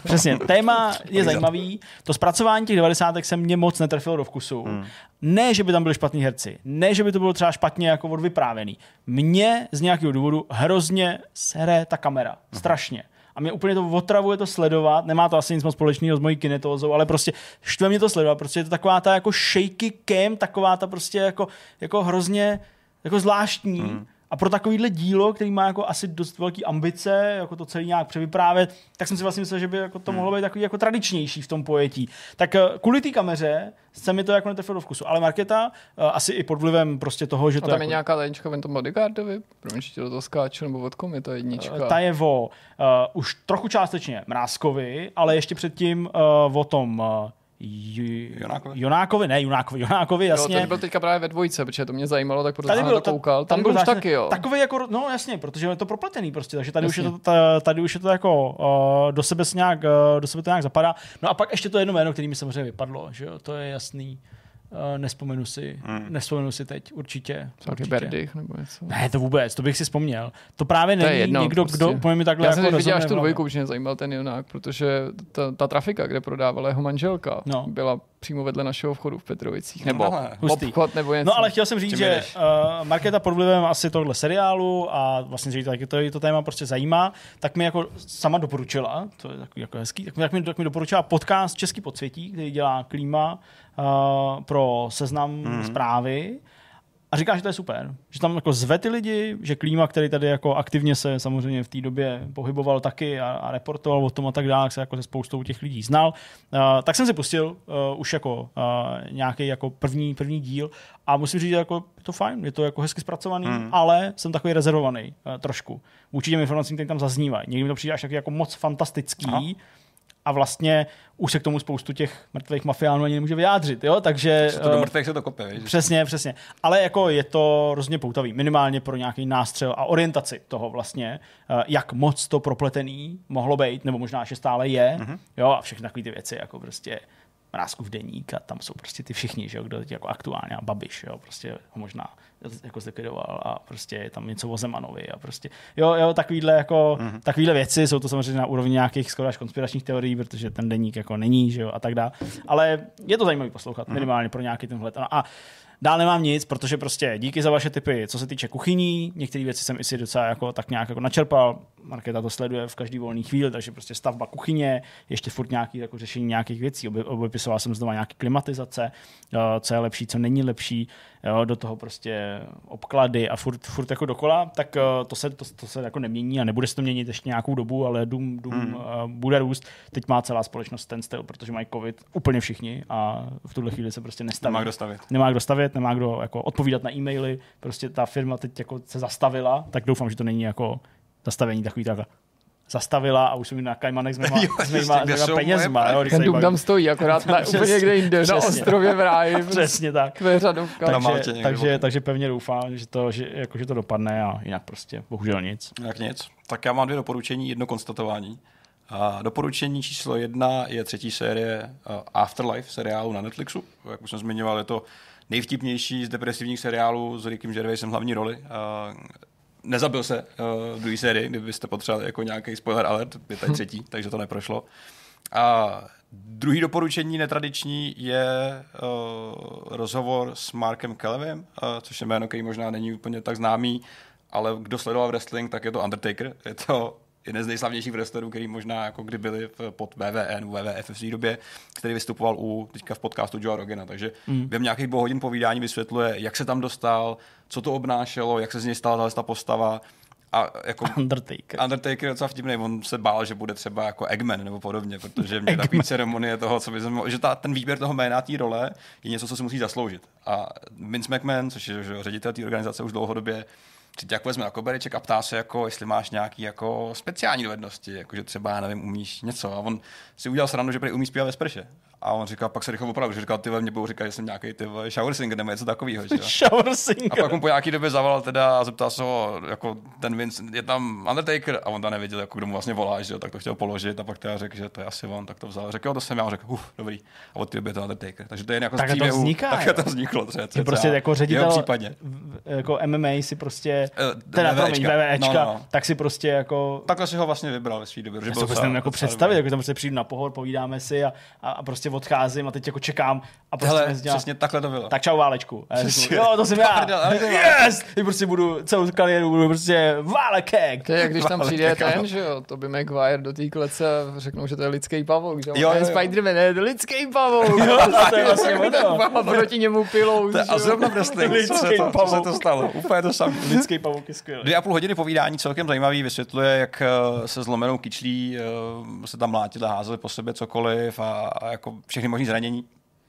přesně, téma <laughs> je zajímavý. To zpracování těch 90. se mě moc netrefilo do vkusu. Hmm. Ne, že by tam byli špatní herci, ne, že by to bylo třeba špatně jako odvyprávěný. Mě z nějakého důvodu hrozně sere ta kamera. Hmm. Strašně. A mě úplně to otravuje to sledovat. Nemá to asi nic moc společného s mojí kinetózou, ale prostě štve mě to sledovat. Prostě je to taková ta jako shaky cam, taková ta prostě jako, jako hrozně jako zvláštní. Hmm. A pro takovýhle dílo, který má jako asi dost velký ambice, jako to celý nějak převyprávět, tak jsem si vlastně myslel, že by jako to Hmm. mohlo být takový jako tradičnější v tom pojetí. Tak eh, kvůli té kameře se mi to jako netrefilo do vkusu. Ale Marketa, eh, asi i pod vlivem prostě toho, že A to tam jako, je nějaká tajnička v tom bodyguardovi? Promiň, že toho skáču, nebo od je to jednička? Ta je o uh, už trochu částečně Mrázkovi, ale ještě předtím uh, o tom uh, Jonákovi? Jonákovi, ne Jonákovi, Jonákovi, Jo, jasně. ten byl teďka právě ve dvojce, protože to mě zajímalo, tak proto jsem na to koukal. Tam tady byl už zásadně- taky, jo. Takový jako, no jasně, protože je to propletený prostě, takže tady, už je, to, ta, tady už je to jako uh, do sebe se nějak, uh, do sebe to nějak zapadá. No a pak ještě to jedno jméno, který mi samozřejmě vypadlo, že jo, to je jasný. Uh, nespomenu si, Hmm. nespomenu si teď, určitě. Taky určitě. Berdych nebo něco. Ne, to vůbec, to bych si vzpomněl. To právě To je není jedno, někdo, prostě. kdo po mi takhle Já jsem jako viděl až tu dvojku, už mě zajímal ten Jonák, protože ta, ta trafika, kde prodávala jeho manželka, No. byla přímo vedle našeho vchodu v Petrovicích. Nebo. Hustý. obchod, nebo něco. No ale chtěl jsem říct, že uh, Markéta pod vlivem asi tohle seriálu a vlastně, že to, taky to, to téma prostě zajímá, tak mi jako sama doporučila, to je takový jako hezký, tak mi, tak mi, tak mi doporučila podcast Český podsvětí, který dělá Klíma uh, pro seznam Mhm. zprávy. A říká, že to je super. Že tam jako zve ty lidi, že Klíma, který tady jako aktivně se samozřejmě v té době pohyboval taky a, a reportoval o tom a tak dále, se jako se spoustou těch lidí znal, uh, tak jsem si pustil uh, už jako uh, nějaký jako první, první díl a musím říct, že jako je to fajn, je to jako hezky zpracovaný, hmm. ale jsem takový rezervovaný uh, trošku. Vůči těm informacím, které tam zaznívají. Někdy mi to přijde až taky jako moc fantastický, Aha a vlastně už se k tomu spoustu těch mrtvých mafiánů ani nemůže vyjádřit, jo, takže... To do mrtvých se to kope, víš? Přesně, přesně. Ale jako je to hrozně poutavý, minimálně pro nějaký nástřel a orientaci toho vlastně, eh, jak moc to propletený mohlo být, nebo možná ještě stále je, mm-hmm. jo, a všechny takové ty věci, jako prostě v deník a tam jsou prostě ty všichni, že jo, kdo jako aktuálně a Babiš, jo, prostě ho možná jako zlikvidoval a prostě je tam něco o Zemanovi a prostě, jo, jo, takovýhle jako, mm-hmm. takovýhle věci, jsou to samozřejmě na úrovni nějakých skoro až konspiračních teorií, protože ten deník jako není, že jo, a tak dále, ale je to zajímavý poslouchat, mm-hmm. minimálně pro nějaký ten vhled. A Dál nemám nic, protože prostě díky za vaše tipy, co se týče kuchyní, některé věci jsem i si docela jako, tak nějak jako načerpal, Markéta to sleduje v každý volný chvíli, takže prostě stavba kuchyně, ještě furt nějaký jako řešení nějakých věcí, obepisoval jsem znovu nějaký klimatizace, co je lepší, co není lepší, jo, do toho prostě obklady a furt, furt jako dokola, tak to se, to, to se jako nemění a nebude se to měnit ještě nějakou dobu, ale dům, dům hmm. bude růst. Teď má celá společnost ten styl, protože mají covid úplně všichni a v tuhle chvíli se prostě nestaví. Nemá kdo stavět. Nemá kdo stavět, nemá kdo jako odpovídat na e-maily, prostě ta firma teď jako se zastavila, tak doufám, že to není jako zastavení takový takhle zastavila a už jsem na Kajmanech s <laughs> mýma, s mýma, s mýma penězma. Jo, Ten dům tam stojí, akorát <laughs> na, úplně kde jinde, Přesně. na ostrově v ráji. <laughs> Přesně tak. Řadovka. Takže, takže, takže, pevně doufám, že to, že, jako, že to dopadne a jinak prostě bohužel nic. Jak nic. Tak já mám dvě doporučení, jedno konstatování. A doporučení číslo jedna je třetí série Afterlife seriálu na Netflixu. Jak už jsem zmiňoval, je to nejvtipnější z depresivních seriálů s Rickem Gervaisem hlavní roli nezabil se uh, v druhé sérii, kdybyste potřebovali jako nějaký spoiler alert, je tady třetí, takže to neprošlo. A druhý doporučení netradiční je uh, rozhovor s Markem Kellevem, uh, což je jméno, který možná není úplně tak známý, ale kdo sledoval wrestling, tak je to Undertaker. Je to jeden z nejslavnějších wrestlerů, který možná jako kdy byli pod BVN, WWF v té době, který vystupoval u, teďka v podcastu Joe Rogena. Takže mm. během nějakých dvou hodin povídání vysvětluje, jak se tam dostal, co to obnášelo, jak se z něj stala ta postava. A jako <laughs> Undertaker. Undertaker je docela vtipný, on se bál, že bude třeba jako Eggman nebo podobně, protože mě <laughs> takový ceremonie toho, co by se že ta, ten výběr toho jména té role je něco, co si musí zasloužit. A Vince McMahon, což je že, ředitel té organizace už dlouhodobě, tě jako vezme na kobereček a ptá se, jako, jestli máš nějaký jako speciální dovednosti, jako že třeba, nevím, umíš něco. A on si udělal srandu, že prý umí zpívat ve sprše. A on říkal, pak se rychle opravdu, že říkal, ty mě budou říkat, že jsem nějaký ty shower singer nebo něco takového. <laughs> shower singer. A pak mu po nějaký době zavolal teda a zeptal se ho, jako ten Vince, je tam Undertaker a on tam nevěděl, jako kdo mu vlastně volá, že jo, tak to chtěl položit a pak teda řekl, že to je asi on, tak to vzal. Řekl, jo, to jsem já, řekl, uf, dobrý. A od té doby je to Undertaker. Takže to je jako tak to vzniká. Tak to vzniklo. Třeba, třeba, prostě jako ředitel, případně. jako MMA si prostě, uh, teda promiň, VVEčka, no, no, no. tak si prostě jako... Takhle si ho vlastně vybral ve své době. Já si prostě jako představit, jako tam prostě přijdu na pohor, povídáme si a, a, a prostě odcházím a teď jako čekám a prostě Hele, dělá, přesně takhle to bylo. Tak čau válečku. A řeknu, jo, to jsem já. yes! Teď prostě budu celou kariéru budu prostě válekek. To je jak když tam přijde ten, že jo, to by Maguire do té klece a řeknou, že to je lidský pavouk, že jo, jo, jo. Spider-Man, ne, to je lidský pavouk. jo, to je <laughs> vlastně ono. A proti němu pilou. A zrovna wrestling, co se to, co se to stalo. Úplně to samé. Lidský pavouk je skvělý. Dvě a půl hodiny povídání celkem zajímavý, vysvětluje, jak eh, se zlomenou kyčlí eh, se tam mlátili, házeli po sobě cokoliv a, a jako všechny možné zranění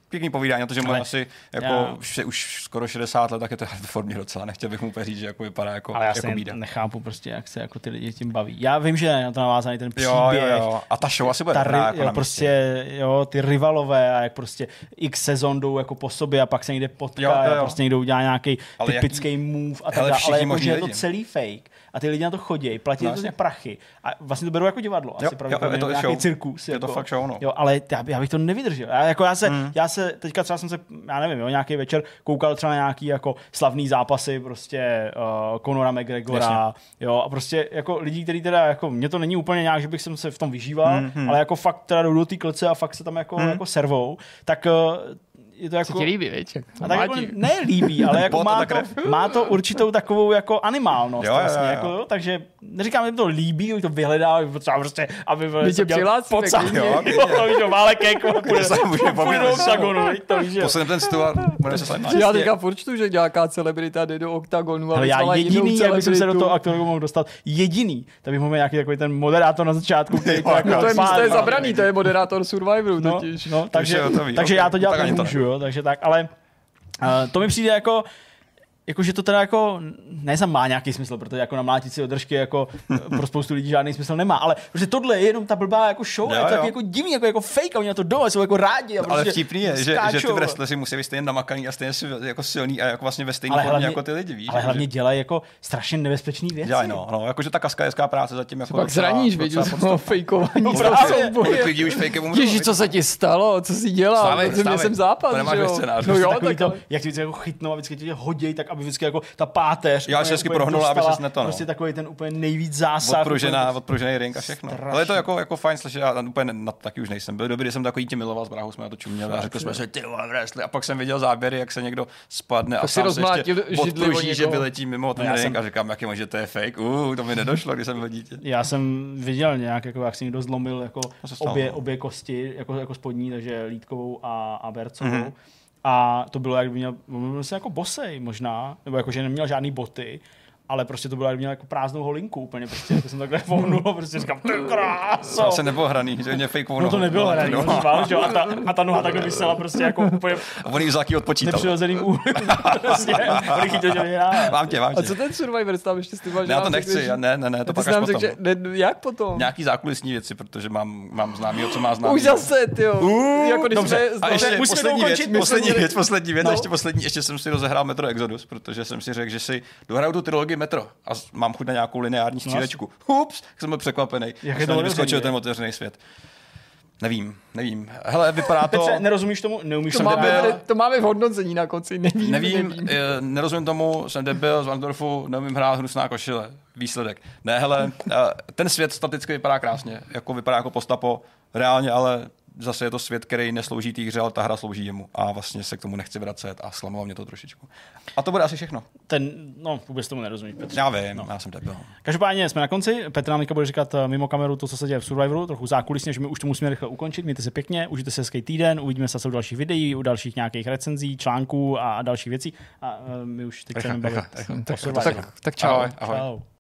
pěkný povídání, protože mu asi jako už, už skoro 60 let, tak je to v formě docela. Nechtěl bych mu říct, že jako vypadá jako, Ale já jako bída. nechápu prostě, jak se jako ty lidi tím baví. Já vím, že na to navázaný ten příběh. Jo, jo, jo. A ta show asi bude ta, ri, jako jo, prostě, jo, ty rivalové a jak prostě x sezon jdou jako po sobě a pak se někde potká jo, jo, jo. a prostě někdo udělá nějaký typický jaký, move a tak dále. Ale jako, že je to celý fake a ty lidi na to chodí, platí no, to ty prachy a vlastně to berou jako divadlo. Asi jo, jo, je to nějaký show. cirkus. Je jako, to fakt show, no. Jo, ale já, já bych to nevydržel. Já, jako já, se, mm. já se, teďka třeba jsem se, já nevím, jo, nějaký večer koukal třeba na nějaký jako slavný zápasy prostě uh, Conora McGregora, Jasně. jo, a prostě jako lidí, kteří teda, jako, mě to není úplně nějak, že bych se v tom vyžíval, mm, hmm ale jako fakt teda jdou do té klece a fakt se tam jako, mm. jako servou, tak uh, je to Se jako... ti líbí, viď? To A tak jako ne líbí, ale jako <laughs> má, to, má to určitou takovou jako animálnost Jo, vlastně, jo. Jako, jo, takže neříkám, že mi to líbí, že to vyhledá, že potřeba prostě, aby My tě přihlásíme, <laughs> klidně. Jo, jo, jo, válek jako půjde, se může bavit. do oktagonu, to víš. Posuneme ten stůl a budeme se. Já teďka furt čtu, že nějaká celebrita jde do oktagonu Ale já jediný, jak bych se do toho aktoru mohl dostat, jediný, tak bych mohl nějaký takový ten moderátor na začátku, který to jako no To je místo je zabraný, to je moderátor Survivoru No, totiž. no, takže, já to dělat to nemůžu, jo, takže tak, ale uh, to mi přijde jako, jako, že to teda jako, ne sam má nějaký smysl, protože jako namlátit si održky jako <laughs> pro spoustu lidí žádný smysl nemá, ale protože tohle je jenom ta blbá jako show, Jo, je to tak jako divný, jako, jako fake, a oni na to jdou, a jsou jako rádi. A Ale prostě vtipný je, že, že ty wrestleri musí být stejně namakaný a stejně jako silný a jako vlastně ve stejné Ale formě hlavně- jako ty lidi, víš? Ale že- hlavně dělají jako strašně nebezpečné věci. Dělají, no, no, jakože ta kaskadecká práce zatím jako Pak docela- zraníš, podstatná. jsem fejkování. No právě. lidí už fejkem Ježíš, co se ti stalo? Co jsi dělal? Vstávej, Protože vstávej. jsem zápas, To nemáš že scénáři. No jo, tak to, jak vždycky jako chytnou a vždycky tě hodí, tak aby vždycky jako ta páteř. Já se vždycky úplně prohnula, aby ses neto, no. Prostě takový ten úplně nejvíc zásah. Odpružená, úplně- odpružený ring a všechno. Strašný. Ale je to jako, jako fajn slyšet, já úplně na to taky už nejsem. Byl dobrý, když jsem takový tě miloval s bráhou, jsme na to čuměli a řekli jsme si, ty vole, wrestling. A pak jsem viděl záběry, jak se někdo spadne a sám se rozmlátil ještě odpruží, že vyletí mimo ten já ring jsem- a říkám, jak je možné, že to je fake. Uh, to mi nedošlo, když jsem byl dítě. Já jsem viděl nějak, jako jak si někdo zlomil jako se obě, no. obě kosti, jako, jako spodní, takže lítkovou a, a bercovou. Mhm. Mm-hmm. A to bylo, jak by měl, byl se jako bosej možná, nebo jako, že neměl žádný boty, ale prostě to bylo, jak by měl jako prázdnou holinku úplně, prostě, jako jsem takhle vohnul, prostě říkám, ty kráso. To asi nebylo hraný, že mě fake No to nebylo hraný, no, zvál, že jo, a, ta, a ta noha takhle vysela prostě jako úplně A on jí vzal odpočítal. nepřirozeným úhlem. <laughs> prostě, on chytil, že vyhrál. Mám tě, mám A tě. co ten Survivor tam ještě s tím Já to nechci, já, ne, ne, ne, to pak až potom. řekl, že, ne, jak potom? Nějaký zákulisní věci, protože mám, mám známý, co má známý. Už zase, ty jo. jako když dobře. jsme, A ještě poslední věc, poslední věc, poslední věc, No. a ještě poslední, ještě jsem si rozehrál Metro Exodus, protože jsem si řekl, že si dohraju tu trilogii Metro a mám chuť na nějakou lineární střílečku. Ups, tak jsem byl překvapený. Jak je to vyskočil ten otevřený svět. Nevím, nevím. Hele, vypadá to... Petře, nerozumíš tomu? Neumíš to, máme, debil. to máme v hodnocení na konci, nevím, Nevím, nevím. eh, nerozumím tomu, jsem debil z Wandorfu, neumím hrát hnusná košile. Výsledek. Ne, hele, eh, ten svět staticky vypadá krásně, jako vypadá jako postapo, reálně, ale zase je to svět, který neslouží té hře, ale ta hra slouží jemu. A vlastně se k tomu nechci vracet a zklamalo mě to trošičku. A to bude asi všechno. Ten, no, vůbec tomu nerozumíš, Petře. Já vím, no. já jsem debil. Každopádně jsme na konci. Petr nám bude říkat eh, mimo kameru to, co se děje v Survivoru, trochu zákulisně, že my už to musíme rychle ukončit. Mějte se pěkně, užijte si hezký týden, uvidíme se u dalších videí, u dalších nějakých recenzí, článků a dalších věcí. A eh, my už teď Rychle, chceme bavit rychle, rychle. o Tak, tak, tak čau. Ahoj, ahoj. Čau.